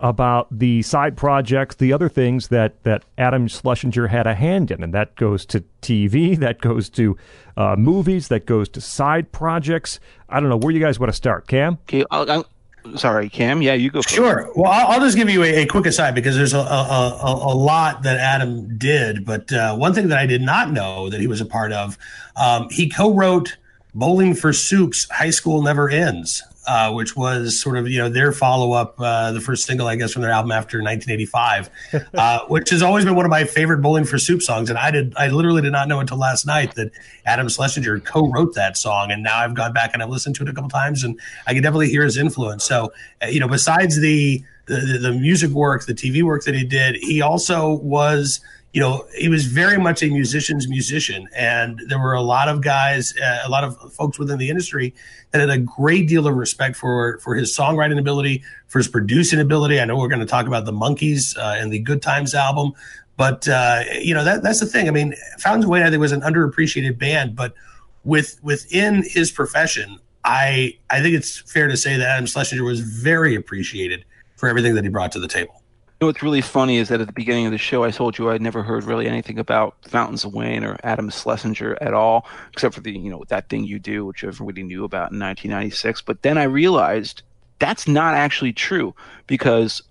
about the side projects, the other things that, that Adam Schlesinger had a hand in. And that goes to TV, that goes to uh, movies, that goes to side projects. I don't know where you guys want to start. Cam? Okay, I'll, I'll, sorry, Cam. Yeah, you go. Sure. Well, I'll, I'll, just give you a, a, quick aside because there's a, a, a, lot that Adam did. But uh, one thing that I did not know that he was a part of, um, he co wrote Bowling for Soup's High School Never Ends uh, which was sort of you know their follow up, uh, the first single I guess from their album after 1985, uh, which has always been one of my favorite Bowling for Soup songs. And I did I literally did not know until last night that Adam Schlesinger co-wrote that song, and now I've gone back and I've listened to it a couple times, and I can definitely hear his influence. So uh, you know, besides the the, the music work, the TV work that he did, he also was you know, he was very much a musician's musician. And there were a lot of guys, uh, a lot of folks within the industry that had a great deal of respect for, for his songwriting ability, for his producing ability. I know we're going to talk about the Monkees uh, and the Good Times album. But, uh, you know, that, that's the thing. I mean, Fountains of Wayne, I think, was an underappreciated band. But with within his profession, I, I think it's fair to say that Adam Schlesinger was very appreciated for everything that he brought to the table know what's really funny is that at the beginning of the show, I told you I'd never heard really anything about Fountains of Wayne or Adam Schlesinger at all, except for the you know that thing you do, which everybody knew about in 1996. But then I realized that's not actually true because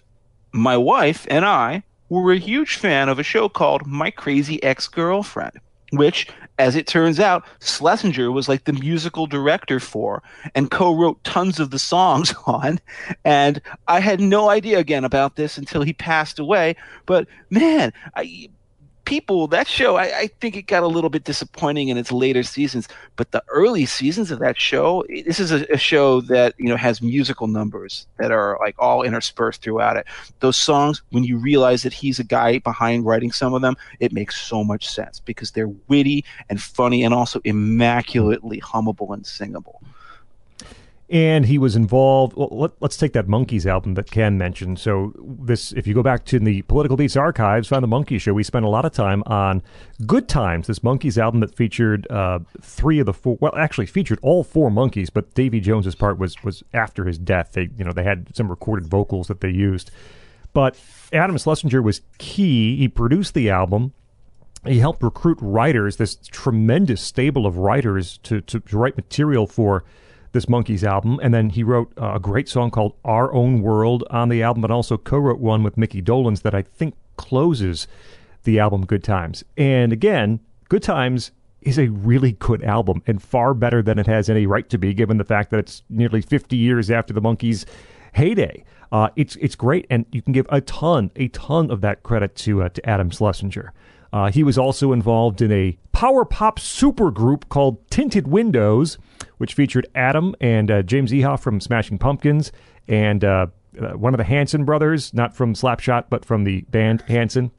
my wife and I were a huge fan of a show called My Crazy Ex Girlfriend, which, as it turns out, Schlesinger was like the musical director for and co wrote tons of the songs on. And I had no idea again about this until he passed away. But man, I, people, that show, I, I think it got a little bit disappointing in its later seasons. But the early seasons of that show, this is a, a show that you know has musical numbers that are like all interspersed throughout it. Those songs, when you realize that he's a guy behind writing some of them, it makes so much sense because they're witty and funny and also immaculately hummable and singable. And he was involved. Well, let, us take that Monkees album that Ken mentioned. So this, if you go back to the Political Beats archives, find the Monkees show. We spent a lot of time on Good Times, this Monkees album that featured uh, three of the four. Well, actually featured all four Monkees, but Davy Jones's part was was after his death. They, you know, they had some recorded vocals that they used, but Adam Schlesinger was key. He produced the album he helped recruit writers, this tremendous stable of writers to, to write material for this Monkees album. And then he wrote uh, a great song called Our Own World on the album, but also co wrote one with Mickey Dolenz that I think closes the album Good Times. And again, Good Times is a really good album and far better than it has any right to be, given the fact that it's nearly 50 years after the Monkees' heyday. Uh, it's it's great, and you can give a ton, a ton of that credit to uh, to Adam Schlesinger. Uh, he was also involved in a power pop supergroup called Tinted Windows, which featured Adam and uh, James Iha from Smashing Pumpkins and uh, uh, one of the Hanson brothers, not from Slapshot, but from the band Hanson,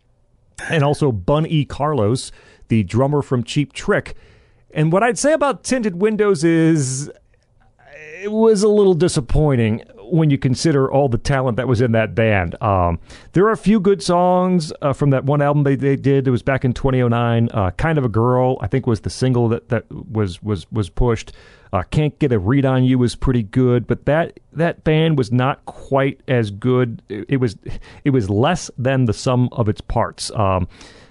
and also Bun E. Carlos, the drummer from Cheap Trick. And what I'd say about Tinted Windows is it was a little disappointing when you consider all the talent that was in that band. Um, there are a few good songs uh, from that one album they, they did. It was back in 2009. Uh, kind of a girl, I think, was the single that, that was was was pushed. Uh, Can't get a read on you was pretty good, but that that band was not quite as good. It, it was it was less than the sum of its parts. Um,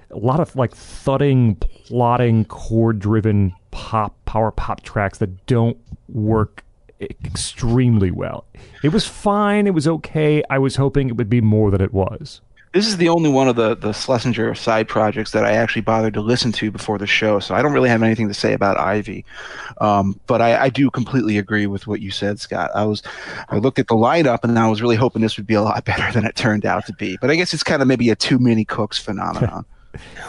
a lot of like thudding, plotting, chord driven pop, power pop tracks that don't work extremely well. It was fine. It was okay. I was hoping it would be more than it was. This is the only one of the, the Schlesinger side projects that I actually bothered to listen to before the show, so I don't really have anything to say about Ivy. Um, but I, I do completely agree with what you said, Scott. I was I looked at the lineup and I was really hoping this would be a lot better than it turned out to be. But I guess it's kind of maybe a too many cooks phenomenon.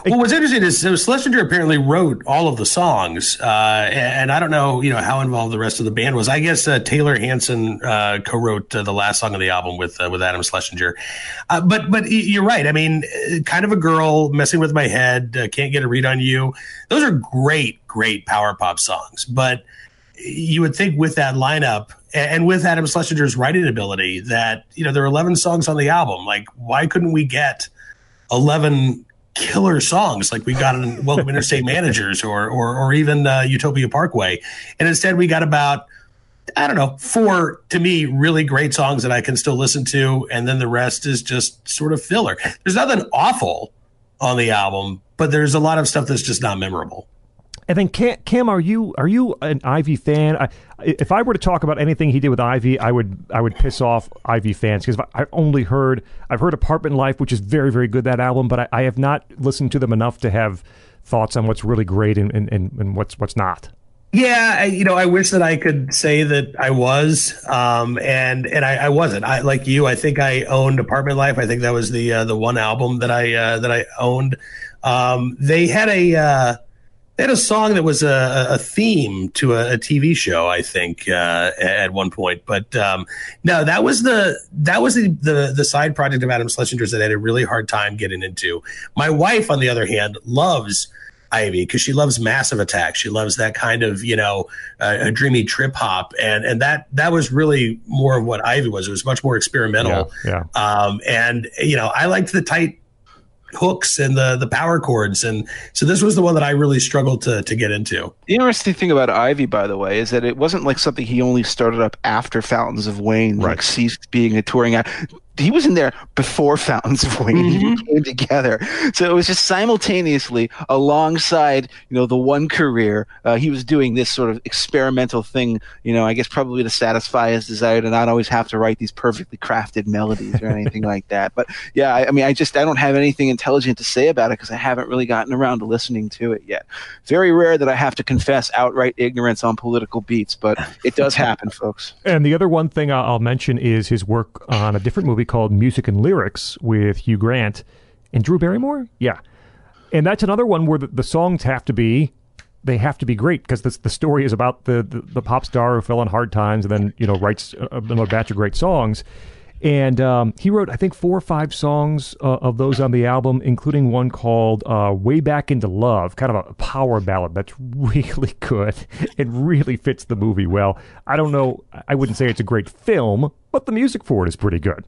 Well, what's interesting is so Schlesinger apparently wrote all of the songs, uh, and I don't know, you know, how involved the rest of the band was. I guess uh, Taylor Hanson uh, co-wrote uh, the last song of the album with uh, with Adam Schlesinger. Uh, but but you're right. I mean, kind of a girl messing with my head. can't get a read on you. Those are great, great power pop songs. But you would think with that lineup and with Adam Schlesinger's writing ability that you know there are 11 songs on the album. Like, why couldn't we get 11 killer songs like we got in Welcome Interstate Managers or or or even uh, Utopia Parkway, and instead we got about I don't know four to me really great songs that I can still listen to, and then the rest is just sort of filler. There's nothing awful on the album, but there's a lot of stuff that's just not memorable. And then Cam, Cam, are you are you an Ivy fan? I, if I were to talk about anything he did with Ivy, I would I would piss off Ivy fans because I've only heard I've heard Apartment Life, which is very very good that album, but I, I have not listened to them enough to have thoughts on what's really great and, and, and what's what's not. Yeah, I, you know, I wish that I could say that I was, um, and and I, I, wasn't. I like you. I think I owned Apartment Life. I think that was the uh, the one album that I uh, that I owned. Um, they had a uh, they had a song that was a, a theme to a, a, TV show, I think, uh, at one point. But um, no, that was the that was the, the, the side project of Adam Schlesinger's that I had a really hard time getting into. My wife, on the other hand, loves Ivy because she loves Massive Attack. She loves that kind of you know uh, a dreamy trip hop, and and that that was really more of what Ivy was. It was much more experimental. Yeah. yeah. Um, and you know, I liked the tight hooks and the the power chords and so this was the one that I really struggled to to get into. The interesting thing about Ivy, by the way, is that it wasn't like something he only started up after Fountains of Wayne right. like ceased being a touring act. He was in there before Fountains of Wayne even came together. So it was just simultaneously alongside, you know, the one career, uh, he was doing this sort of experimental thing, you know, I guess probably to satisfy his desire to not always have to write these perfectly crafted melodies or anything like that. But yeah, I, I mean, I just, I don't have anything intelligent to say about it because I haven't really gotten around to listening to it yet. Very rare that I have to confess outright ignorance on political beats, but it does happen, folks. And the other one thing I'll mention is his work on a different movie called Music and Lyrics with Hugh Grant and Drew Barrymore. Yeah, and that's another one where the, the songs have to be they have to be great because the story is about the, the the pop star who fell on hard times and then you know writes another batch of great songs. And um, he wrote, I think, four or five songs uh, of those on the album, including one called uh, "Way Back into Love," kind of a power ballad that's really good. It really fits the movie well. I don't know, I wouldn't say it's a great film, but the music for it is pretty good.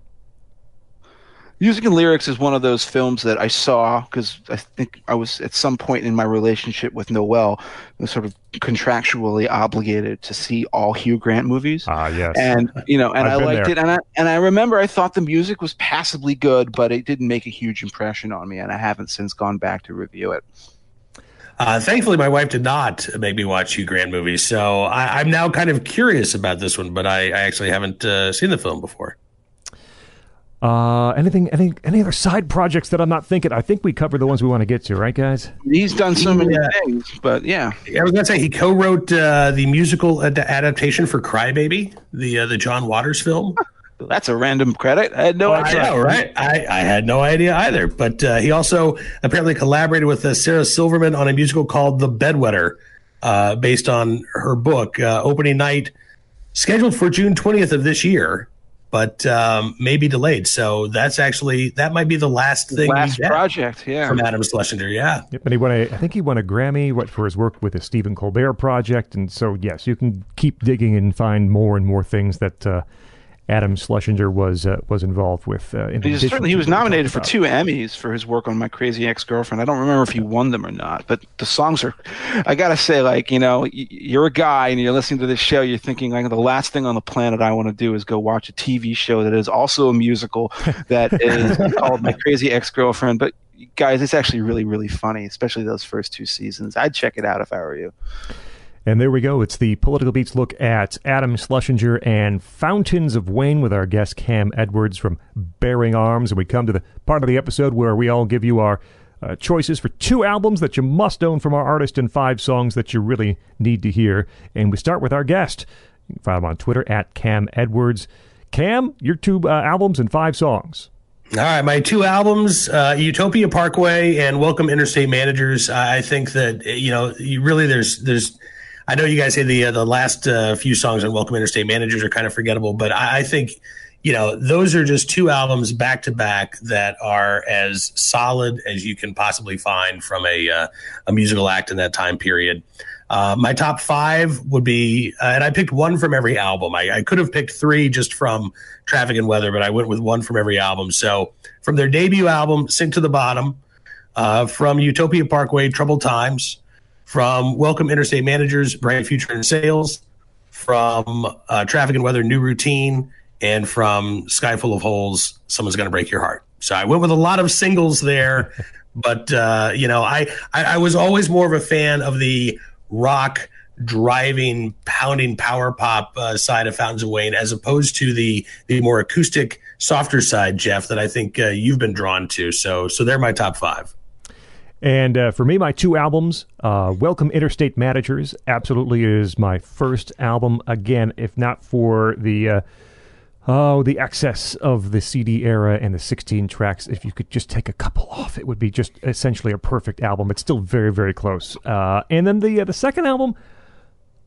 Music and Lyrics is one of those films that I saw because I think I was at some point in my relationship with Noel, was sort of contractually obligated to see all Hugh Grant movies. Ah, yes. and you know, and I've I been liked there. it, and I and I remember I thought the music was passably good, but it didn't make a huge impression on me, and I haven't since gone back to review it. Uh, thankfully, my wife did not make me watch Hugh Grant movies, so I, I'm now kind of curious about this one. But I, I actually haven't uh, seen the film before. Uh, anything, any, any other side projects that I'm not thinking? I think we covered the ones we want to get to, right, guys? He's done so many Yeah. things, but yeah, I was going to say he co-wrote uh, the musical ad- adaptation for Crybaby, the uh, the John Waters film. that's a random credit. I had no I idea. know, right? I, I had no idea either. But uh, he also apparently collaborated with uh, Sarah Silverman on a musical called The Bedwetter, uh, based on her book. Uh, opening night scheduled for June 20th of this year, but um, may be delayed. So that's actually that might be the last thing Last project, yeah. from Adam Schlesinger. Yeah. Yep, and he won a, I think he won a Grammy what for his work with the Stephen Colbert Project, and so yes, you can keep digging and find more and more things that uh, Adam Schlesinger was uh, was involved with. Uh, in He was certainly he was nominated for two Emmys for his work on My Crazy Ex Girlfriend. I don't remember if he won them or not, but the songs are. I gotta say, like you know, you're a guy and you're listening to this show. You're thinking like the last thing on the planet I want to do is go watch a TV show that is also a musical that is called My Crazy Ex Girlfriend. But guys, it's actually really really funny, especially those first two seasons. I'd check it out if I were you. And there we go. It's the Political Beats look at Adam Schlesinger and Fountains of Wayne with our guest Cam Edwards from Bearing Arms. And we come to the part of the episode where we all give you our uh, choices for two albums that you must own from our artist and five songs that you really need to hear. And we start with our guest. You can find him on Twitter at Cam Edwards. Cam, your two uh, albums and five songs. All right, my two albums, uh, Utopia Parkway and Welcome Interstate Managers. I think that you know, you really there's there's. I know you guys say the uh, the last uh, few songs on Welcome Interstate Managers are kind of forgettable, but I, I think you know those are just two albums back to back that are as solid as you can possibly find from a uh, a musical act in that time period. Uh, my top five would be, uh, and I picked one from every album. I, I could have picked three just from Traffic and Weather, but I went with one from every album. So from their debut album, Sink to the Bottom, uh, from Utopia Parkway, Troubled Times, from Welcome Interstate Managers, Bright Future in Sales, from uh, Traffic and Weather, New Routine, and from Sky Full of Holes, Someone's Gonna Break Your Heart. So I went with a lot of singles there, but uh, you know, I, I I was always more of a fan of the rock driving, pounding power pop uh, side of Fountains of Wayne, as opposed to the the more acoustic, softer side, Jeff, that I think uh, you've been drawn to. So so they're my top five. And uh, for me, my two albums, uh, Welcome Interstate Managers, absolutely is my first album. Again, if not for the uh, oh the excess of the CD era and the 16 tracks, if you could just take a couple off, it would be just essentially a perfect album. It's still very very close. Uh, and then the uh, the second album,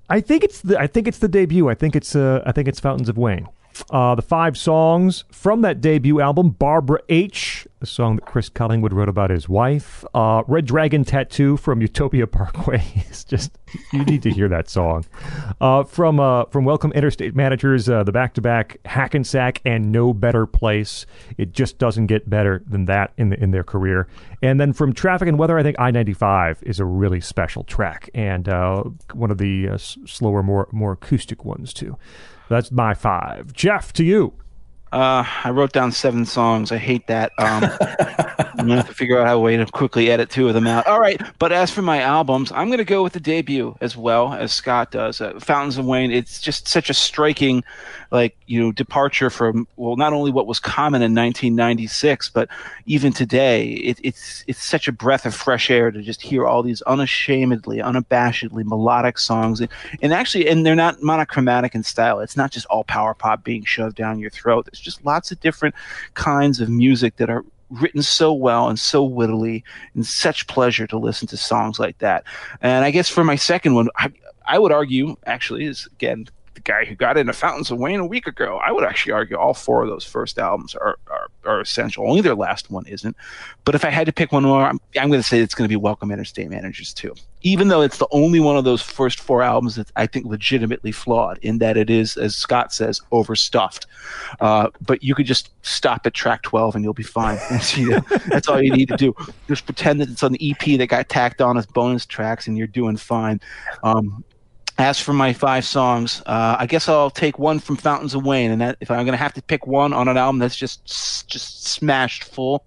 I think it's the I think it's the debut. I think it's uh, I think it's Fountains of Wayne. Uh, the five songs from that debut album: Barbara H, the song that Chris Collingwood wrote about his wife. Uh, Red Dragon Tattoo from Utopia Parkway. it's just you need to hear that song. Uh, from uh, from Welcome Interstate Managers, uh, the back-to-back Hackensack and No Better Place. It just doesn't get better than that in the, in their career. And then from Traffic and Weather, I think I ninety five is a really special track and uh, one of the slower, more more acoustic ones too. That's my five. Jeff, to you. Uh, I wrote down seven songs. I hate that. Um, I'm gonna have to figure out how way to quickly edit two of them out. All right, but as for my albums, I'm gonna go with the debut as well as Scott does. Uh, Fountains of Wayne. It's just such a striking, like you know, departure from well, not only what was common in 1996, but even today. It, it's it's such a breath of fresh air to just hear all these unashamedly, unabashedly melodic songs, and, and actually, and they're not monochromatic in style. It's not just all power pop being shoved down your throat. There's just lots of different kinds of music that are written so well and so wittily and such pleasure to listen to songs like that. And I guess for my second one, I, I would argue actually is again the guy who got into Fountains of Wayne a week ago. I would actually argue all four of those first albums are are, are essential. Only their last one isn't. But if I had to pick one more, I'm, I'm going to say it's going to be Welcome Interstate Managers too. Even though it's the only one of those first four albums that I think legitimately flawed in that it is, as Scott says, overstuffed. Uh, but you could just stop at track 12 and you'll be fine. That's, you know, that's all you need to do. Just pretend that it's on the EP that got tacked on as bonus tracks and you're doing fine. Um, as for my five songs, uh, I guess I'll take one from Fountains of Wayne, and that if I'm going to have to pick one on an album that's just just smashed full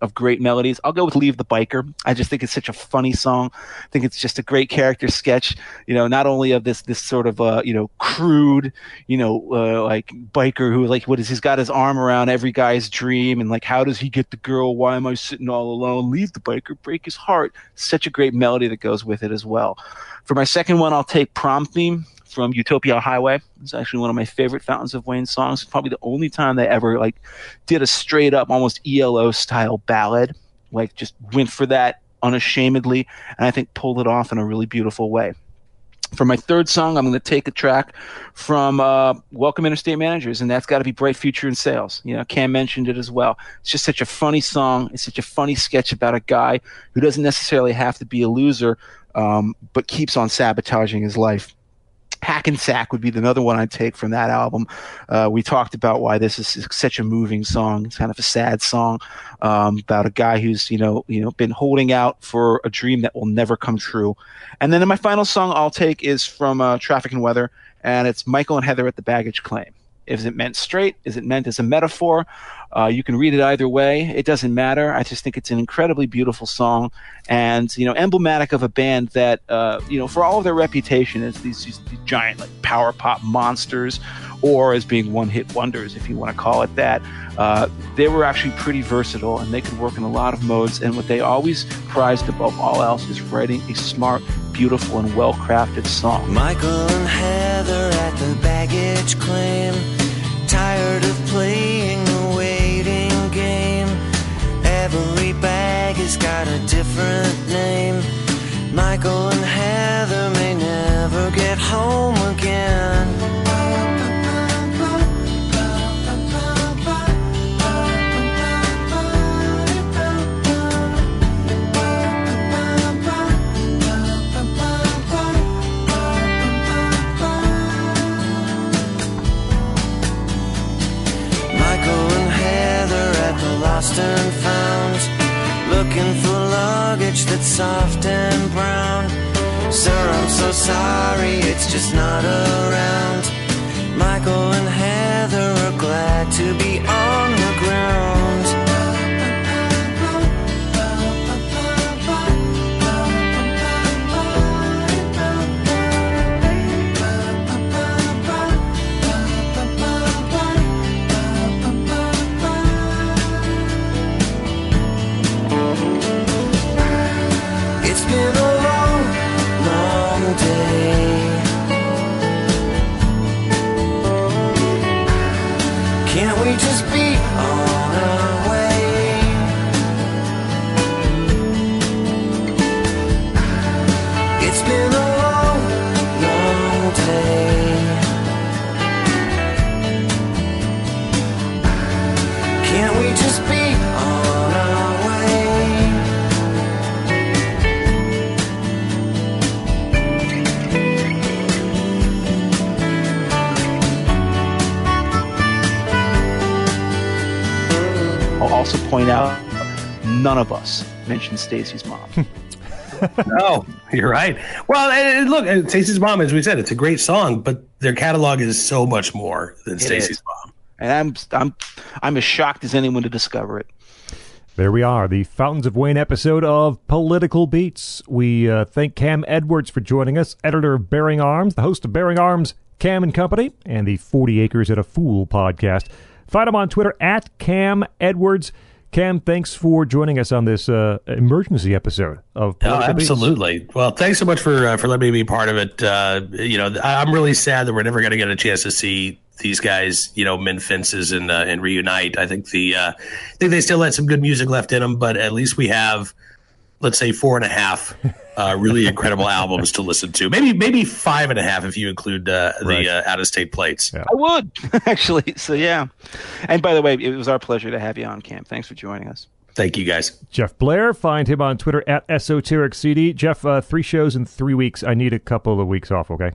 of great melodies, I'll go with "Leave the Biker." I just think it's such a funny song. I think it's just a great character sketch. You know, not only of this this sort of uh, you know crude, you know, uh, like biker who like what is he's got his arm around every guy's dream, and like how does he get the girl? Why am I sitting all alone? Leave the biker, break his heart. Such a great melody that goes with it as well. For my second one, I'll take Prom Theme from Utopia Highway. It's actually one of my favorite Fountains of Wayne songs. Probably the only time they ever like did a straight up, almost ELO style ballad. Like just went for that unashamedly, and I think pulled it off in a really beautiful way. For my third song, I'm going to take a track from uh, Welcome Interstate Managers, and that's got to be Bright Future in Sales. You know, Cam mentioned it as well. It's just such a funny song. It's such a funny sketch about a guy who doesn't necessarily have to be a loser, um, but keeps on sabotaging his life. Hackensack would be another one I'd take from that album. Uh, we talked about why this is such a moving song. It's kind of a sad song um, about a guy who's you know you know been holding out for a dream that will never come true. And then my final song I'll take is from uh, Traffic and Weather, and it's Michael and Heather at the Baggage Claim. Is it meant straight? Is it meant as a metaphor? Uh, you can read it either way. It doesn't matter. I just think it's an incredibly beautiful song, and you know, emblematic of a band that uh, you know, for all of their reputation as these, these giant like power pop monsters, or as being one-hit wonders, if you want to call it that. Uh, they were actually pretty versatile, and they could work in a lot of modes. And what they always prized above all else is writing a smart, beautiful, and well-crafted song. Michael and Heather at the baggage claim. Tired of playing has got a different name. Michael and Heather may never get home again. Michael luggage that's soft and brown. Sir, I'm so sorry, it's just not around. Michael and Heather are glad to be on the ground. Also point out none of us mentioned Stacy's mom. No, you're right. Well, and look, and Stacy's mom, as we said, it's a great song, but their catalog is so much more than Stacy's is. mom. and I'm I'm I'm as shocked as anyone to discover it. There we are, the Fountains of Wayne episode of Political Beats. We uh, thank Cam Edwards for joining us, editor of Bearing Arms, the host of Bearing Arms, Cam and Company, and the 40 Acres at a Fool podcast. Find him on Twitter at Cam Edwards. Cam, thanks for joining us on this uh, emergency episode of Oh, Political Beats. absolutely. Well, thanks so much for uh, for letting me be part of it. Uh, you know, I'm really sad that we're never going to get a chance to see these guys, you know, mend fences and uh, and reunite. I think the uh, I think they still had some good music left in them, but at least we have, let's say, four and a half uh, really incredible albums to listen to. Maybe maybe five and a half if you include uh, Right. the uh, out of state plates. Yeah. I would actually. So yeah. And by the way, it was our pleasure to have you on, Cam. Thanks for joining us. Thank you guys. Jeff Blair, find him on Twitter at Esoteric CD. Jeff, uh, three shows in three weeks. I need a couple of weeks off, okay?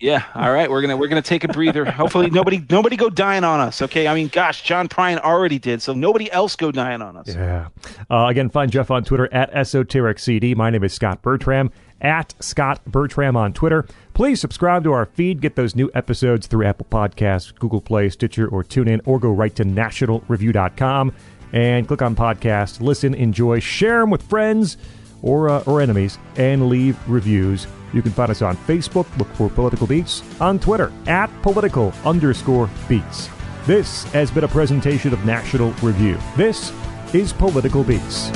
Yeah. All right. We're gonna we're gonna take a breather. Hopefully nobody nobody go dying on us. Okay. I mean, gosh, John Prine already did, so nobody else go dying on us. Yeah. Uh, again, find Jeff on Twitter at Esoteric CD. My name is Scott Bertram at Scott Bertram on Twitter. Please subscribe to our feed. Get those new episodes through Apple Podcasts, Google Play, Stitcher, or TuneIn, or go right to nationalreview.com and click on podcast. Listen, enjoy, share them with friends or uh, or enemies, and leave reviews. You can find us on Facebook. Look for Political Beats. On Twitter at political underscore beats. This has been a presentation of National Review. This is Political Beats.